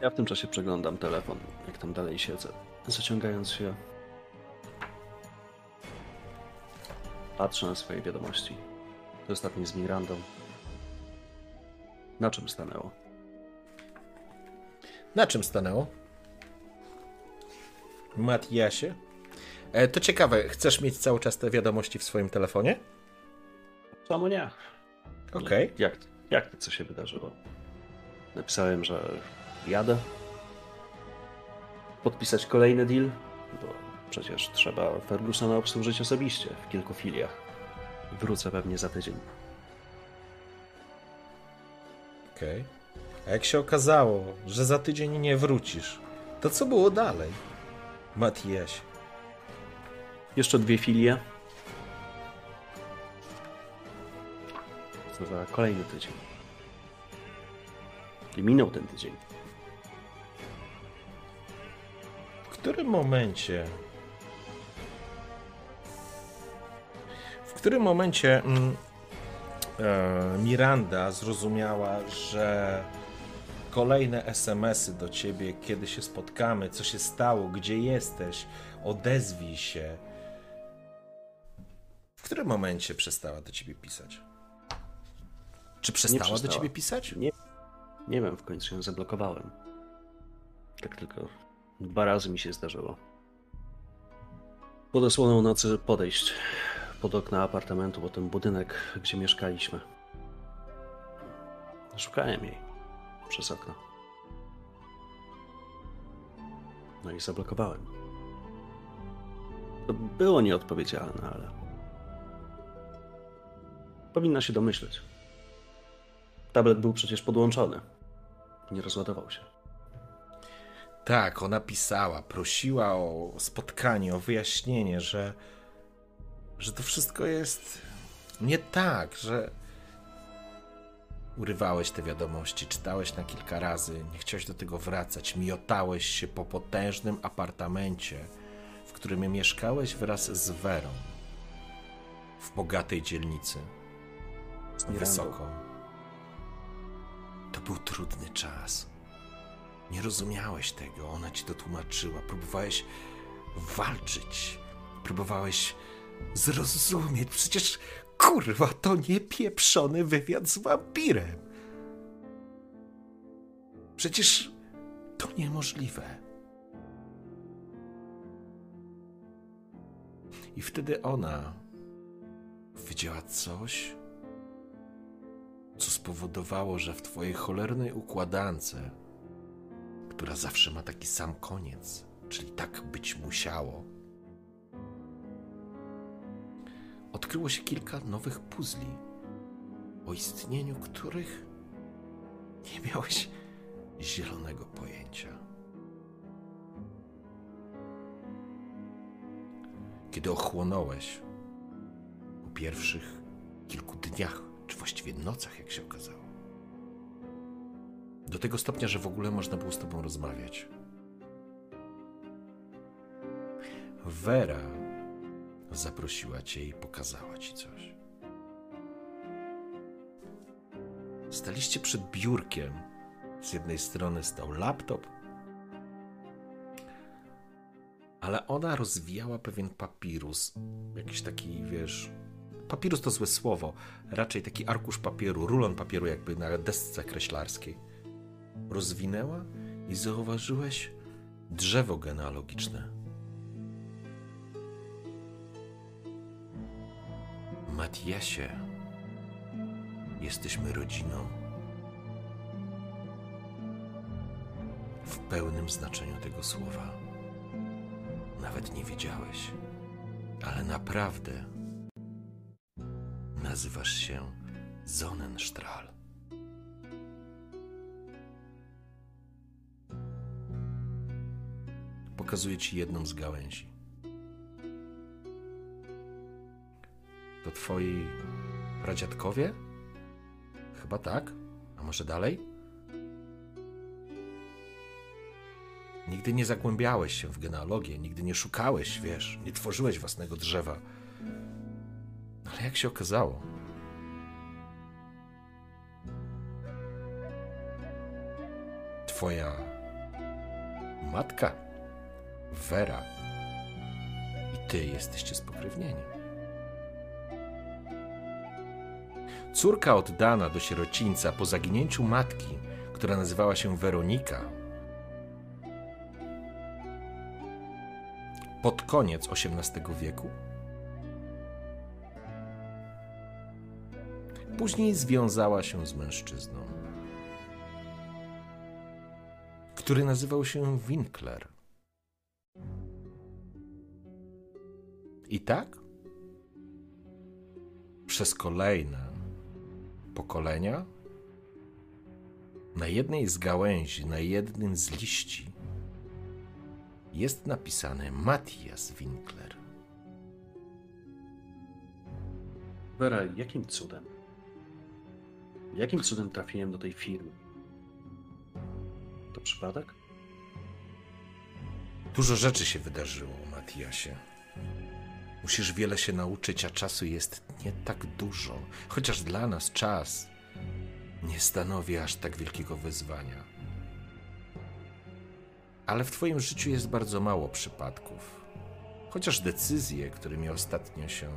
Ja w tym czasie przeglądam telefon, jak tam dalej siedzę, zaciągając się. Patrzę na swoje wiadomości. To ostatni z Mirandą. Na czym stanęło? Na czym stanęło? Matiasie? E, to ciekawe, chcesz mieć cały czas te wiadomości w swoim telefonie? Czemu nie? Okej. Jak, Jak to, co się wydarzyło? Napisałem, że jadę. Podpisać kolejny deal, bo przecież trzeba Fergusona obsłużyć osobiście w kilku filiach. Wrócę pewnie za tydzień. Okej. A jak się okazało, że za tydzień nie wrócisz, to co było dalej? Matijaś. Jeszcze dwie filie. Co za kolejny tydzień. I minął ten tydzień. W którym momencie. W którym momencie mm, e, Miranda zrozumiała, że kolejne SMS-y do ciebie, kiedy się spotkamy, co się stało, gdzie jesteś, odezwij się. W którym momencie przestała do ciebie pisać? Czy przestała, do przestała. ciebie pisać? Nie, nie wiem, w końcu ją zablokowałem. Tak tylko dwa razy mi się zdarzyło. Pod osłoną nocy podejść pod okna apartamentu, bo ten budynek, gdzie mieszkaliśmy. Szukałem jej przez okno. No i zablokowałem. To było nieodpowiedzialne, ale. Powinna się domyśleć. Tablet był przecież podłączony. Nie rozładował się. Tak, ona pisała, prosiła o spotkanie, o wyjaśnienie, że, że to wszystko jest nie tak, że urywałeś te wiadomości, czytałeś na kilka razy, nie chciałeś do tego wracać, miotałeś się po potężnym apartamencie, w którym mieszkałeś wraz z Werą, w bogatej dzielnicy, wysoko. To był trudny czas. Nie rozumiałeś tego, ona ci to tłumaczyła. Próbowałeś walczyć, próbowałeś zrozumieć. Przecież kurwa, to nie pieprzony wywiad z wampirem. Przecież to niemożliwe. I wtedy ona widziała coś, co spowodowało, że w twojej cholernej układance która zawsze ma taki sam koniec, czyli tak być musiało. Odkryło się kilka nowych puzli, o istnieniu których nie miałeś zielonego pojęcia. Kiedy ochłonąłeś po pierwszych kilku dniach, czy właściwie nocach, jak się okazało, do tego stopnia, że w ogóle można było z tobą rozmawiać. Wera zaprosiła cię i pokazała ci coś. Staliście przed biurkiem. Z jednej strony stał laptop, ale ona rozwijała pewien papirus. Jakiś taki, wiesz. Papirus to złe słowo. Raczej taki arkusz papieru, rulon papieru, jakby na desce kreślarskiej rozwinęła i zauważyłeś drzewo genealogiczne. Matiasie, jesteśmy rodziną. W pełnym znaczeniu tego słowa. Nawet nie wiedziałeś, ale naprawdę nazywasz się Sonnenstrahl. Pokazuję ci jedną z gałęzi. To twoi pradziadkowie? Chyba tak. A może dalej? Nigdy nie zagłębiałeś się w genealogię, nigdy nie szukałeś, wiesz, nie tworzyłeś własnego drzewa. Ale jak się okazało, twoja matka Wera i ty jesteście spokrewnieni. Córka oddana do sierocińca po zaginięciu matki, która nazywała się Weronika, pod koniec XVIII wieku, Później związała się z mężczyzną, który nazywał się Winkler. I tak przez kolejne pokolenia na jednej z gałęzi, na jednym z liści jest napisane Matthias Winkler. Wera, jakim cudem? Jakim cudem trafiłem do tej firmy? To przypadek? Dużo rzeczy się wydarzyło, Matiasie. Musisz wiele się nauczyć, a czasu jest nie tak dużo. Chociaż dla nas czas nie stanowi aż tak wielkiego wyzwania. Ale w Twoim życiu jest bardzo mało przypadków. Chociaż decyzje, którymi ostatnio się.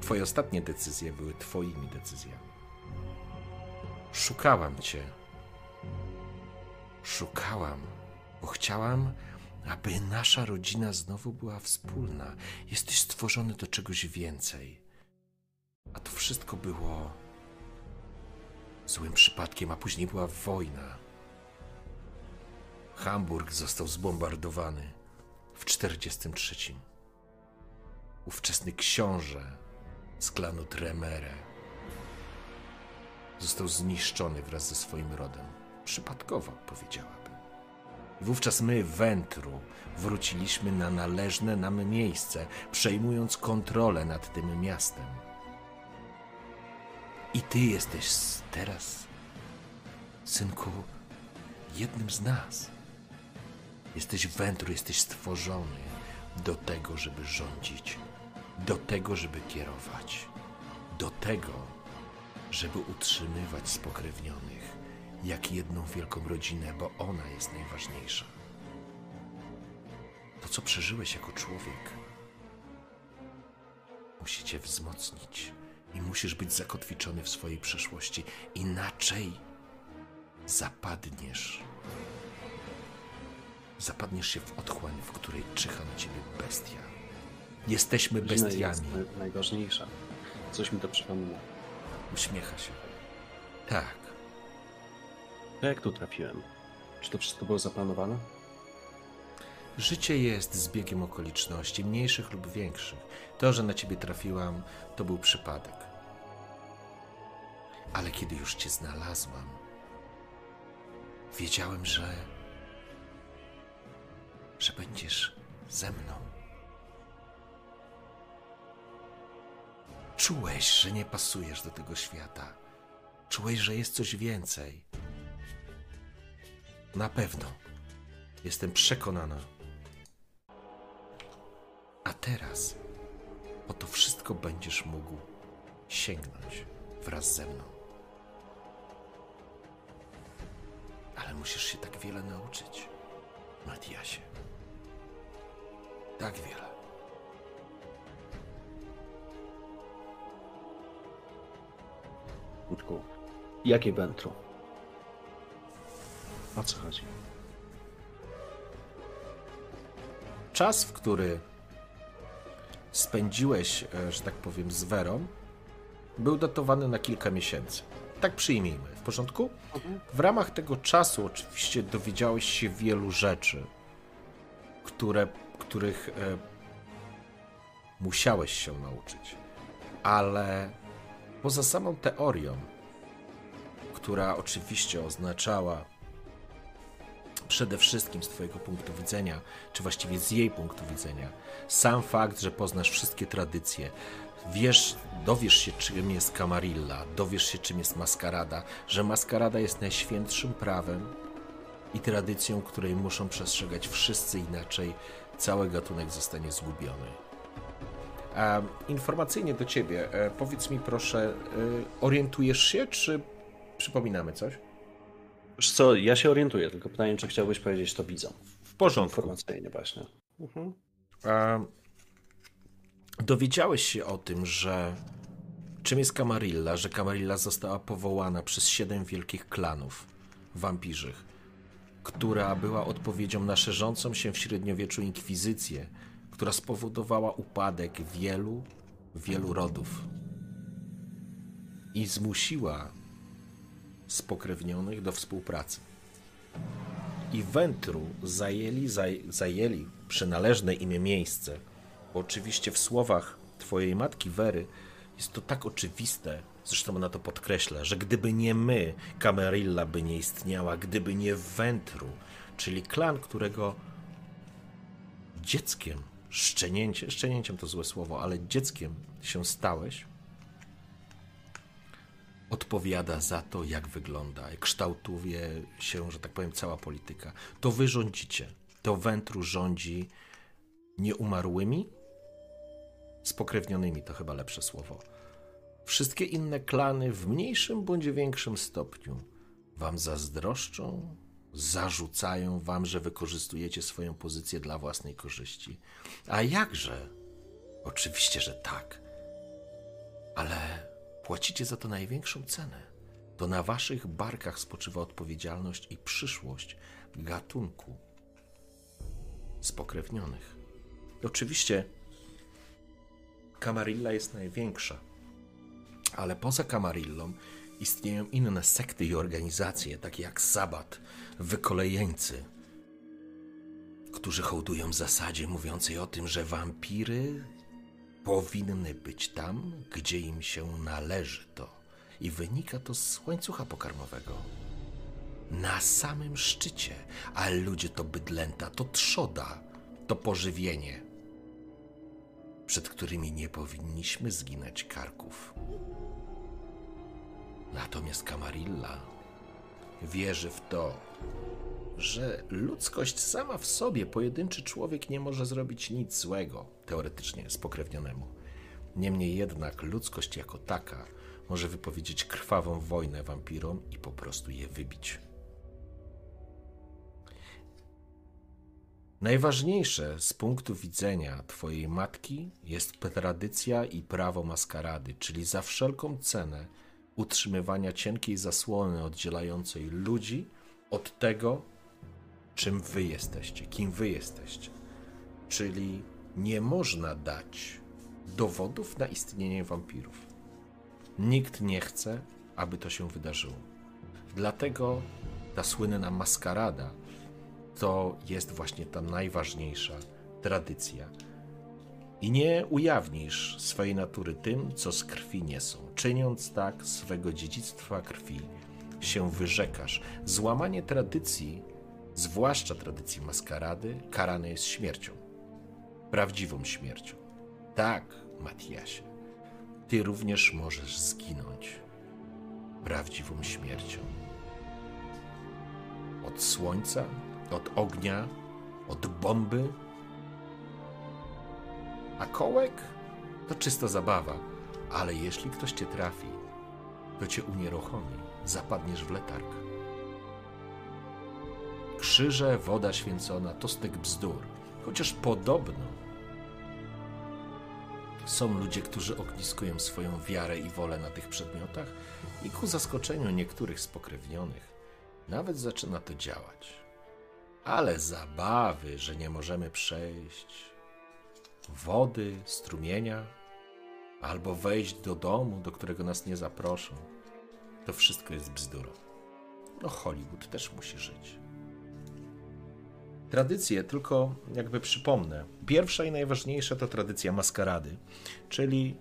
Twoje ostatnie decyzje były Twoimi decyzjami. Szukałam Cię. Szukałam, bo chciałam, aby nasza rodzina znowu była wspólna. Jesteś stworzony do czegoś więcej. A to wszystko było złym przypadkiem, a później była wojna. Hamburg został zbombardowany w 1943. Ówczesny książę z klanu Tremere został zniszczony wraz ze swoim rodem. Przypadkowo, powiedziałabym. Wówczas my, Wentru, wróciliśmy na należne nam miejsce, przejmując kontrolę nad tym miastem. I ty jesteś teraz, synku, jednym z nas. Jesteś Wentru, jesteś stworzony do tego, żeby rządzić, do tego, żeby kierować, do tego, żeby utrzymywać spokrewnionych, jak jedną wielką rodzinę, bo ona jest najważniejsza. To, co przeżyłeś jako człowiek, musi cię wzmocnić i musisz być zakotwiczony w swojej przeszłości. Inaczej zapadniesz. Zapadniesz się w otchłań, w której czyha na ciebie bestia. Jesteśmy bestiami. jest naj- najważniejsza. Coś mi to przypomina. Uśmiecha się. Tak. Jak tu trafiłem? Czy to wszystko było zaplanowane? Życie jest zbiegiem okoliczności, mniejszych lub większych. To, że na ciebie trafiłam, to był przypadek. Ale kiedy już cię znalazłam, wiedziałem, że. że będziesz ze mną. Czułeś, że nie pasujesz do tego świata. Czułeś, że jest coś więcej. Na pewno. Jestem przekonana. A teraz po to wszystko będziesz mógł sięgnąć wraz ze mną. Ale musisz się tak wiele nauczyć, Matiasie. Tak wiele. Kutku, jakie Bentru? O co chodzi? Czas, w który spędziłeś, e, że tak powiem, z Werą, był datowany na kilka miesięcy. Tak przyjmijmy, w porządku? W ramach tego czasu oczywiście dowiedziałeś się wielu rzeczy, które, których e, musiałeś się nauczyć. Ale poza samą teorią, która oczywiście oznaczała przede wszystkim z Twojego punktu widzenia, czy właściwie z jej punktu widzenia, sam fakt, że poznasz wszystkie tradycje, wiesz, dowiesz się, czym jest kamarilla, dowiesz się, czym jest maskarada, że maskarada jest najświętszym prawem i tradycją, której muszą przestrzegać wszyscy, inaczej cały gatunek zostanie zgubiony. Informacyjnie do Ciebie, e, powiedz mi proszę, e, orientujesz się, czy przypominamy coś? Wiesz co, ja się orientuję, tylko pytanie, czy chciałbyś powiedzieć to widzom. W porządku. Informacyjnie właśnie. Mhm. A dowiedziałeś się o tym, że czym jest Camarilla, że Camarilla została powołana przez siedem wielkich klanów wampirzych, która była odpowiedzią na szerzącą się w średniowieczu inkwizycję, która spowodowała upadek wielu, wielu rodów. i zmusiła spokrewnionych do współpracy. I Wentru zajęli, zaj, zajęli przynależne imię miejsce. Bo oczywiście w słowach twojej matki Wery jest to tak oczywiste, zresztą ona to podkreśla, że gdyby nie my, Camarilla by nie istniała, gdyby nie Wentru, czyli klan, którego dzieckiem, szczenięcie, szczenięciem to złe słowo, ale dzieckiem się stałeś, odpowiada za to, jak wygląda, kształtuje się, że tak powiem, cała polityka. To wy rządzicie. To Wentru rządzi nieumarłymi, spokrewnionymi, to chyba lepsze słowo. Wszystkie inne klany w mniejszym bądź większym stopniu wam zazdroszczą, zarzucają wam, że wykorzystujecie swoją pozycję dla własnej korzyści. A jakże? Oczywiście, że tak. Ale płacicie za to największą cenę. To na waszych barkach spoczywa odpowiedzialność i przyszłość gatunku spokrewnionych. Oczywiście Camarilla jest największa, ale poza Camarillą istnieją inne sekty i organizacje, takie jak Sabat, wykolejeńcy, którzy hołdują zasadzie mówiącej o tym, że wampiry powinny być tam, gdzie im się należy to. I wynika to z łańcucha pokarmowego. Na samym szczycie, a ludzie to bydlęta, to trzoda, to pożywienie, przed którymi nie powinniśmy zginać karków. Natomiast Camarilla wierzy w to, że ludzkość sama w sobie, pojedynczy człowiek nie może zrobić nic złego, teoretycznie spokrewnionemu. Niemniej jednak ludzkość jako taka może wypowiedzieć krwawą wojnę wampirom i po prostu je wybić. Najważniejsze z punktu widzenia Twojej matki jest tradycja i prawo maskarady, czyli za wszelką cenę utrzymywania cienkiej zasłony oddzielającej ludzi od tego, czym wy jesteście, kim wy jesteście. Czyli nie można dać dowodów na istnienie wampirów. Nikt nie chce, aby to się wydarzyło. Dlatego ta słynna maskarada to jest właśnie ta najważniejsza tradycja. I nie ujawnisz swojej natury tym, co z krwi nie są. Czyniąc tak, swego dziedzictwa krwi się wyrzekasz. Złamanie tradycji zwłaszcza tradycji maskarady, karane jest śmiercią. Prawdziwą śmiercią. Tak, Matiasie, ty również możesz zginąć prawdziwą śmiercią. Od słońca, od ognia, od bomby. A kołek to czysta zabawa, ale jeśli ktoś cię trafi, to cię unieruchomi, zapadniesz w letarg. Krzyże, woda święcona to styk bzdur. Chociaż podobno są ludzie, którzy ogniskują swoją wiarę i wolę na tych przedmiotach i ku zaskoczeniu niektórych spokrewnionych nawet zaczyna to działać. Ale zabawy, że nie możemy przejść wody, strumienia, albo wejść do domu, do którego nas nie zaproszą, to wszystko jest bzdurą. No Hollywood też musi żyć. Tradycje, tylko jakby przypomnę. Pierwsza i najważniejsza to tradycja maskarady, czyli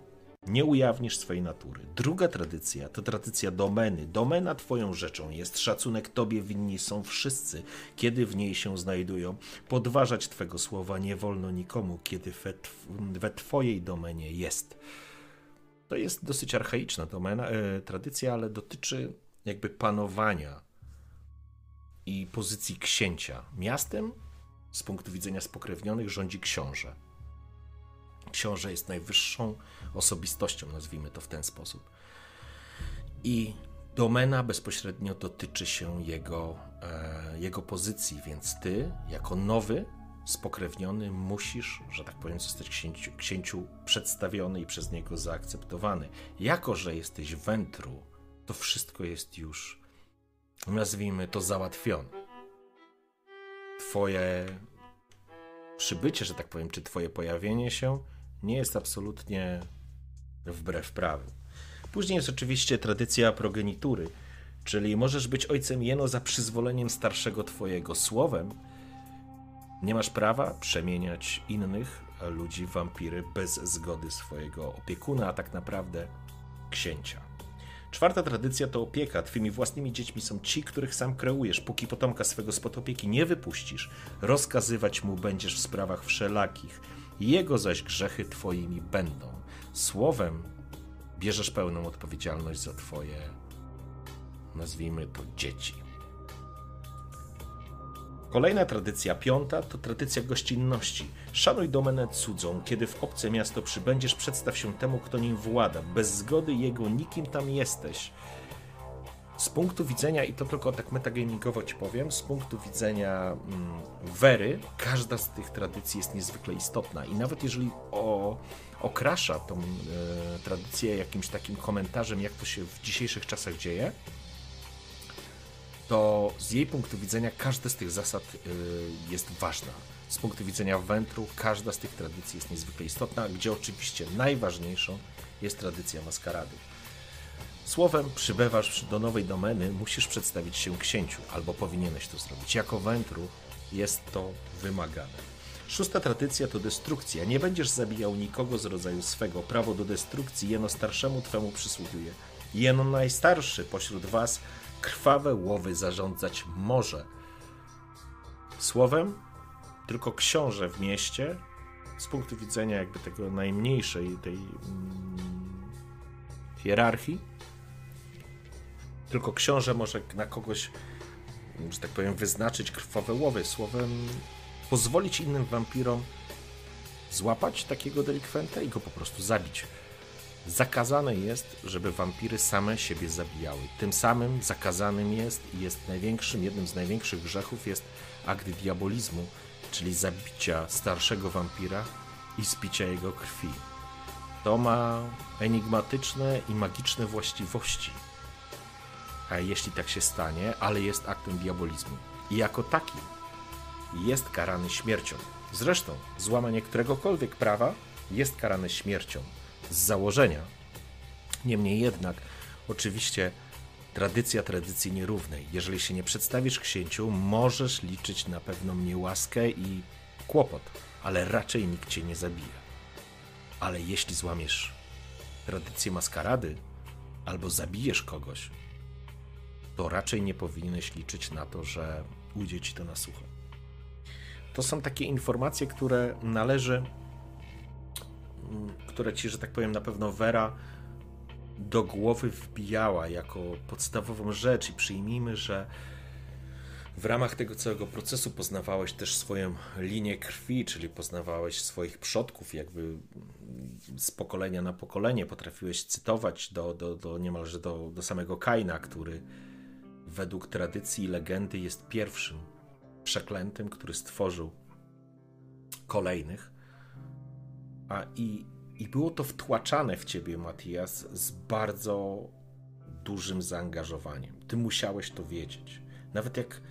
nie ujawnisz swojej natury. Druga tradycja to tradycja domeny. Domena twoją rzeczą jest, szacunek tobie winni są wszyscy, kiedy w niej się znajdują. Podważać twego słowa nie wolno nikomu, kiedy we, twojej domenie jest. To jest dosyć archaiczna domena, e, tradycja, ale dotyczy jakby panowania i pozycji księcia. Miastem z punktu widzenia spokrewnionych rządzi książę. Książę jest najwyższą osobistością, nazwijmy to w ten sposób. I domena bezpośrednio dotyczy się jego, e, jego pozycji, więc ty, jako nowy, spokrewniony, musisz, że tak powiem, zostać księciu, księciu przedstawiony i przez niego zaakceptowany. Jako, że jesteś wętru, to wszystko jest już nazwijmy to, załatwione. Twoje przybycie, że tak powiem, czy Twoje pojawienie się nie jest absolutnie wbrew prawu. Później jest oczywiście tradycja progenitury, czyli możesz być ojcem jeno za przyzwoleniem starszego twojego słowem. Nie masz prawa przemieniać innych ludzi w wampiry bez zgody swojego opiekuna, a tak naprawdę księcia. Czwarta tradycja to opieka. Twymi własnymi dziećmi są ci, których sam kreujesz. Póki potomka swego spod opieki nie wypuścisz, rozkazywać mu będziesz w sprawach wszelakich. Jego zaś grzechy twoimi będą. Słowem bierzesz pełną odpowiedzialność za twoje, nazwijmy to, dzieci. Kolejna tradycja, piąta, to tradycja gościnności. Szanuj domenę cudzą. Kiedy w obce miasto przybędziesz, przedstaw się temu, kto nim włada. Bez zgody jego nikim tam jesteś. Z punktu widzenia, i to tylko tak metagamingowo ci powiem, z punktu widzenia mm, wery, każda z tych tradycji jest niezwykle istotna. I nawet jeżeli o, okrasza tą e, tradycję jakimś takim komentarzem, jak to się w dzisiejszych czasach dzieje, to z jej punktu widzenia każda z tych zasad y, jest ważna. Z punktu widzenia wętru każda z tych tradycji jest niezwykle istotna, gdzie oczywiście najważniejszą jest tradycja maskarady. Słowem, przybywasz do nowej domeny, musisz przedstawić się księciu, albo powinieneś to zrobić. Jako wętru jest to wymagane. Szósta tradycja to destrukcja. Nie będziesz zabijał nikogo z rodzaju swego. Prawo do destrukcji jeno starszemu twemu przysługuje. Jeno najstarszy pośród was krwawe łowy zarządzać może. Słowem, tylko książę w mieście, z punktu widzenia jakby tego najmniejszej tej mm, hierarchii, tylko książę może na kogoś, że tak powiem, wyznaczyć krwawe łowy. Słowem, pozwolić innym wampirom złapać takiego delikwenta i go po prostu zabić. Zakazane jest, żeby wampiry same siebie zabijały. Tym samym zakazanym jest i jest największym, jednym z największych grzechów jest akt diabolizmu, czyli zabicia starszego wampira i spicia jego krwi. To ma enigmatyczne i magiczne właściwości. A jeśli tak się stanie, ale jest aktem diabolizmu. I jako taki jest karany śmiercią. Zresztą, złamanie któregokolwiek prawa jest karane śmiercią z założenia. Niemniej jednak, oczywiście, tradycja tradycji nierównej. Jeżeli się nie przedstawisz księciu, możesz liczyć na pewną niełaskę i kłopot, ale raczej nikt cię nie zabije. Ale jeśli złamiesz tradycję maskarady albo zabijesz kogoś, to raczej nie powinieneś liczyć na to, że ujdzie ci to na sucho. To są takie informacje, które należy które ci, że tak powiem, na pewno Vera do głowy wbijała jako podstawową rzecz i przyjmijmy, że w ramach tego całego procesu poznawałeś też swoją linię krwi, czyli poznawałeś swoich przodków, jakby z pokolenia na pokolenie. Potrafiłeś cytować do, do, do niemalże do, do samego Kaina, który według tradycji i legendy jest pierwszym przeklętym, który stworzył kolejnych. A i, i było to wtłaczane w ciebie, Matias, z bardzo dużym zaangażowaniem. Ty musiałeś to wiedzieć. Nawet jak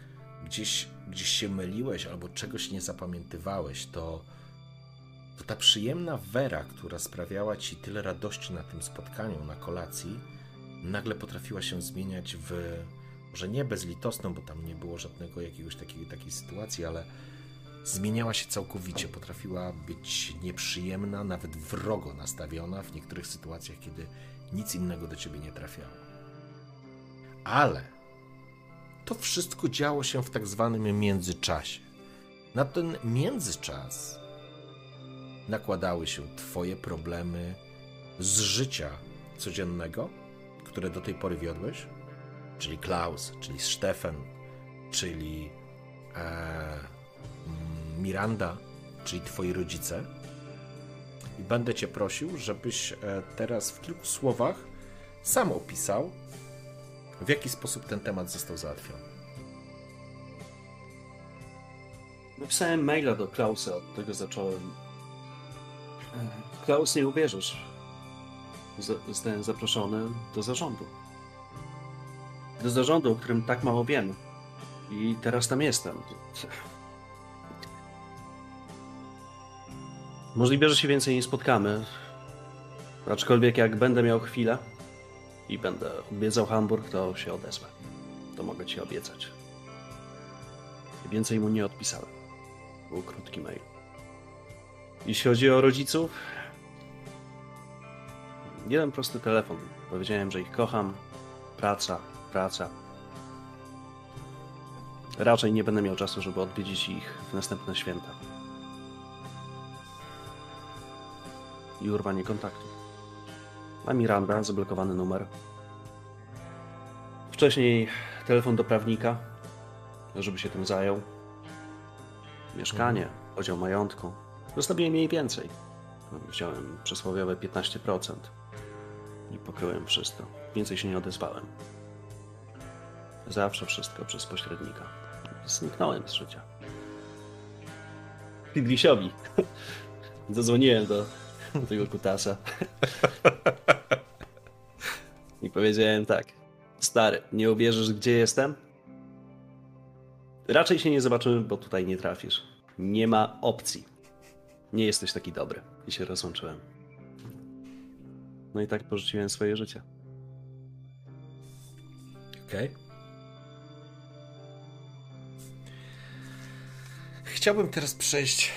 gdzieś, gdzieś się myliłeś albo czegoś nie zapamiętywałeś, to, to ta przyjemna wera, która sprawiała ci tyle radości na tym spotkaniu, na kolacji, nagle potrafiła się zmieniać w może nie bezlitosną, bo tam nie było żadnego jakiegoś takiej, takiej sytuacji, ale zmieniała się całkowicie. Potrafiła być nieprzyjemna, nawet wrogo nastawiona w niektórych sytuacjach, kiedy nic innego do ciebie nie trafiało. Ale to wszystko działo się w tak zwanym międzyczasie. Na ten międzyczas nakładały się Twoje problemy z życia codziennego, które do tej pory wiodłeś, czyli Klaus, czyli Stefan, czyli e, Miranda, czyli twoi rodzice. I będę cię prosił, żebyś e, teraz w kilku słowach sam opisał, w jaki sposób ten temat został załatwiony. Napisałem maila do Klausa, od tego zacząłem. E, Klaus, nie uwierzysz. Zostałem zaproszony do zarządu. Do zarządu, o którym tak mało wiem. I teraz tam jestem. Możliwe, że się więcej nie spotkamy. Aczkolwiek jak będę miał chwilę, i będę odwiedzał Hamburg, to się odezwę. To mogę ci obiecać. Więcej mu nie odpisałem. Był krótki mail. Jeśli chodzi o rodziców, jeden prosty telefon. Powiedziałem, że ich kocham. Praca, praca. Raczej nie będę miał czasu, żeby odwiedzić ich w następne święta. I urwanie kontaktu. A Miranda, zablokowany numer. Wcześniej telefon do prawnika, żeby się tym zajął. Mieszkanie, podział majątku. Zostawiłem jej więcej. Wziąłem przysłowiowe 15% i pokryłem wszystko. Więcej się nie odezwałem. Zawsze wszystko przez pośrednika. Zniknąłem z życia. Pidlisiowi. Zadzwoniłem do, do tego kutasa. I powiedziałem tak. Stary, nie uwierzysz, gdzie jestem? Raczej się nie zobaczymy, bo tutaj nie trafisz. Nie ma opcji. Nie jesteś taki dobry. I się rozłączyłem. No i tak porzuciłem swoje życie. Okej. Chciałbym teraz przejść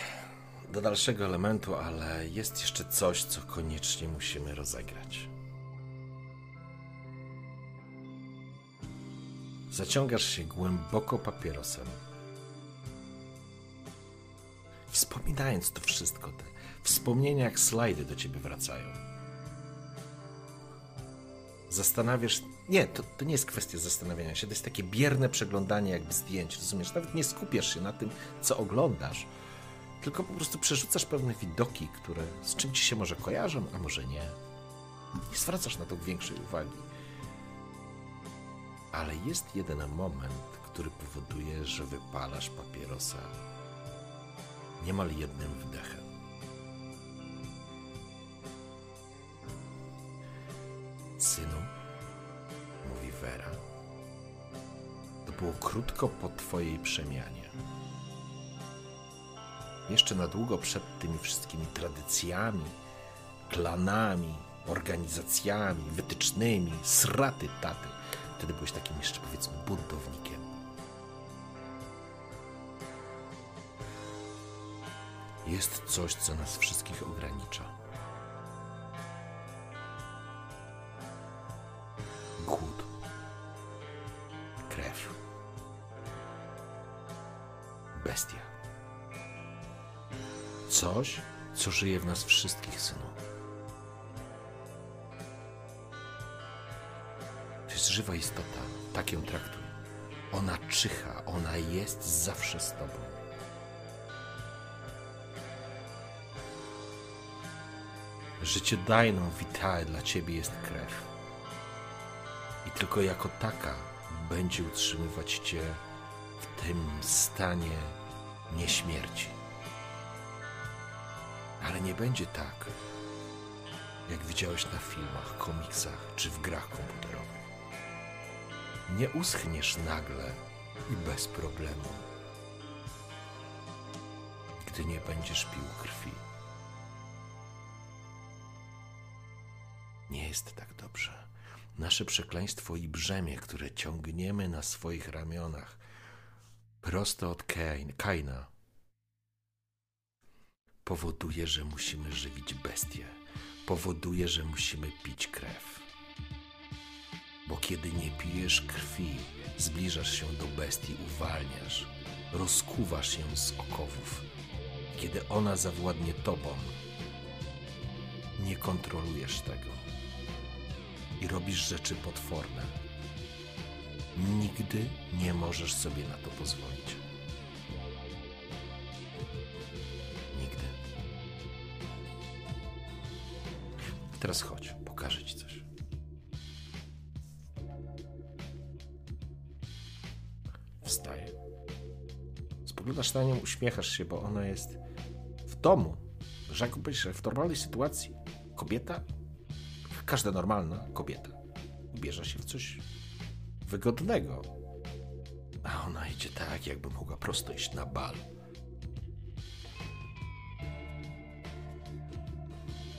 do dalszego elementu, ale jest jeszcze coś, co koniecznie musimy rozegrać. Zaciągasz się głęboko papierosem. Wspominając to wszystko, te wspomnienia jak slajdy do ciebie wracają. Zastanawiasz. Nie, to, to nie jest kwestia zastanawiania się, to jest takie bierne przeglądanie jakby zdjęć, rozumiesz? Nawet nie skupiasz się na tym, co oglądasz, tylko po prostu przerzucasz pewne widoki, które z czym ci się może kojarzą, a może nie. I zwracasz na to większej uwagi. Ale jest jeden moment, który powoduje, że wypalasz papierosa niemal jednym wdechem. Synu, mówi Vera, to było krótko po twojej przemianie. Jeszcze na długo przed tymi wszystkimi tradycjami, klanami, organizacjami, wytycznymi, sraty taty. Wtedy byłeś takim jeszcze powiedzmy buntownikiem. Jest coś, co nas wszystkich ogranicza. Co żyje w nas wszystkich, synu. To jest żywa istota. Tak ją traktuj. Ona czyha, ona jest zawsze z tobą. Życiodajną witae dla ciebie jest krew. I tylko jako taka będzie utrzymywać cię w tym stanie nieśmierci. Ale nie będzie tak, jak widziałeś na filmach, komiksach czy w grach komputerowych. Nie uschniesz nagle i bez problemu, gdy nie będziesz pił krwi. Nie jest tak dobrze. Nasze przekleństwo i brzemię, które ciągniemy na swoich ramionach, prosto od Kain, Kaina, powoduje, że musimy żywić bestię, powoduje, że musimy pić krew. Bo kiedy nie pijesz krwi, zbliżasz się do bestii, uwalniasz, rozkuwasz ją z okowów. Kiedy ona zawładnie tobą, nie kontrolujesz tego i robisz rzeczy potworne. Nigdy nie możesz sobie na to pozwolić. Teraz chodź, pokażę ci coś. Wstaje. Spoglądasz na nią, uśmiechasz się, bo ona jest w domu. Rzekłbyś, że w normalnej sytuacji kobieta każda normalna kobieta ubierze się w coś wygodnego. A ona idzie tak, jakby mogła prosto iść na bal.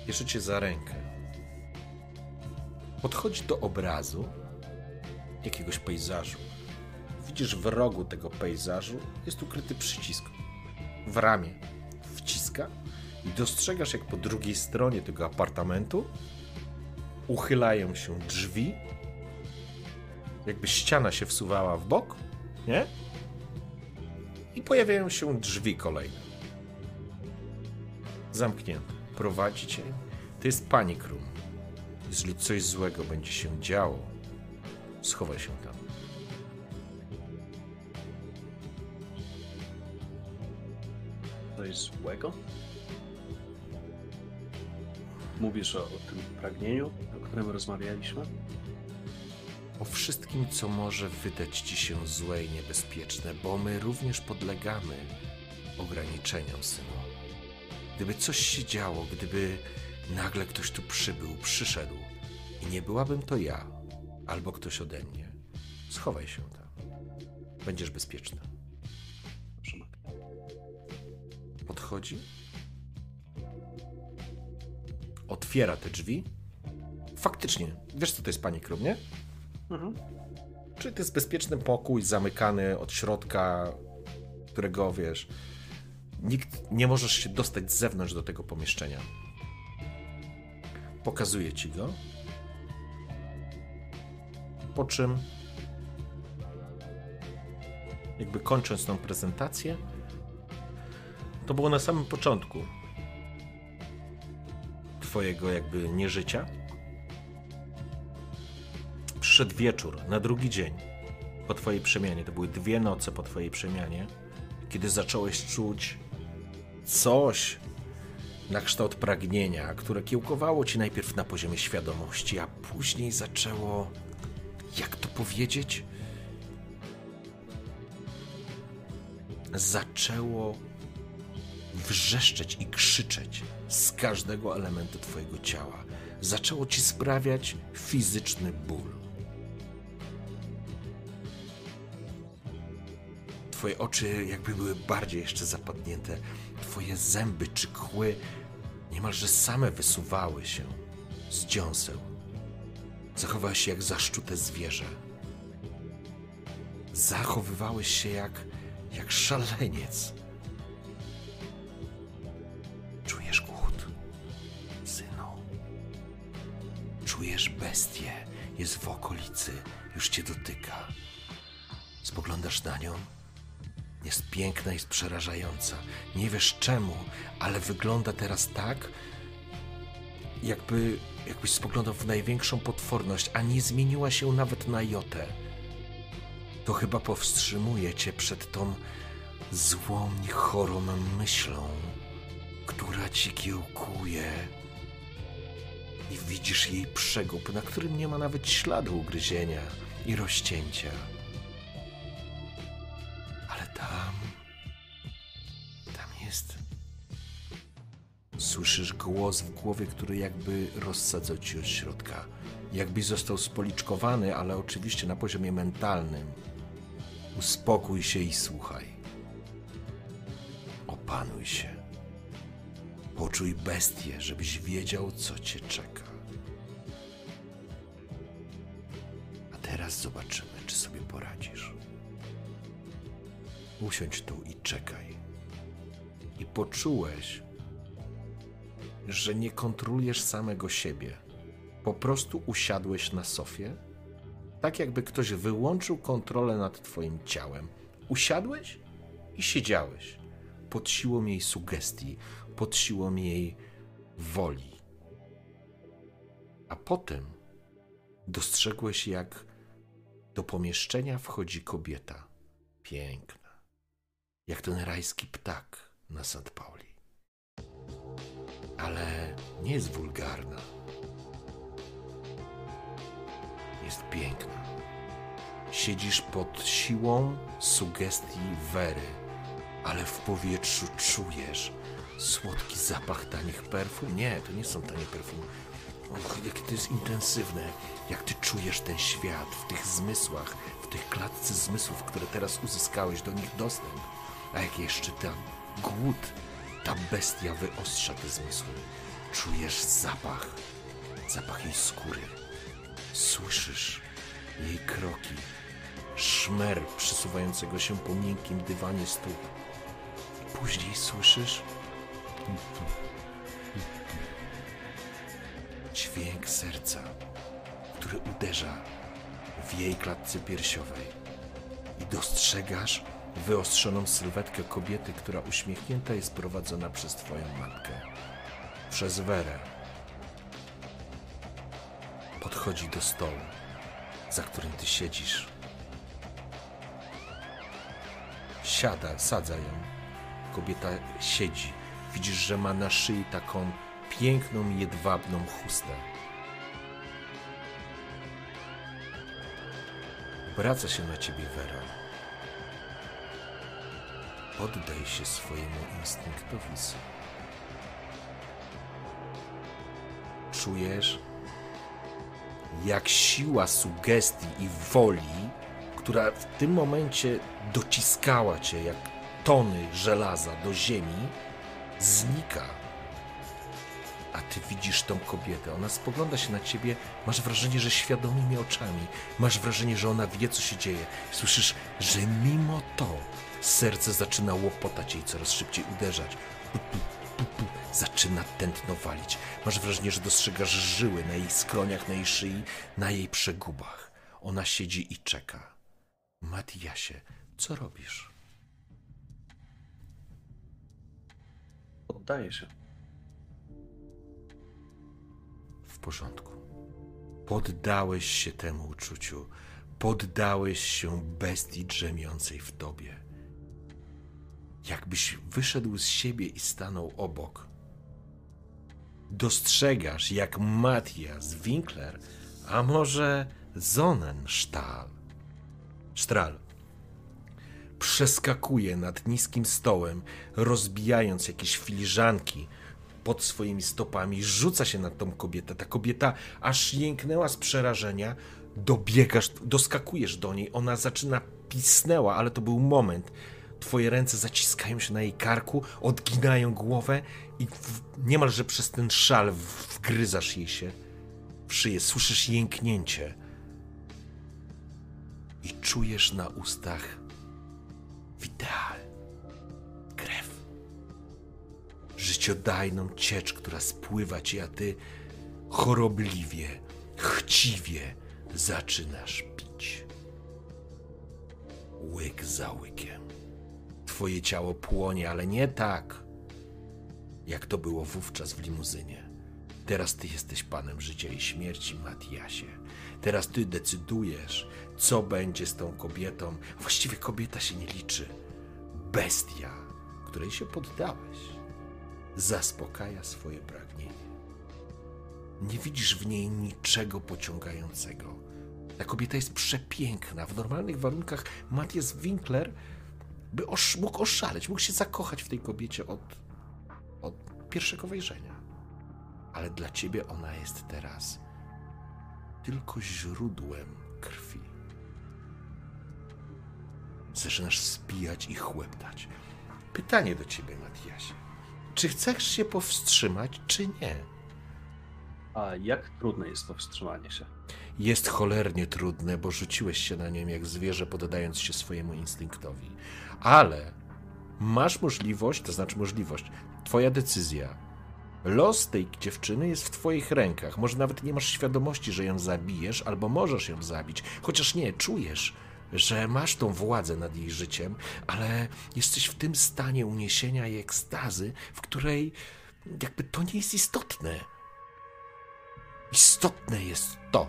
Bierze cię za rękę. Podchodzi do obrazu jakiegoś pejzażu. Widzisz w rogu tego pejzażu jest ukryty przycisk. W ramię wciska i dostrzegasz, jak po drugiej stronie tego apartamentu uchylają się drzwi, jakby ściana się wsuwała w bok, nie? I pojawiają się drzwi kolejne. Zamknięte. Prowadzi cię. To jest panic room. Jeżeli coś złego będzie się działo, schowaj się tam. Coś złego? Mówisz o, o tym pragnieniu, o którym rozmawialiśmy? O wszystkim, co może wydać ci się złe i niebezpieczne, bo my również podlegamy ograniczeniom, synu. Gdyby coś się działo, gdyby nagle ktoś tu przybył, przyszedł i nie byłabym to ja, albo ktoś ode mnie, schowaj się tam. Będziesz matko. Podchodzi, otwiera te drzwi. Faktycznie, wiesz co to jest panic room, nie? Mhm. Czyli to jest bezpieczny pokój, zamykany od środka, którego wiesz, nikt nie możesz się dostać z zewnątrz do tego pomieszczenia. Pokazuję ci go. Po czym, jakby kończąc tą prezentację, to było na samym początku twojego jakby nieżycia przyszedł wieczór, na drugi dzień po twojej przemianie. To były dwie noce po twojej przemianie, kiedy zacząłeś czuć coś na kształt pragnienia, które kiełkowało ci najpierw na poziomie świadomości, a później zaczęło, jak to powiedzieć, zaczęło wrzeszczeć i krzyczeć z każdego elementu twojego ciała. Zaczęło ci sprawiać fizyczny ból. Twoje oczy jakby były bardziej jeszcze zapadnięte. Twoje zęby czy kły niemalże same wysuwały się z dziąseł. Zachowałeś się jak zaszczute zwierzę. Zachowywałeś się jak, jak szaleniec. Czujesz głód, synu. Czujesz bestię, jest w okolicy, już cię dotyka. Spoglądasz na nią, piękna, jest przerażająca. Nie wiesz czemu, ale wygląda teraz tak, jakby, jakbyś spoglądał w największą potworność, a nie zmieniła się nawet na jotę. To chyba powstrzymuje cię przed tą złą, chorą myślą, która ci kiełkuje. I widzisz jej przegub, na którym nie ma nawet śladu ugryzienia i rozcięcia. Słyszysz głos w głowie, który jakby rozsadzał ci od środka. Jakby został spoliczkowany, ale oczywiście na poziomie mentalnym. Uspokój się i słuchaj. Opanuj się. Poczuj bestię, żebyś wiedział, co cię czeka. A teraz zobaczymy, czy sobie poradzisz. Usiądź tu i czekaj. I poczułeś, że nie kontrolujesz samego siebie. Po prostu usiadłeś na sofie, tak jakby ktoś wyłączył kontrolę nad twoim ciałem. Usiadłeś i siedziałeś pod siłą jej sugestii, pod siłą jej woli. A potem dostrzegłeś, jak do pomieszczenia wchodzi kobieta. Piękna jak ten rajski ptak na St. Pauli. Ale nie jest wulgarna. Jest piękna. Siedzisz pod siłą sugestii Wery, ale w powietrzu czujesz słodki zapach tanich perfum. Nie, to nie są tanie perfumy. Och, jakie to jest intensywne. Jak ty czujesz ten świat w tych zmysłach, w tych klatce zmysłów, które teraz uzyskałeś do nich dostęp. A jak jeszcze ten głód, ta bestia wyostrza te zmysły. Czujesz zapach, zapach jej skóry. Słyszysz jej kroki, szmer przesuwającego się po miękkim dywanie stóp. I później słyszysz dźwięk serca, który uderza w jej klatce piersiowej. I dostrzegasz wyostrzoną sylwetkę kobiety, która uśmiechnięta jest prowadzona przez twoją matkę. Przez Werę. Podchodzi do stołu, za którym ty siedzisz. Siada, sadza ją. Kobieta siedzi. Widzisz, że ma na szyi taką piękną, jedwabną chustę. Obraca się na ciebie Wera. Oddaj się swojemu instynktowi. Czujesz, jak siła sugestii i woli, która w tym momencie dociskała cię jak tony żelaza do ziemi, znika. A ty widzisz tą kobietę. Ona spogląda się na ciebie. Masz wrażenie, że świadomymi oczami. Masz wrażenie, że ona wie, co się dzieje. Słyszysz, że mimo to serce zaczyna łopotać jej coraz szybciej uderzać. Zaczyna tętno walić. Masz wrażenie, że dostrzegasz żyły na jej skroniach, na jej szyi, na jej przegubach. Ona siedzi i czeka. Matiasie, co robisz? Poddaję się. W porządku. Poddałeś się temu uczuciu. Poddałeś się bestii drzemiącej w tobie. Jakbyś wyszedł z siebie i stanął obok. Dostrzegasz, jak Matthias Winkler, a może Sonnenstahl, Stral, przeskakuje nad niskim stołem, rozbijając jakieś filiżanki pod swoimi stopami, rzuca się na tą kobietę. Ta kobieta aż jęknęła z przerażenia. Dobiegasz, doskakujesz do niej, ona zaczyna pisnęła, ale to był moment. Twoje ręce zaciskają się na jej karku, odginają głowę i w, niemalże przez ten szal wgryzasz jej się w szyję. Słyszysz jęknięcie i czujesz na ustach wideal, krew życiodajną ciecz, która spływa ci, a ty chorobliwie, chciwie zaczynasz pić. Łyk za łykiem. Twoje ciało płonie, ale nie tak, jak to było wówczas w limuzynie. Teraz ty jesteś panem życia i śmierci, Matiasie. Teraz ty decydujesz, co będzie z tą kobietą. Właściwie kobieta się nie liczy. Bestia, której się poddałeś zaspokaja swoje pragnienie. Nie widzisz w niej niczego pociągającego. Ta kobieta jest przepiękna. W normalnych warunkach Matthias Winkler by osz, mógł oszaleć, mógł się zakochać w tej kobiecie od, od pierwszego wejrzenia. Ale dla ciebie ona jest teraz tylko źródłem krwi. Zaczynasz spijać i chłeptać. Pytanie do ciebie, Matiasie. Czy chcesz się powstrzymać, czy nie? A jak trudne jest powstrzymanie się? Jest cholernie trudne, bo rzuciłeś się na nią jak zwierzę, poddając się swojemu instynktowi. Ale masz możliwość, to znaczy możliwość, twoja decyzja. Los tej dziewczyny jest w twoich rękach. Może nawet nie masz świadomości, że ją zabijesz, albo możesz ją zabić. Chociaż nie, czujesz, że masz tą władzę nad jej życiem, ale jesteś w tym stanie uniesienia i ekstazy, w której jakby to nie jest istotne. Istotne jest to,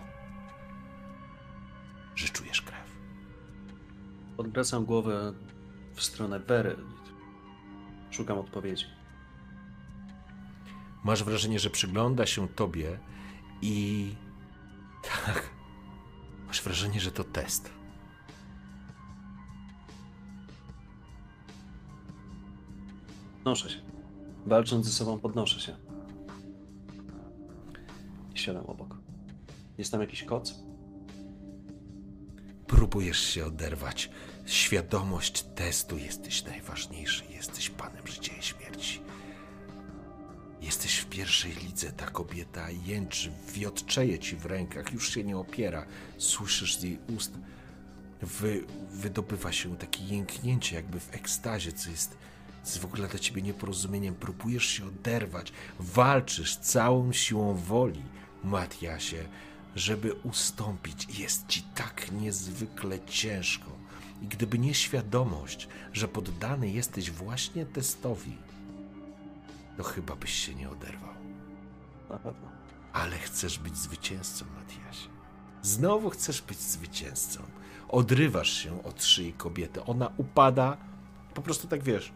że czujesz krew. Odwracam głowę w stronę Bery. Szukam odpowiedzi. Masz wrażenie, że przygląda się tobie i tak, masz wrażenie, że to test. Podnoszę się. Walcząc ze sobą, podnoszę się. I siadam obok. Jest tam jakiś koc? Próbujesz się oderwać. Świadomość testu jesteś najważniejszy. Jesteś panem życia i śmierci. Jesteś w pierwszej lidze, ta kobieta jęczy, wiotczeje ci w rękach, już się nie opiera. Słyszysz z jej ust, wy, wydobywa się takie jęknięcie, jakby w ekstazie, co jest, co jest w ogóle dla ciebie nieporozumieniem. Próbujesz się oderwać, walczysz całą siłą woli, Matiasie, żeby ustąpić. Jest ci tak niezwykle ciężko. I gdyby nie świadomość, że poddany jesteś właśnie testowi, to chyba byś się nie oderwał. Ale chcesz być zwycięzcą, Matiasie. Znowu chcesz być zwycięzcą. Odrywasz się od szyi kobiety. Ona upada, po prostu tak wiesz,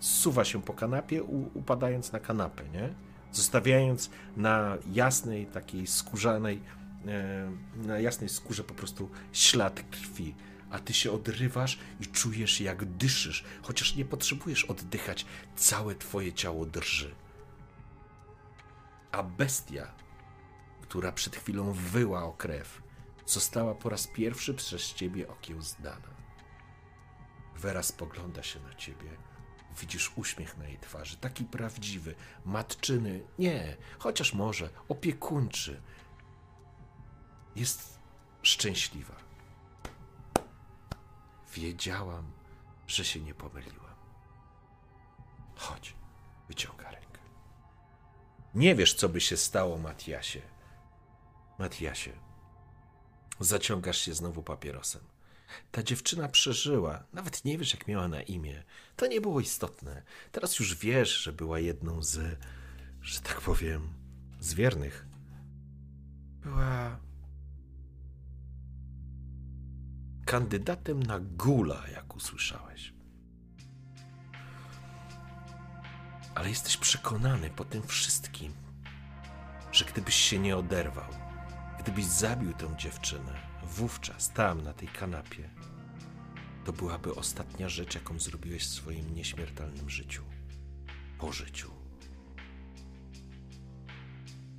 zsuwa się po kanapie, upadając na kanapę, nie? Zostawiając na jasnej, takiej skórzanej, e, na jasnej skórze po prostu ślad krwi. A ty się odrywasz i czujesz, jak dyszysz, chociaż nie potrzebujesz oddychać, całe twoje ciało drży. A bestia, która przed chwilą wyła o krew, została po raz pierwszy przez ciebie okiełzdana. Wera spogląda się na ciebie. Widzisz uśmiech na jej twarzy, taki prawdziwy, matczyny, nie, chociaż może opiekuńczy. Jest szczęśliwa. Wiedziałam, że się nie pomyliłam. Chodź, wyciąga rękę. Nie wiesz, co by się stało, Matiasie. Matiasie, zaciągasz się znowu papierosem. Ta dziewczyna przeżyła, nawet nie wiesz, jak miała na imię. To nie było istotne. Teraz już wiesz, że była jedną z, że tak powiem, z wiernych. Była kandydatem na gula, jak usłyszałeś. Ale jesteś przekonany po tym wszystkim, że gdybyś się nie oderwał, gdybyś zabił tę dziewczynę, wówczas tam, na tej kanapie, to byłaby ostatnia rzecz, jaką zrobiłeś w swoim nieśmiertelnym życiu. Po życiu.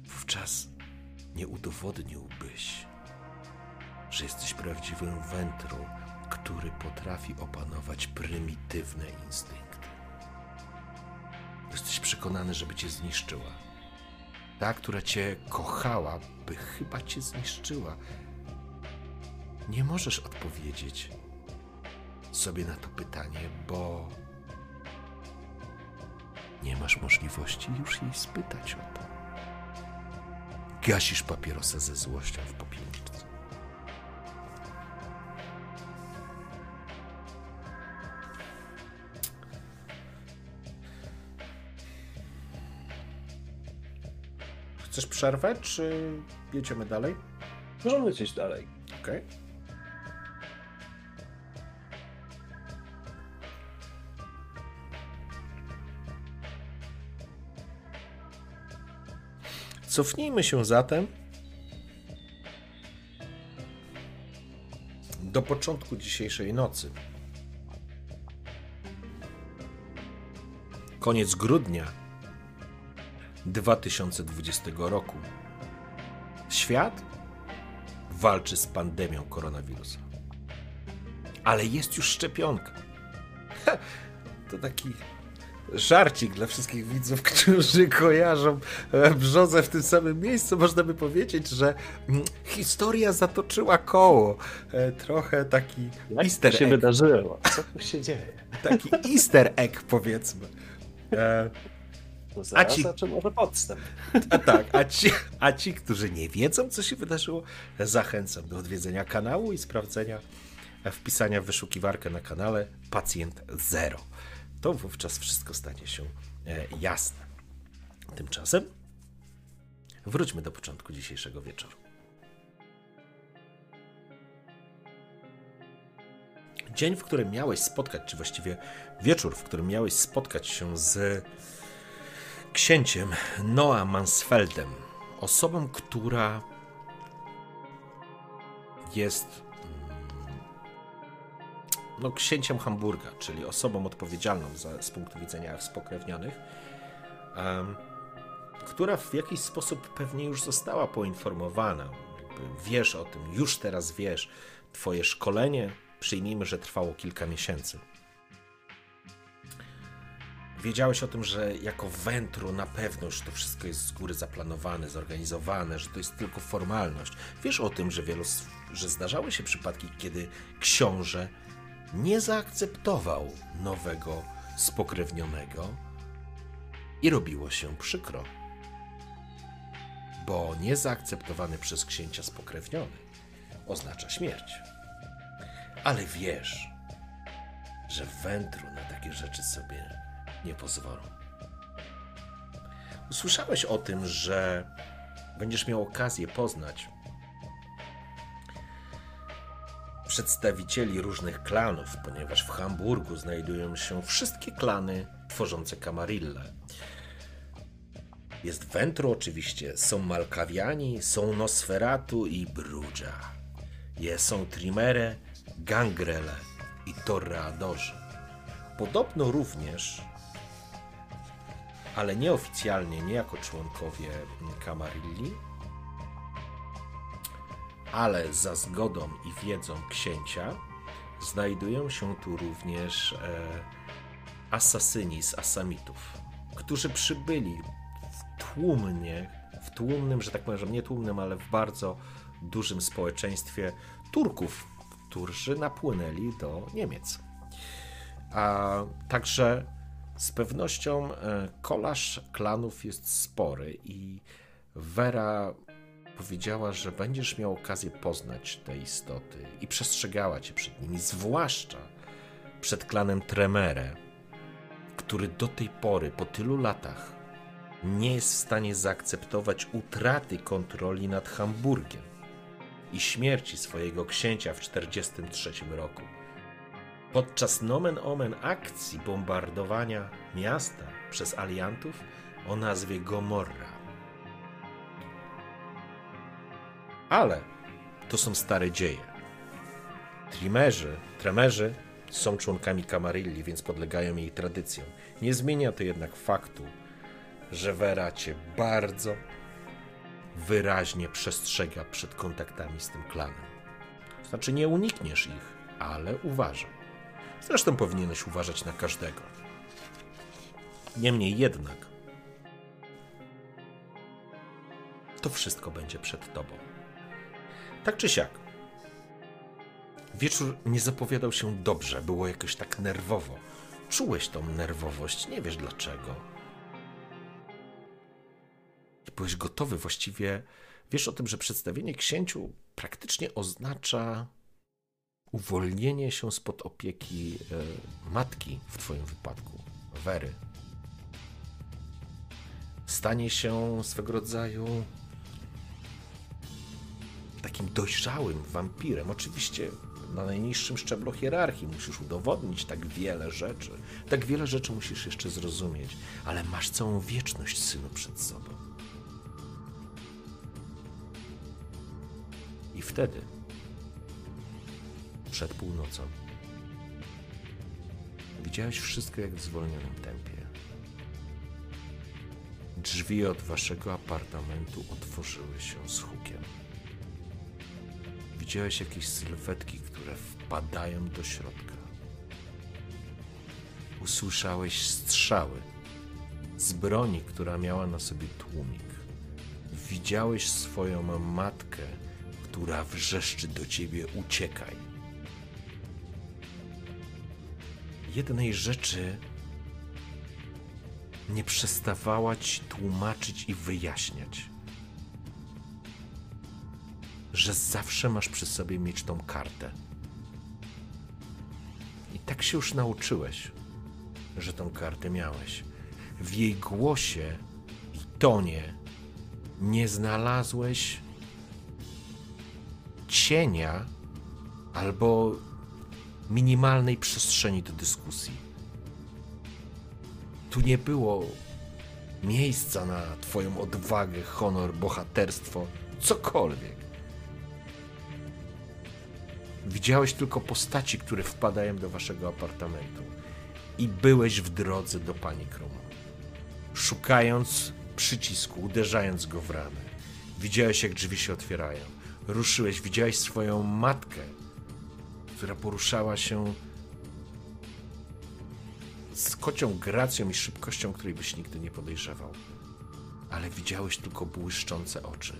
Wówczas nie udowodniłbyś, że jesteś prawdziwym wętrą, który potrafi opanować prymitywne instynkty. Jesteś przekonany, żeby cię zniszczyła. Ta, która cię kochała, by chyba cię zniszczyła. Nie możesz odpowiedzieć sobie na to pytanie, bo nie masz możliwości już jej spytać o to. Gasisz papierosa ze złością w popielniczce. Chcesz przerwę, czy jedziemy dalej? Możemy lecieć dalej. Okej. Cofnijmy się zatem do początku dzisiejszej nocy. Koniec grudnia 2020 roku. Świat walczy z pandemią koronawirusa. Ale jest już szczepionka. Ha, to taki żarcik dla wszystkich widzów, którzy kojarzą e, brzozę w tym samym miejscu. Można by powiedzieć, że mm, historia zatoczyła koło. E, Trochę taki Jak easter to się egg. wydarzyło? Co tu się dzieje? Taki easter egg, powiedzmy. To zaraz, ci- a czy może podstęp? A tak, a ci, a ci, którzy nie wiedzą, co się wydarzyło, zachęcam do odwiedzenia kanału i sprawdzenia e, wpisania w wyszukiwarkę na kanale Pacjent Zero. To wówczas wszystko stanie się e, jasne. Tymczasem wróćmy do początku dzisiejszego wieczoru. Dzień, w którym miałeś spotkać, czy właściwie wieczór, w którym miałeś spotkać się z księciem Noah Mansfeldem, osobą, która jest mm, no, księciem Hamburga, czyli osobą odpowiedzialną za, z punktu widzenia spokrewnionych, em, która w jakiś sposób pewnie już została poinformowana. Wiesz o tym, już teraz wiesz. Twoje szkolenie, przyjmijmy, że trwało kilka miesięcy. Wiedziałeś o tym, że jako wętru na pewno już to wszystko jest z góry zaplanowane, zorganizowane, że to jest tylko formalność. Wiesz o tym, że, wielu, że zdarzały się przypadki, kiedy książę nie zaakceptował nowego spokrewnionego i robiło się przykro, bo niezaakceptowany przez księcia spokrewniony oznacza śmierć. Ale wiesz, że wędru na takie rzeczy sobie nie pozwolą. Usłyszałeś o tym, że będziesz miał okazję poznać przedstawicieli różnych klanów, ponieważ w Hamburgu znajdują się wszystkie klany tworzące Kamarillę. Jest Wentru oczywiście, są Malkawiani, są Nosferatu i Brudża. Są Trimere, Gangrele i Torreadorzy. Podobno również, ale nieoficjalnie, nie jako członkowie Kamarilli, ale za zgodą i wiedzą księcia znajdują się tu również e, asasyni z Asamitów, którzy przybyli w tłumnie, w tłumnym, że tak powiem, nie tłumnym, ale w bardzo dużym społeczeństwie Turków, którzy napłynęli do Niemiec. A także z pewnością e, kolaż klanów jest spory i Wera powiedziała, że będziesz miał okazję poznać te istoty i przestrzegała cię przed nimi, zwłaszcza przed klanem Tremere, który do tej pory, po tylu latach, nie jest w stanie zaakceptować utraty kontroli nad Hamburgiem i śmierci swojego księcia w 1943 roku. Podczas nomen omen akcji bombardowania miasta przez aliantów o nazwie Gomorra. Ale to są stare dzieje. Trimerzy, tremerzy są członkami Kamarilli, więc podlegają jej tradycjom. Nie zmienia to jednak faktu, że Vera cię bardzo wyraźnie przestrzega przed kontaktami z tym klanem. Znaczy, nie unikniesz ich, ale uważaj. Zresztą powinieneś uważać na każdego. Niemniej jednak, to wszystko będzie przed tobą. Tak czy siak. Wieczór nie zapowiadał się dobrze, było jakoś tak nerwowo. Czułeś tą nerwowość, nie wiesz dlaczego. I byłeś gotowy właściwie. Wiesz o tym, że przedstawienie księciu praktycznie oznacza uwolnienie się spod opieki e, matki w Twoim wypadku, Wery. Stanie się swego rodzaju takim dojrzałym wampirem. Oczywiście na najniższym szczeblu hierarchii musisz udowodnić tak wiele rzeczy. Tak wiele rzeczy musisz jeszcze zrozumieć, ale masz całą wieczność, synu, przed sobą. I wtedy, przed północą, widziałeś wszystko jak w zwolnionym tempie. Drzwi od waszego apartamentu otworzyły się z hukiem. Widziałeś jakieś sylwetki, które wpadają do środka. Usłyszałeś strzały z broni, która miała na sobie tłumik. Widziałeś swoją matkę, która wrzeszczy do ciebie: uciekaj. Jednej rzeczy nie przestawała ci tłumaczyć i wyjaśniać że zawsze masz przy sobie mieć tą kartę. I tak się już nauczyłeś, że tą kartę miałeś. W jej głosie i tonie nie znalazłeś cienia albo minimalnej przestrzeni do dyskusji. Tu nie było miejsca na Twoją odwagę, honor, bohaterstwo, cokolwiek. Widziałeś tylko postaci, które wpadają do waszego apartamentu. I byłeś w drodze do pani Kruma. Szukając przycisku, uderzając go w ramę. Widziałeś, jak drzwi się otwierają. Ruszyłeś, widziałeś swoją matkę, która poruszała się z kocią gracją i szybkością, której byś nigdy nie podejrzewał. Ale widziałeś tylko błyszczące oczy.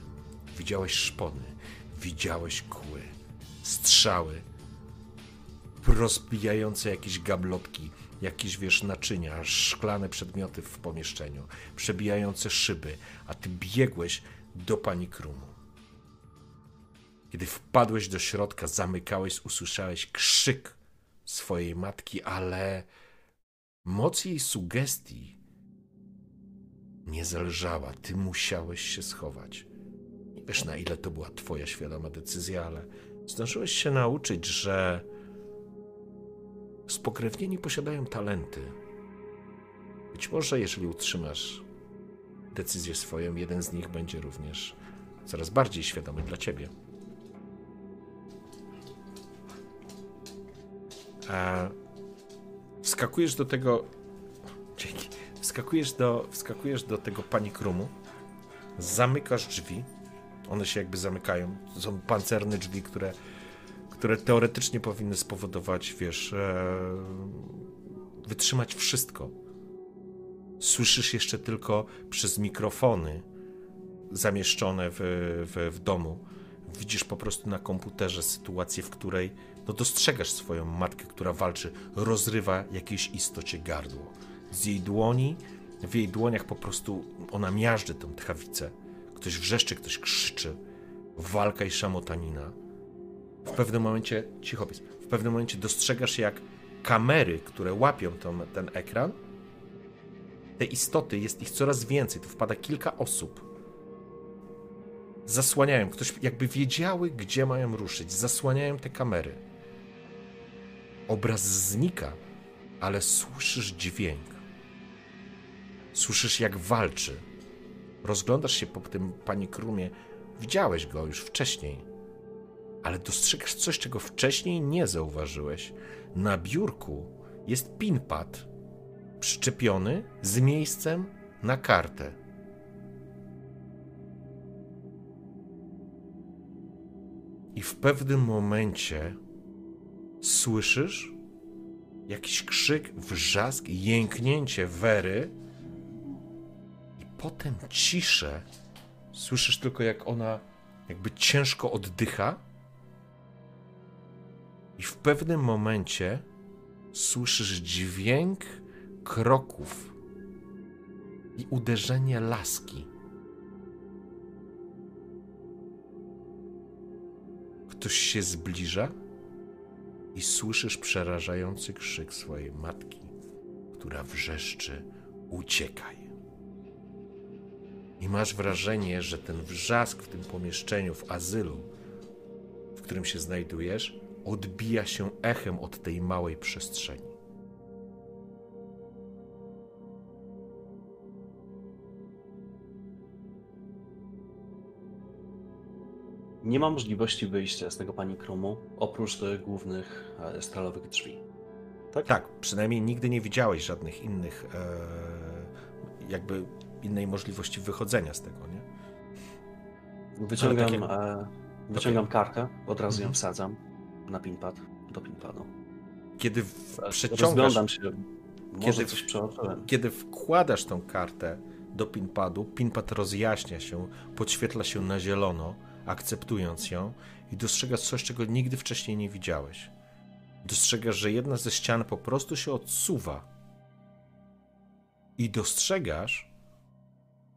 Widziałeś szpony, widziałeś kły, strzały, rozbijające jakieś gablotki, jakieś, wiesz, naczynia, szklane przedmioty w pomieszczeniu, przebijające szyby, a ty biegłeś do pani Krumu. Kiedy wpadłeś do środka, zamykałeś, usłyszałeś krzyk swojej matki, ale moc jej sugestii nie zależała. Ty musiałeś się schować. Nie wiesz, na ile to była twoja świadoma decyzja, ale zdążyłeś się nauczyć, że spokrewnieni posiadają talenty. Być może, jeżeli utrzymasz decyzję swoją, jeden z nich będzie również coraz bardziej świadomy dla ciebie. A wskakujesz do tego. Dzięki. Wskakujesz do, wskakujesz do tego panik roomu, zamykasz drzwi. One się jakby zamykają. To są pancerne drzwi, które, które teoretycznie powinny spowodować, wiesz, e, wytrzymać wszystko. Słyszysz jeszcze tylko przez mikrofony zamieszczone w, w, w domu. Widzisz po prostu na komputerze sytuację, w której no dostrzegasz swoją matkę, która walczy, rozrywa jakiejś istocie gardło. Z jej dłoni, w jej dłoniach po prostu ona miażdży tę tchawicę. Ktoś wrzeszczy, ktoś krzyczy. Walka i szamotanina. W pewnym momencie, cicho pies, w pewnym momencie dostrzegasz jak kamery, które łapią tą, ten ekran, te istoty, jest ich coraz więcej, tu wpada kilka osób. Zasłaniają, ktoś jakby wiedziały, gdzie mają ruszyć, zasłaniają te kamery. Obraz znika, ale słyszysz dźwięk. Słyszysz, jak walczy. Rozglądasz się po tym pani Krumie. Widziałeś go już wcześniej, ale dostrzegasz coś, czego wcześniej nie zauważyłeś. Na biurku jest pinpad przyczepiony z miejscem na kartę. I w pewnym momencie słyszysz jakiś krzyk, wrzask, jęknięcie Wery i potem ciszę. Słyszysz tylko, jak ona jakby ciężko oddycha i w pewnym momencie słyszysz dźwięk kroków i uderzenie laski. Ktoś się zbliża i słyszysz przerażający krzyk swojej matki, która wrzeszczy: Uciekaj. I masz wrażenie, że ten wrzask w tym pomieszczeniu, w azylu, w którym się znajdujesz, odbija się echem od tej małej przestrzeni. Nie ma możliwości wyjścia z tego panikrumu, oprócz tych głównych e, stalowych drzwi. Tak? Tak, przynajmniej nigdy nie widziałeś żadnych innych, e, jakby innej możliwości wychodzenia z tego, nie? Wyciągam, takie- e, wyciągam kartę, od razu ją Mhm. wsadzam na pinpad, do pinpadu. Kiedy w, E, przeciągasz, się, Kiedy- kiedy wkładasz tą kartę do pinpadu, pinpad rozjaśnia się, podświetla się na zielono, akceptując ją i dostrzegasz coś, czego nigdy wcześniej nie widziałeś. Dostrzegasz, że jedna ze ścian po prostu się odsuwa. I dostrzegasz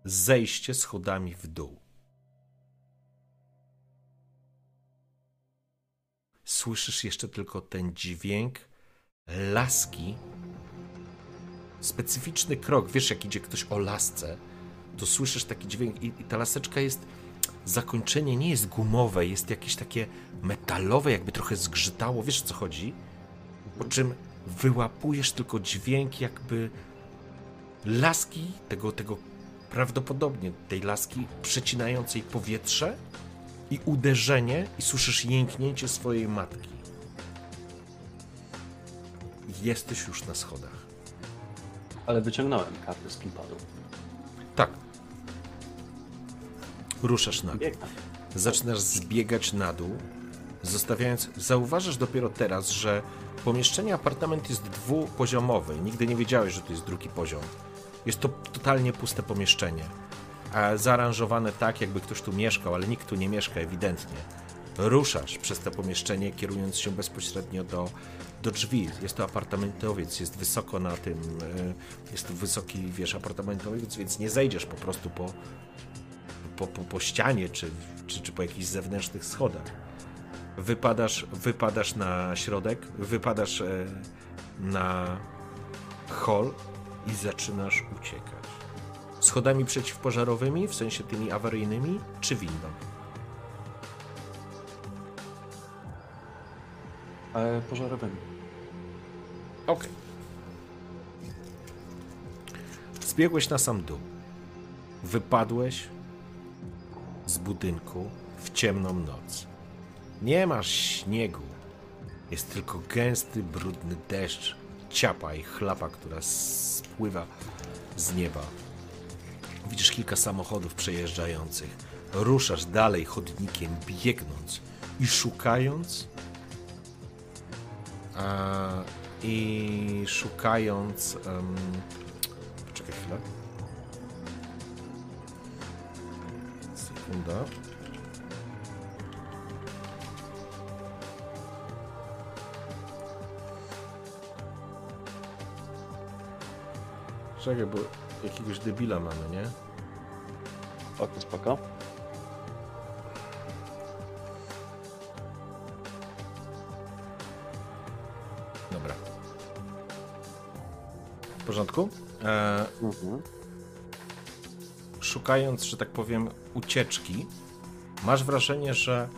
zejście schodami w dół. Słyszysz jeszcze tylko ten dźwięk laski specyficzny krok, wiesz jak idzie ktoś o lasce, to słyszysz taki dźwięk i, i ta laseczka jest, zakończenie nie jest gumowe, jest jakieś takie metalowe, jakby trochę zgrzytało, wiesz o co chodzi? Po czym wyłapujesz tylko dźwięk jakby laski, tego, tego prawdopodobnie tej laski przecinającej powietrze i uderzenie i słyszysz jęknięcie swojej matki. Jesteś już na schodach. Ale wyciągnąłem kartę z pinpadu. Tak. Ruszasz na dół. Zaczynasz zbiegać na dół, zostawiając. Zauważasz dopiero teraz, że Pomieszczenie, apartament jest dwupoziomowy. Nigdy nie wiedziałeś, że to jest drugi poziom. Jest to totalnie puste pomieszczenie. Zaaranżowane tak, jakby ktoś tu mieszkał, ale nikt tu nie mieszka ewidentnie. Ruszasz przez to pomieszczenie, kierując się bezpośrednio do, do drzwi. Jest to apartamentowiec, jest wysoko na tym, e, jest to wysoki, wiesz, apartamentowiec, więc nie zejdziesz po prostu po, po, po, po ścianie czy, czy, czy po jakichś zewnętrznych schodach. Wypadasz, wypadasz na środek, wypadasz e, na hol i zaczynasz uciekać. Schodami przeciwpożarowymi, w sensie tymi awaryjnymi, czy windą? E, pożarowymi. Okej. Zbiegłeś na sam dół. Wypadłeś z budynku w ciemną noc. Nie masz śniegu. Jest tylko gęsty, brudny deszcz, ciapa i chlapa, która spływa z nieba. Widzisz kilka samochodów przejeżdżających. Ruszasz dalej chodnikiem, biegnąc i szukając. A, I szukając. Um, poczekaj chwilę. Sekunda. Czekaj, bo jakiegoś debila mamy, nie? Spoko, spoko. Dobra. W porządku? E, Mhm. Szukając, że tak powiem, ucieczki, masz wrażenie, że.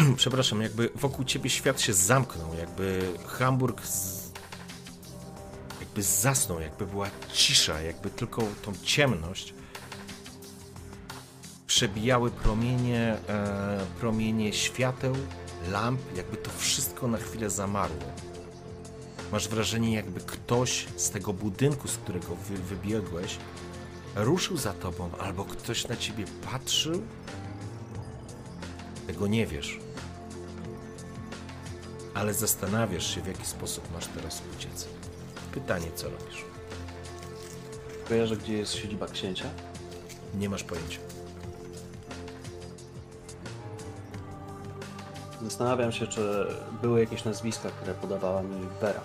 Przepraszam, jakby wokół ciebie świat się zamknął, jakby Hamburg z... jakby zasnął, jakby była cisza, jakby tylko tą ciemność przebijały promienie, e, promienie świateł, lamp, jakby to wszystko na chwilę zamarło. Masz wrażenie, jakby ktoś z tego budynku, z którego wy, wybiegłeś, ruszył za tobą, albo ktoś na ciebie patrzył. Tego nie wiesz. Ale zastanawiasz się, w jaki sposób masz teraz uciec. Pytanie, co robisz? Kojarzę, gdzie jest siedziba księcia? Nie masz pojęcia. Zastanawiam się, czy były jakieś nazwiska, które podawała mi Vera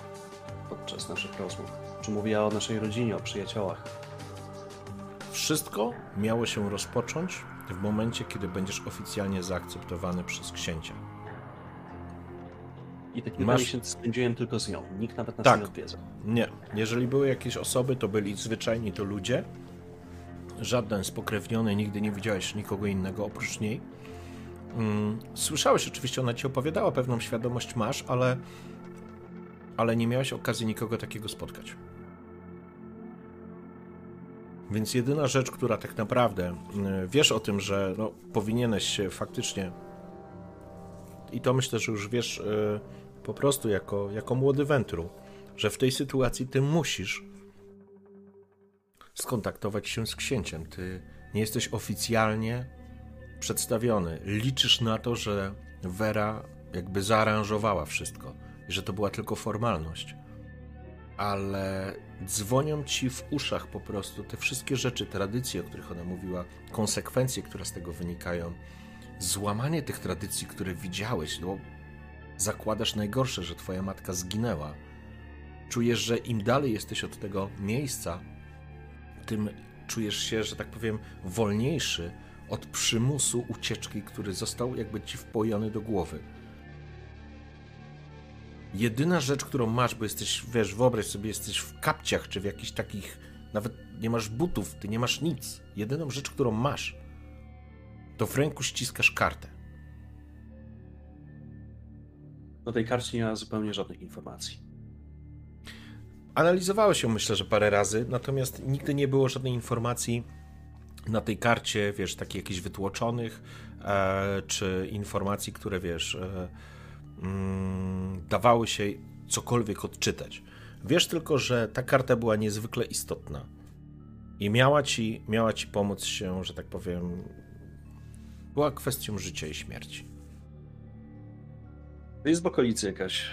podczas naszych rozmów. Czy mówiła o naszej rodzinie, o przyjaciołach. Wszystko miało się rozpocząć w momencie, kiedy będziesz oficjalnie zaakceptowany przez księcia. I te kilka Masz- miesięcy spędziłem tylko z nią. Nikt nawet nas Tak. nie odwiedzał. Nie. Jeżeli były jakieś osoby, to byli zwyczajni to ludzie. Żaden spokrewniony, nigdy nie widziałeś nikogo innego oprócz niej. Mm, Słyszałeś oczywiście, ona ci opowiadała, pewną świadomość masz, ale, ale nie miałeś okazji nikogo takiego spotkać. Więc jedyna rzecz, która tak naprawdę mm, wiesz o tym, że no, powinieneś się faktycznie i to myślę, że już wiesz y, po prostu jako, jako młody wętru, że w tej sytuacji ty musisz skontaktować się z księciem. Ty nie jesteś oficjalnie przedstawiony. Liczysz na to, że Vera jakby zaaranżowała wszystko że to była tylko formalność. Ale dzwonią ci w uszach po prostu te wszystkie rzeczy, tradycje, o których ona mówiła, konsekwencje, które z tego wynikają, złamanie tych tradycji, które widziałeś, no, zakładasz najgorsze, że twoja matka zginęła. Czujesz, że im dalej jesteś od tego miejsca, tym czujesz się, że tak powiem, wolniejszy od przymusu ucieczki, który został jakby ci wpojony do głowy. Jedyna rzecz, którą masz, bo jesteś, wiesz, wyobraź sobie, jesteś w kapciach, czy w jakichś takich, nawet nie masz butów, ty nie masz nic. Jedyną rzecz, którą masz, to w ręku ściskasz kartę. Na tej karcie nie ma zupełnie żadnych informacji. Analizowałeś ją, myślę, że parę razy, natomiast nigdy nie było żadnej informacji na tej karcie, wiesz, takich jakichś wytłoczonych, e, czy informacji, które, wiesz, e, mm, dawały się cokolwiek odczytać. Wiesz tylko, że ta karta była niezwykle istotna i miała ci, miała ci pomóc się, że tak powiem, była kwestią życia i śmierci. To jest w okolicy jakaś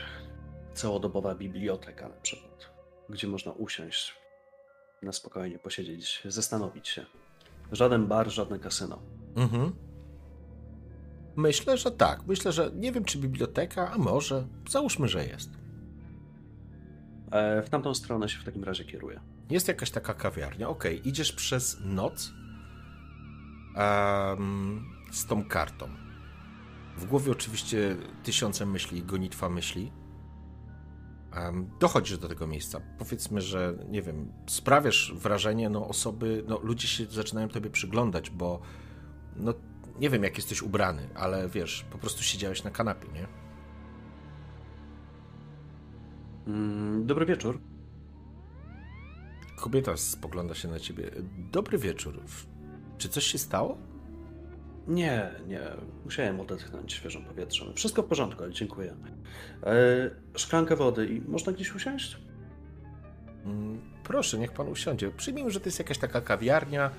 całodobowa biblioteka na przykład, gdzie można usiąść, na spokojnie posiedzieć, zastanowić się. Żaden bar, żadne kasyno. Mhm. Myślę, że tak. Myślę, że nie wiem, czy biblioteka, a może. Załóżmy, że jest. E, w tamtą stronę się w takim razie kieruję. Jest jakaś taka kawiarnia. Okej, okay. idziesz przez noc um, z tą kartą. W głowie oczywiście tysiące myśli, gonitwa myśli. Um, dochodzisz do tego miejsca. Powiedzmy, że nie wiem, sprawiasz wrażenie, no osoby, no ludzie się zaczynają tobie przyglądać, bo no nie wiem jak jesteś ubrany, ale wiesz, po prostu siedziałeś na kanapie, nie? Mm, dobry wieczór. Kobieta spogląda się na ciebie. Dobry wieczór. Czy coś się stało? Nie, nie. Musiałem odetchnąć świeżym powietrzem. Wszystko w porządku, ale dziękuję. E, szklankę wody i można gdzieś usiąść? Mm, proszę, niech pan usiądzie. Przyjmijmy, że to jest jakaś taka kawiarnia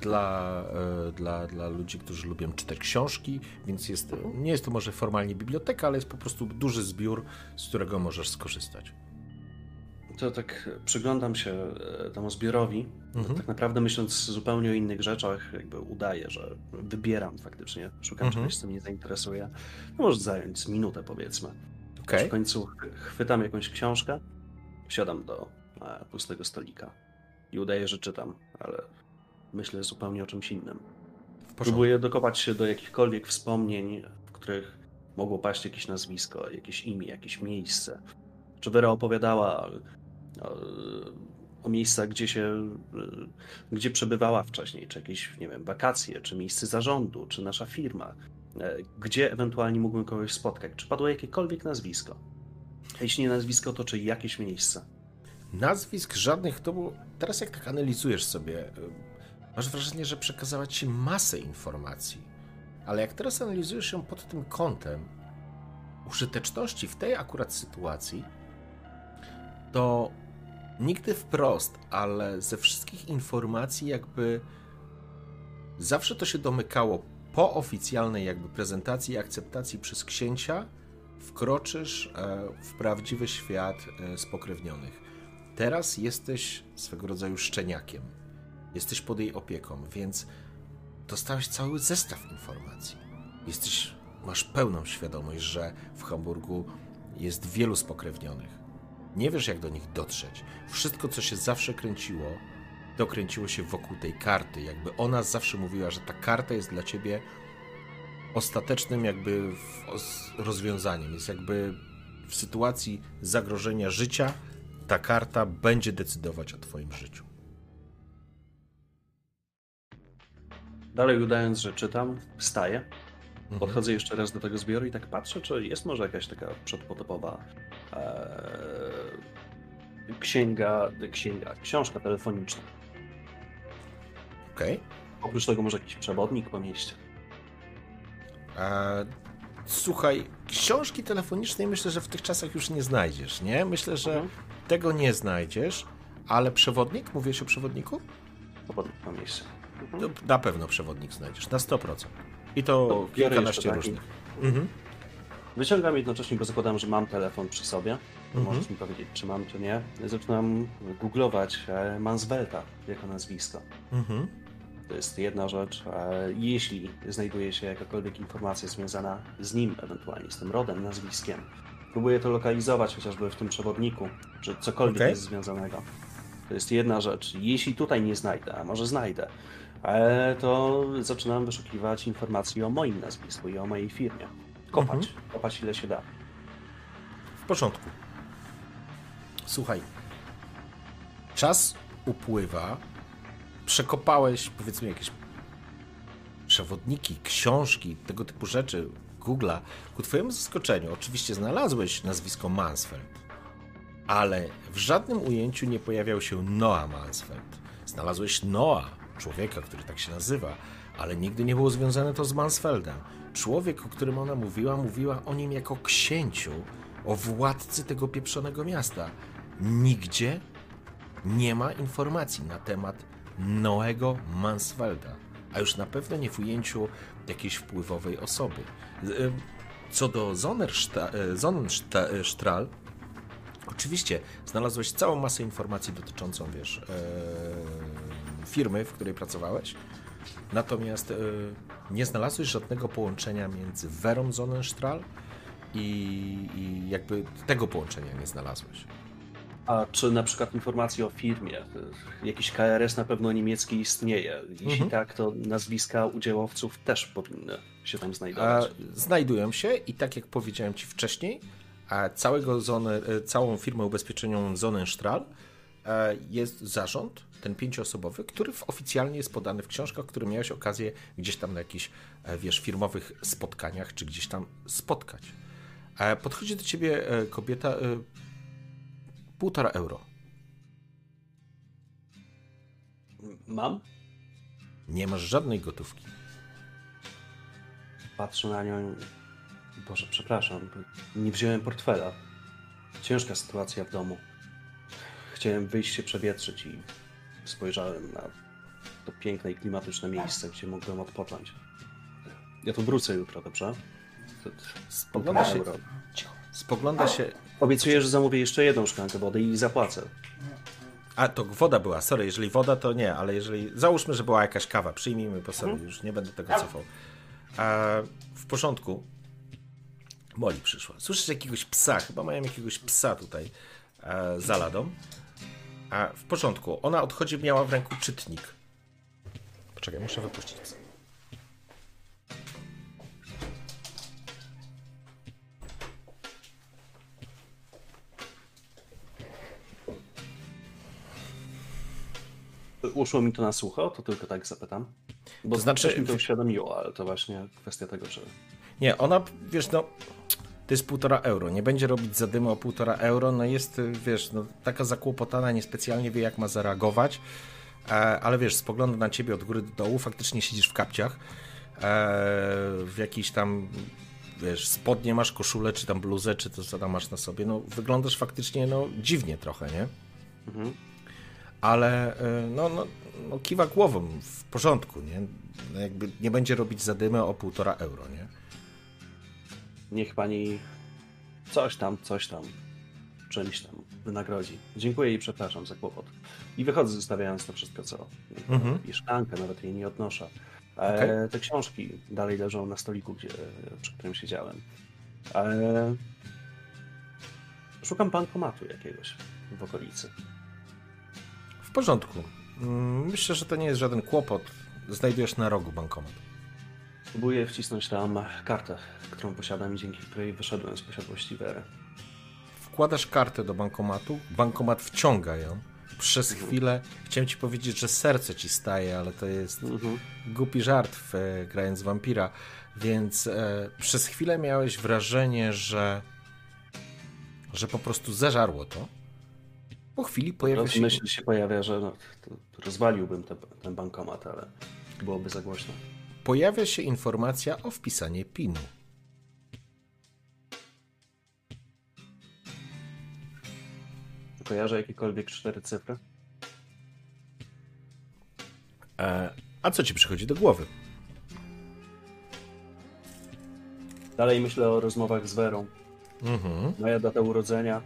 dla, e, dla, dla ludzi, którzy lubią czytać książki, więc jest, nie jest to może formalnie biblioteka, ale jest po prostu duży zbiór, z którego możesz skorzystać to tak przyglądam się e, temu zbiorowi, mhm. tak naprawdę myśląc zupełnie o innych rzeczach, jakby udaję, że wybieram faktycznie, szukam mhm. czegoś, co mnie zainteresuje. No może zająć minutę powiedzmy. Okay. W końcu chwytam jakąś książkę, siadam do e, pustego stolika i udaję, że czytam, ale myślę zupełnie o czymś innym. Próbuję dokopać się do jakichkolwiek wspomnień, w których mogło paść jakieś nazwisko, jakieś imię, jakieś miejsce. Czy Wera opowiadała o miejscach, gdzie się, gdzie przebywała wcześniej, czy jakieś, nie wiem, wakacje, czy miejsce zarządu, czy nasza firma, e, gdzie ewentualnie mógłbym kogoś spotkać, czy padło jakiekolwiek nazwisko. Jeśli nie nazwisko, to czy jakieś miejsce. Nazwisk żadnych, to było... Teraz jak tak analizujesz sobie, masz wrażenie, że przekazała ci masę informacji, ale jak teraz analizujesz ją pod tym kątem użyteczności w tej akurat sytuacji, to nigdy wprost, ale ze wszystkich informacji jakby zawsze to się domykało po oficjalnej jakby prezentacji i akceptacji przez księcia wkroczysz e, w prawdziwy świat e, spokrewnionych. Teraz jesteś swego rodzaju szczeniakiem. Jesteś pod jej opieką, więc dostałeś cały zestaw informacji. Jesteś, masz pełną świadomość, że w Hamburgu jest wielu spokrewnionych nie wiesz, jak do nich dotrzeć. Wszystko, co się zawsze kręciło, to kręciło się wokół tej karty. Jakby ona zawsze mówiła, że ta karta jest dla ciebie ostatecznym jakby rozwiązaniem. Jest jakby w sytuacji zagrożenia życia ta karta będzie decydować o twoim życiu. Dalej udając, że czytam, wstaję. Mhm. Podchodzę jeszcze raz do tego zbioru i tak patrzę, czy jest może jakaś taka przedpotopowa Eee, księga, księga, książka telefoniczna. Okej. Okay. Oprócz tego może jakiś przewodnik po mieście. Eee, słuchaj, książki telefonicznej myślę, że w tych czasach już nie znajdziesz, nie? Myślę, że mhm. tego nie znajdziesz, ale przewodnik? Mówisz o przewodniku? Przewodnik po mieście. Mhm. Na pewno przewodnik znajdziesz, na 100%. I to, to kilkanaście różnych. Mhm. Wyciągam jednocześnie, bo zakładam, że mam telefon przy sobie. Mhm. Możesz mi powiedzieć, czy mam, czy nie. Zaczynam googlować e, Mansvelta jako nazwisko. Mhm. To jest jedna rzecz. Jeśli znajduje się jakakolwiek informacja związana z nim, ewentualnie z tym rodem, nazwiskiem, próbuję to lokalizować chociażby w tym przewodniku, czy cokolwiek okay. jest związanego. To jest jedna rzecz. Jeśli tutaj nie znajdę, a może znajdę, to zaczynam wyszukiwać informacji o moim nazwisku i o mojej firmie. Kopać. Mhm. Kopać ile się da. W porządku. Słuchaj. Czas upływa. Przekopałeś, powiedzmy, jakieś przewodniki, książki, tego typu rzeczy, Google'a. Ku twojemu zaskoczeniu, oczywiście znalazłeś nazwisko Mansfeld, ale w żadnym ujęciu nie pojawiał się Noah Mansfeld. Znalazłeś Noah, człowieka, który tak się nazywa, ale nigdy nie było związane to z Mansfeldem. Człowiek, o którym ona mówiła, mówiła o nim jako księciu, o władcy tego pieprzonego miasta. Nigdzie nie ma informacji na temat Noego Mansfelda, a już na pewno nie w ujęciu jakiejś wpływowej osoby. Co do Sonnenstrahl, rzeczywiście znalazłeś całą masę informacji dotyczącą, wiesz, e, firmy, w której pracowałeś. Natomiast e, nie znalazłeś żadnego połączenia między Werą Sonnenstrahl i, i jakby tego połączenia nie znalazłeś. A czy na przykład informacje o firmie, jakiś KRS na pewno niemiecki istnieje? Jeśli Mhm. tak, to nazwiska udziałowców też powinny się tam A, znajdować. znajdują się i tak jak powiedziałem Ci wcześniej, a całego zonę, e, całą firmę ubezpieczeniową Sonnenstrahl e, jest zarząd, ten pięcioosobowy, który oficjalnie jest podany w książkach, który miałeś okazję gdzieś tam na jakichś, e, wiesz, firmowych spotkaniach, czy gdzieś tam spotkać. E, Podchodzi do ciebie e, kobieta, półtora euro. Mam? Nie masz żadnej gotówki. Patrzę na nią. Boże, przepraszam, nie wziąłem portfela. Ciężka sytuacja w domu. Chciałem wyjść się przewietrzyć i spojrzałem na to piękne i klimatyczne miejsce, gdzie mógłbym odpocząć. Ja tu wrócę jutro, dobrze? Spogląda się, euro. spogląda się Obiecuję, że zamówię jeszcze jedną szklankę wody i zapłacę. A to woda była, sorry, jeżeli woda to nie, ale jeżeli. Załóżmy, że była jakaś kawa, przyjmijmy po sobie, już nie będę tego cofał. A, w porządku. Moli przyszła. Słyszysz jakiegoś psa, chyba mają jakiegoś psa tutaj e, za ladą. A w porządku, ona odchodzi, miała w ręku czytnik. Poczekaj, muszę wypuścić. Uszło mi to na sucho, to tylko tak zapytam. Bo To znaczy- coś mi to uświadomiło, ale to właśnie kwestia tego, że Nie, ona, wiesz, no. To jest półtora euro. Nie będzie robić zadymy o półtora euro. No jest, wiesz, no, taka zakłopotana, niespecjalnie wie, jak ma zareagować. E, ale wiesz, spogląda na ciebie od góry do dołu. Faktycznie siedzisz w kapciach. E, w jakiejś tam, wiesz, spodnie masz, koszulę, czy tam bluzę, czy to co tam masz na sobie. No, wyglądasz faktycznie, no, dziwnie trochę, nie? Mhm. Ale e, no, no, no, kiwa głową w porządku, nie? No, jakby nie będzie robić zadymy o półtora euro, nie? Niech pani coś tam, coś tam, czymś tam wynagrodzi. Dziękuję i przepraszam za kłopot. I wychodzę zostawiając to wszystko, co. Mhm. I szklankę, nawet jej nie odnoszę. E, Okej. Te książki dalej leżą na stoliku, gdzie, przy którym siedziałem. E, szukam bankomatu jakiegoś w okolicy. W porządku. Mm, Myślę, że to nie jest żaden kłopot. Znajdujesz na rogu bankomat. Próbuję wcisnąć tam kartę, którą posiadam i dzięki której wyszedłem z posiadłości Wery. Wkładasz kartę do bankomatu, bankomat wciąga ją. Przez chwilę chciałem ci powiedzieć, że serce ci staje, ale to jest Mhm. głupi żart w, e, grając wampira, więc e, przez chwilę miałeś wrażenie, że że po prostu zażarło to. Po chwili pojawia się... Myśl się pojawia, że no, rozwaliłbym te, ten bankomat, ale byłoby za głośno. Pojawia się informacja o wpisanie PIN-u. Kojarzę jakiekolwiek cztery cyfry? E, a co ci przychodzi do głowy? Dalej myślę o rozmowach z Werą. Mhm. Moja data urodzenia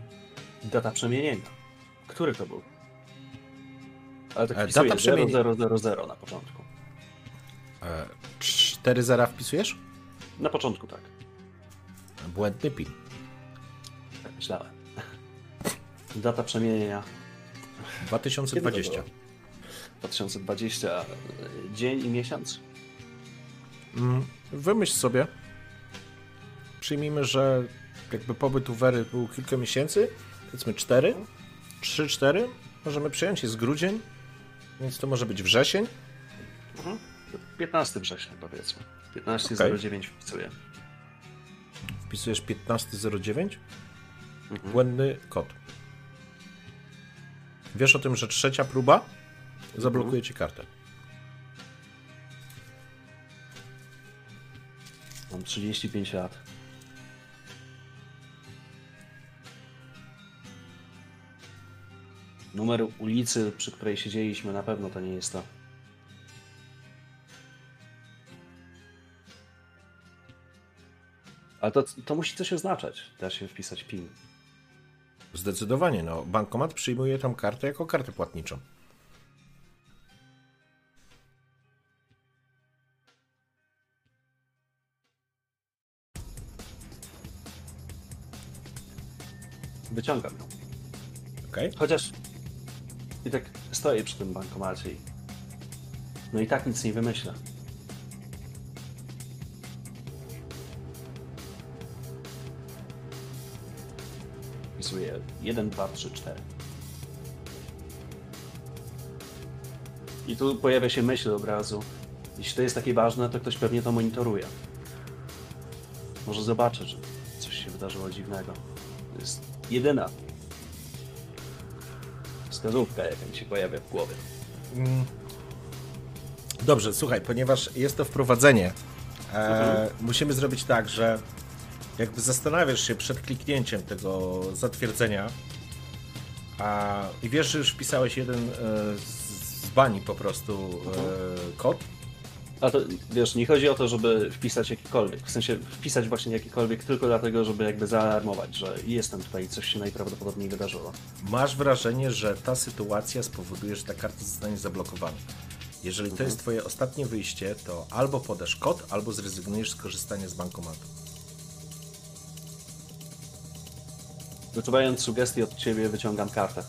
i data przemienienia. Który to był? Ale tak E, data przemienienia- 0000 na początku. E, cztery zera wpisujesz? Na początku tak. Błędny PIN. Tak myślałem. Data przemienienia 2020. Kiedy to było? 2020. e, Dzień i miesiąc? Mm, Wymyśl sobie. Przyjmijmy, że jakby pobyt u Wery był kilka miesięcy, powiedzmy 4, 3, 4. Możemy przyjąć, jest grudzień, więc to może być wrzesień. 15 września powiedzmy. 15.09 Okej. wpisuję. Wpisujesz 1509, Mhm. błędny kod. Wiesz o tym, że trzecia próba zablokuje ci kartę. Mam 35 lat. Numer ulicy, przy której siedzieliśmy, na pewno to nie jest to. Ale to, to musi coś oznaczać. Da się wpisać PIN. Zdecydowanie, no. Bankomat przyjmuje tam kartę jako kartę płatniczą. Wyciągam ją. Okej? Chociaż i tak stoję przy tym bankomacie i no i tak nic nie wymyślę. Wpisuję 1, 2, 3, 4. I tu pojawia się myśl od razu. Jeśli to jest takie ważne, to ktoś pewnie to monitoruje. Może zobaczę, że coś się wydarzyło dziwnego. To jest jedyna wskazówka, jaka mi się pojawia w głowie. Dobrze, słuchaj, ponieważ jest to wprowadzenie, e, musimy zrobić tak, że jakby zastanawiasz się przed kliknięciem tego zatwierdzenia a, i wiesz, że już wpisałeś jeden e, z bani po prostu e, kod, A to wiesz, nie chodzi o to, żeby wpisać jakikolwiek, w sensie wpisać właśnie jakikolwiek tylko dlatego, żeby jakby zaalarmować, że jestem tutaj i coś się najprawdopodobniej wydarzyło. masz wrażenie, że ta sytuacja spowoduje, że ta karta zostanie zablokowana. Jeżeli to jest twoje ostatnie wyjście, to albo podasz kod, albo zrezygnujesz z korzystania z bankomatu. Wyczuwając sugestii od ciebie, wyciągam kartę.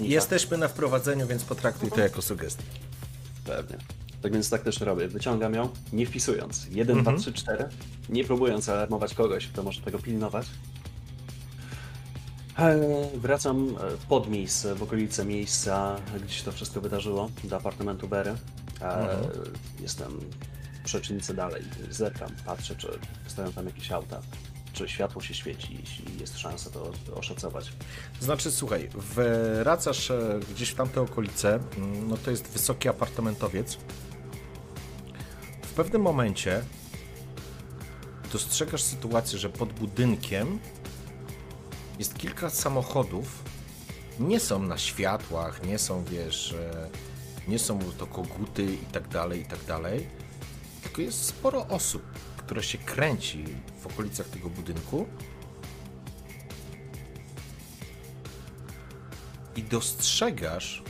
Jesteśmy na wprowadzeniu, więc potraktuj to jako sugestię. Pewnie. Tak więc tak też robię. Wyciągam ją, nie wpisując. 1, 2, 3, 4. Nie próbując alarmować kogoś, kto może tego pilnować. Eee, Wracam e, pod miejsce, w okolice miejsca, gdzie się to wszystko wydarzyło, do apartamentu Bery. Eee, Jestem w przecznicy dalej. Zerkam, patrzę, czy stoją tam jakieś auta. Czy światło się świeci, jeśli jest szansa to oszacować. Znaczy, słuchaj, wracasz e, gdzieś w tamte okolice, mm, no to jest wysoki apartamentowiec. W pewnym momencie dostrzegasz sytuację, że pod budynkiem jest kilka samochodów. Nie są na światłach, nie są, wiesz, e, nie są to koguty i tak dalej, i tak dalej. Tylko jest sporo osób, które się kręci w okolicach tego budynku. i dostrzegasz,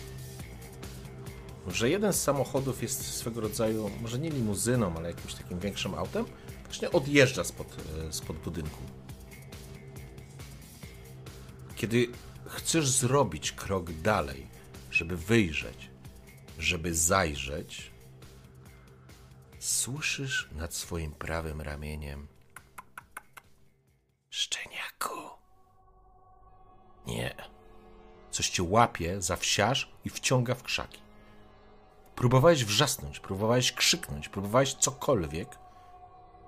że jeden z samochodów jest swego rodzaju, może nie limuzyną, ale jakimś takim większym autem, właśnie odjeżdża spod, e, spod budynku. Kiedy chcesz zrobić krok dalej, żeby wyjrzeć, żeby zajrzeć, słyszysz nad swoim prawym ramieniem Szczeniaku. Nie. Coś cię łapie za wsiarz i wciąga w krzaki. Próbowałeś wrzasnąć, próbowałeś krzyknąć, próbowałeś cokolwiek,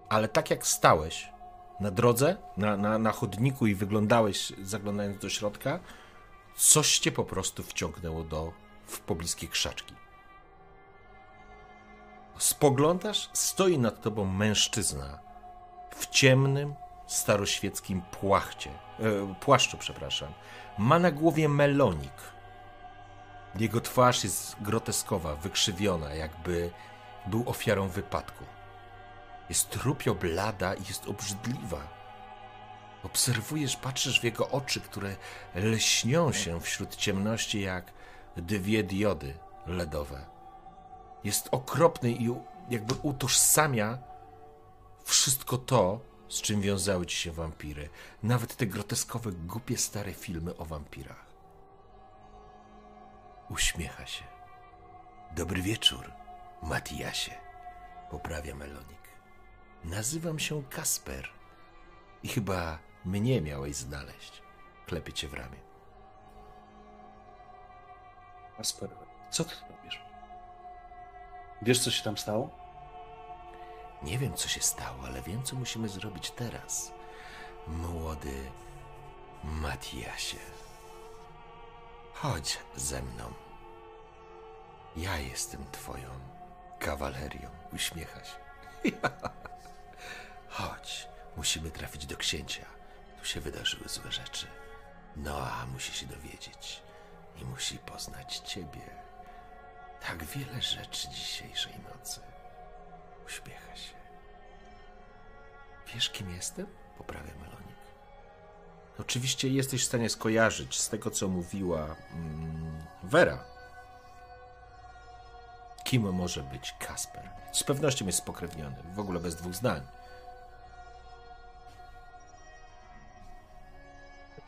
ale tak jak stałeś na drodze, na, na, na chodniku i wyglądałeś, zaglądając do środka, coś cię po prostu wciągnęło do w pobliskie krzaczki. Spoglądasz, stoi nad tobą mężczyzna w ciemnym, staroświeckim płachcie, e, płaszczu, przepraszam. Ma na głowie melonik. Jego twarz jest groteskowa, wykrzywiona, jakby był ofiarą wypadku. Jest trupio blada i jest obrzydliwa. Obserwujesz, patrzysz w jego oczy, które lśnią się wśród ciemności jak dwie diody ledowe. Jest okropny i jakby utożsamia wszystko to, z czym wiązały ci się wampiry. Nawet te groteskowe, głupie stare filmy o wampirach. Uśmiecha się. Dobry wieczór, Matiasie, poprawia Melonik. Nazywam się Kasper i chyba mnie miałeś znaleźć. Klepie cię w ramię. Kasper, co ty? Wiesz, co się tam stało? Nie wiem, co się stało, ale wiem, co musimy zrobić teraz. Młody Matiasie. Chodź ze mną. Ja jestem twoją kawalerią. Uśmiecha się. Chodź, musimy trafić do księcia. Tu się wydarzyły złe rzeczy. Noa musi się dowiedzieć i musi poznać ciebie. Tak wiele rzeczy dzisiejszej nocy. Uśmiecha się. Wiesz, kim jestem? Poprawia Melonik. Oczywiście jesteś w stanie skojarzyć z tego, co mówiła mm, Vera. Kim może być Kasper? Z pewnością jest spokrewniony, w ogóle bez dwóch zdań.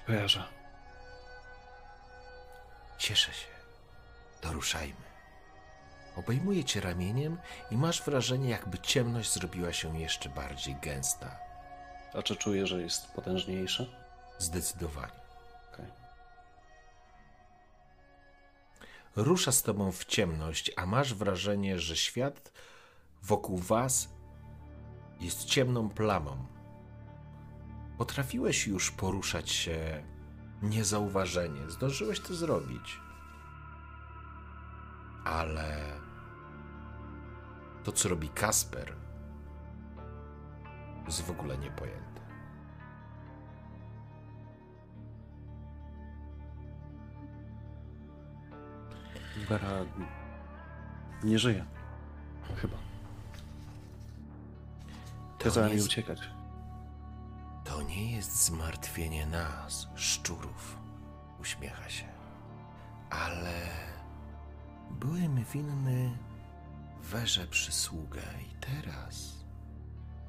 Kojarzę. Cieszę się. To Obejmuję cię ramieniem i masz wrażenie, jakby ciemność zrobiła się jeszcze bardziej gęsta. A czy czuję, że jest potężniejsza? Zdecydowanie. Okej. Rusza z tobą w ciemność, a masz wrażenie, że świat wokół was jest ciemną plamą. Potrafiłeś już poruszać się niezauważenie, zdążyłeś to zrobić. Ale to, co robi Kasper, jest w ogóle niepojęte. Vera nie żyje. Chyba. Nie jej jest- uciekać. To nie jest zmartwienie nas, szczurów, uśmiecha się. Ale byłem winny Werze przysługę i teraz,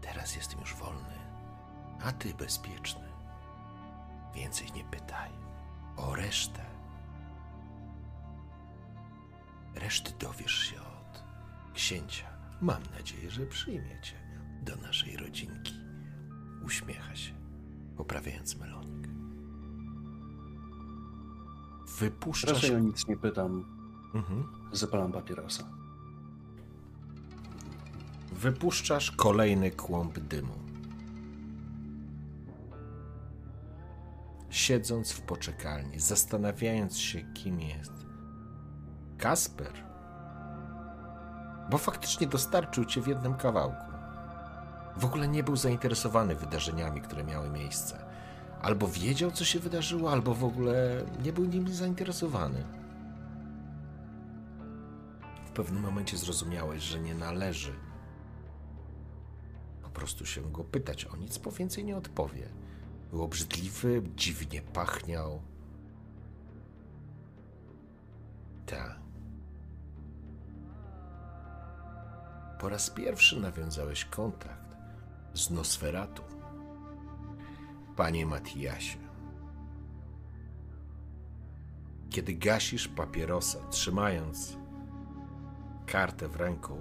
teraz jestem już wolny, a ty bezpieczny. Więcej nie pytaj. O resztę. Reszty dowiesz się od księcia. Mam nadzieję, że przyjmiecie do naszej rodzinki. Uśmiecha się, poprawiając melonik. Wypuszczasz... Raczej o nic nie pytam. Mhm. Zapalam papierosa. Wypuszczasz kolejny kłąb dymu. Siedząc w poczekalni, zastanawiając się, kim jest Kasper, bo faktycznie dostarczył cię w jednym kawałku. W ogóle nie był zainteresowany wydarzeniami, które miały miejsce. Albo wiedział, co się wydarzyło, albo w ogóle nie był nim zainteresowany. Pewnym momencie zrozumiałeś, że nie należy po prostu się go pytać o nic, bo więcej nie odpowie. Był obrzydliwy, dziwnie pachniał. Tak. Po raz pierwszy nawiązałeś kontakt z Nosferatu. Panie Matiasie, kiedy gasisz papierosa, trzymając kartę w ręku,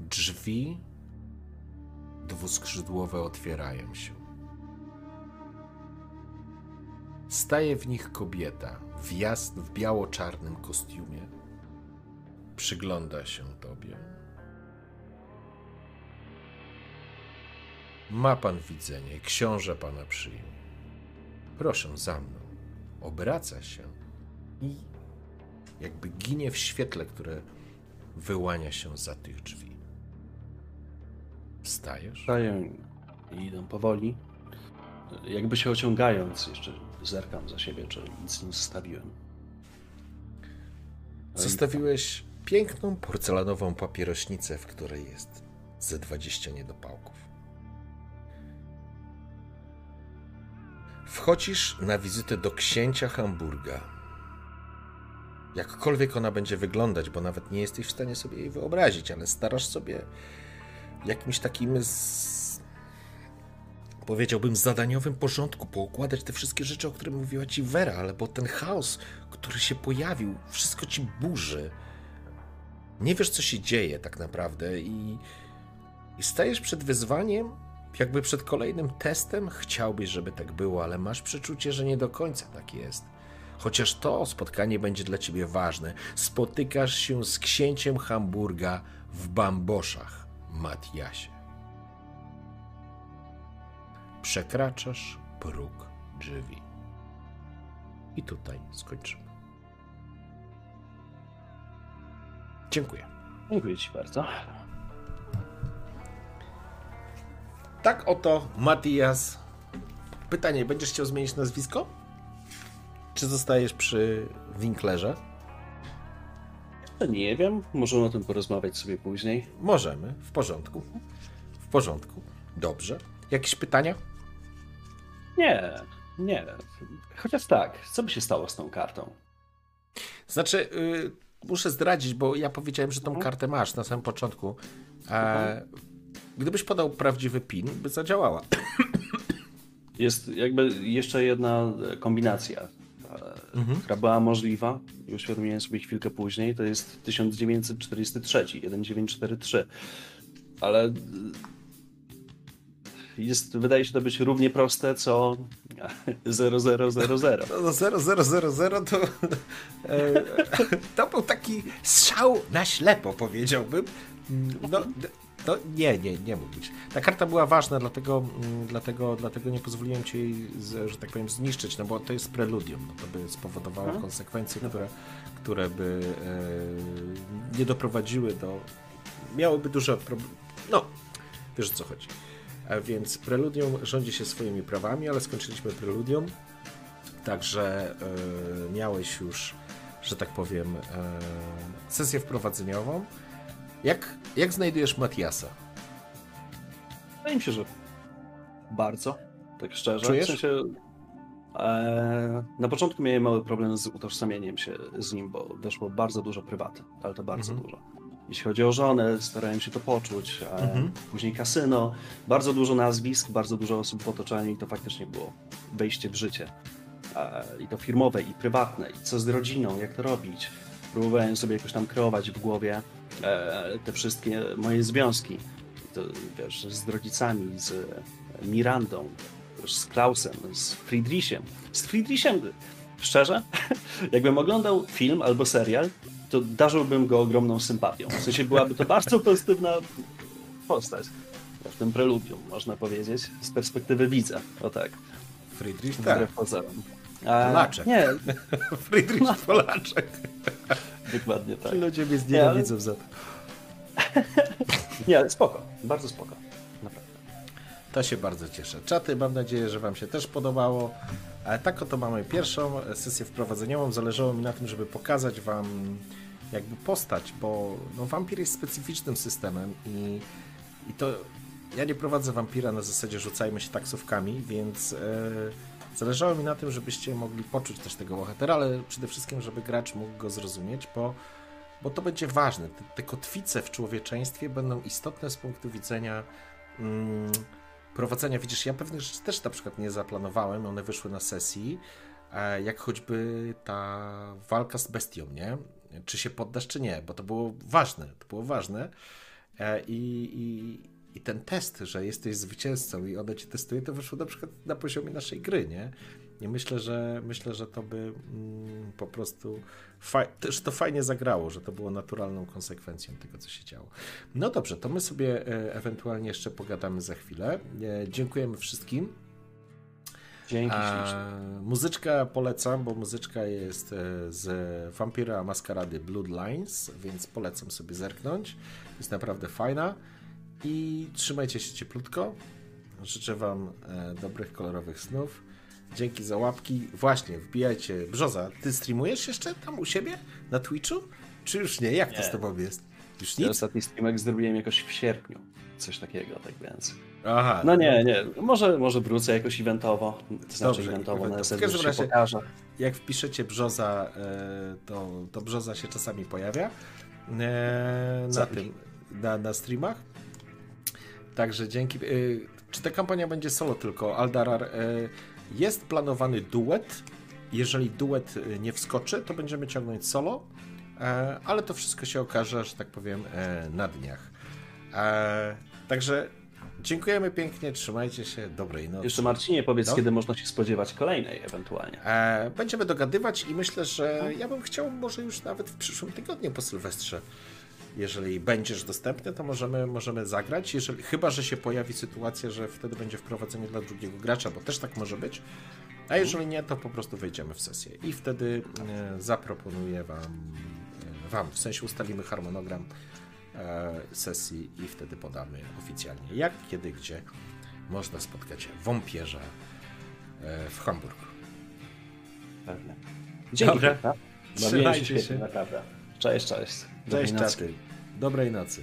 drzwi dwuskrzydłowe otwierają się. Staje w nich kobieta w, w biało-czarnym kostiumie. Przygląda się tobie. Ma pan widzenie, książę pana przyjmie. Proszę za mną. Obraca się i jakby ginie w świetle, które wyłania się za tych drzwi. Wstajesz? Staję i idę powoli. Jakby się ociągając, jeszcze zerkam za siebie, czy nic nie zostawiłem. Zostawiłeś piękną porcelanową papierośnicę, w której jest ze 20 niedopałków. Wchodzisz na wizytę do księcia Hamburga. Jakkolwiek ona będzie wyglądać, bo nawet nie jesteś w stanie sobie jej wyobrazić, ale starasz sobie jakimś takim z... powiedziałbym zadaniowym porządku poukładać te wszystkie rzeczy, o których mówiła ci Vera, ale bo ten chaos, który się pojawił, wszystko ci burzy. Nie wiesz, co się dzieje tak naprawdę i, i stajesz przed wyzwaniem, jakby przed kolejnym testem. Chciałbyś, żeby tak było, ale masz przeczucie, że nie do końca tak jest. Chociaż to spotkanie będzie dla ciebie ważne. Spotykasz się z księciem Hamburga w Bamboszach, Matiasie. Przekraczasz próg drzwi. I tutaj skończymy. Dziękuję. Dziękuję Ci bardzo. Tak oto Matias. Pytanie, będziesz chciał zmienić nazwisko? Czy zostajesz przy Winklerze? Nie wiem, możemy o tym porozmawiać sobie później. Możemy, w porządku. W porządku. Dobrze. Jakieś pytania? Nie, nie. Chociaż tak, co by się stało z tą kartą? Znaczy, y, muszę zdradzić, bo ja powiedziałem, że tą Mhm. kartę masz na samym początku. E, gdybyś podał prawdziwy PIN, by zadziałała. Jest jakby jeszcze jedna kombinacja, e, która była możliwa i uświadomiłem sobie chwilkę później, to jest 1943, 1943. Ale e, jest, wydaje się to być równie proste, co 0000. No 0000 to, e, to był taki strzał na ślepo, powiedziałbym. No, no nie, nie, nie mógł być. Ta karta była ważna, dlatego, mm, dlatego, dlatego nie pozwoliłem ci jej, że tak powiem, zniszczyć, no bo to jest preludium. No to by spowodowało Mhm. konsekwencje, które, które by e, nie doprowadziły do... Miałyby duże problemy. No, wiesz o co chodzi. A więc preludium rządzi się swoimi prawami, ale skończyliśmy preludium. Także e, miałeś już, że tak powiem, e, sesję wprowadzeniową. Jak, jak znajdujesz Matiasa? Wydaje mi się, że bardzo, tak szczerze. Czujesz? W sensie, e, na początku miałem mały problem z utożsamieniem się z nim, bo weszło bardzo dużo prywaty, ale to bardzo Mhm. dużo. Jeśli chodzi o żonę, starałem się to poczuć. E, Mhm. Później kasyno, bardzo dużo nazwisk, bardzo dużo osób w otoczeniu i to faktycznie było wejście w życie. E, I to firmowe, i prywatne, i co z rodziną, jak to robić. Próbowałem sobie jakoś tam kreować w głowie te wszystkie moje związki. To, wiesz, z rodzicami, z Mirandą, z Klausem, z Friedrichem. Z Friedrichem, szczerze, jakbym oglądał film albo serial, to darzyłbym go ogromną sympatią. W sensie byłaby to bardzo pozytywna postać. W tym preludium, można powiedzieć, z perspektywy widza. O tak, Friedrich? wbrew pozorom. A, Polaczek. Nie, Friedrich Polaczek. Dokładnie tak. Ludzie mnie znienawidzą za to. Nie, ale spoko, bardzo spoko. Naprawdę. To się bardzo cieszę. Czaty, mam nadzieję, że Wam się też podobało. Ale tak oto mamy pierwszą sesję wprowadzeniową. Zależało mi na tym, żeby pokazać Wam jakby postać, bo no, wampir jest specyficznym systemem i, i to ja nie prowadzę wampira na zasadzie rzucajmy się taksówkami, więc e, zależało mi na tym, żebyście mogli poczuć też tego bohatera, ale przede wszystkim, żeby gracz mógł go zrozumieć, bo, bo to będzie ważne. Te, te kotwice w człowieczeństwie będą istotne z punktu widzenia mm, prowadzenia. Widzisz, ja pewnych rzeczy też na przykład nie zaplanowałem, one wyszły na sesji, e, jak choćby ta walka z bestią, nie? Czy się poddasz, czy nie, bo to było ważne, to było ważne. E, I, i, I ten test, że jesteś zwycięzcą i ona cię testuje, to wyszło na przykład na poziomie naszej gry, nie? I myślę, że myślę, że to by mm, po prostu faj, też to fajnie zagrało, że to było naturalną konsekwencją tego, co się działo. No dobrze, to my sobie e, ewentualnie jeszcze pogadamy za chwilę. E, dziękujemy wszystkim. Dzięki ślicznie. muzyczka polecam, bo muzyczka jest e, z Vampira Maskarady Bloodlines, więc polecam sobie zerknąć. Jest naprawdę fajna. I trzymajcie się cieplutko. Życzę Wam e, dobrych, kolorowych snów. Dzięki za łapki. Właśnie, wbijajcie. Brzoza, ty streamujesz jeszcze tam u siebie na Twitchu? Czy już nie? Jak to Nie. z Tobą jest? Już Ja nic? Ostatni streamek zrobiłem jakoś w sierpniu. Coś takiego, tak więc. Aha. No nie, nie. Może, może wrócę jakoś eventowo. To znaczy Dobrze, eventowo, na W zasadzie, każdym razie- pokażę. jak wpiszecie brzoza, e, to, to brzoza się czasami pojawia e, na tym, na, na streamach. Także dzięki. e, Czy ta kampania będzie solo tylko? Aldarar, e, jest planowany duet. Jeżeli duet e, nie wskoczy, to będziemy ciągnąć solo, e, ale to wszystko się okaże, że tak powiem, e, na dniach. E, Także dziękujemy pięknie, trzymajcie się, dobrej nocy. Jeszcze Marcinie, powiedz, No. kiedy można się spodziewać kolejnej ewentualnie. Będziemy dogadywać i myślę, że ja bym chciał może już nawet w przyszłym tygodniu po Sylwestrze. Jeżeli będziesz dostępny, to możemy, możemy zagrać. Jeżeli, chyba, że się pojawi sytuacja, że wtedy będzie wprowadzenie dla drugiego gracza, bo też tak może być. A jeżeli nie, to po prostu wejdziemy w sesję. I wtedy e, zaproponuję wam, e, wam, w sensie ustalimy harmonogram e, sesji i wtedy podamy oficjalnie jak, kiedy, gdzie można spotkać wampierza e, w Hamburgu. Pewnie. Dzięki. Dobra. Dobra. Bawiłem się Trzymajcie się. naprawdę. Cześć, cześć. Dobrej Cześć nocy. czaty. Dobrej nocy.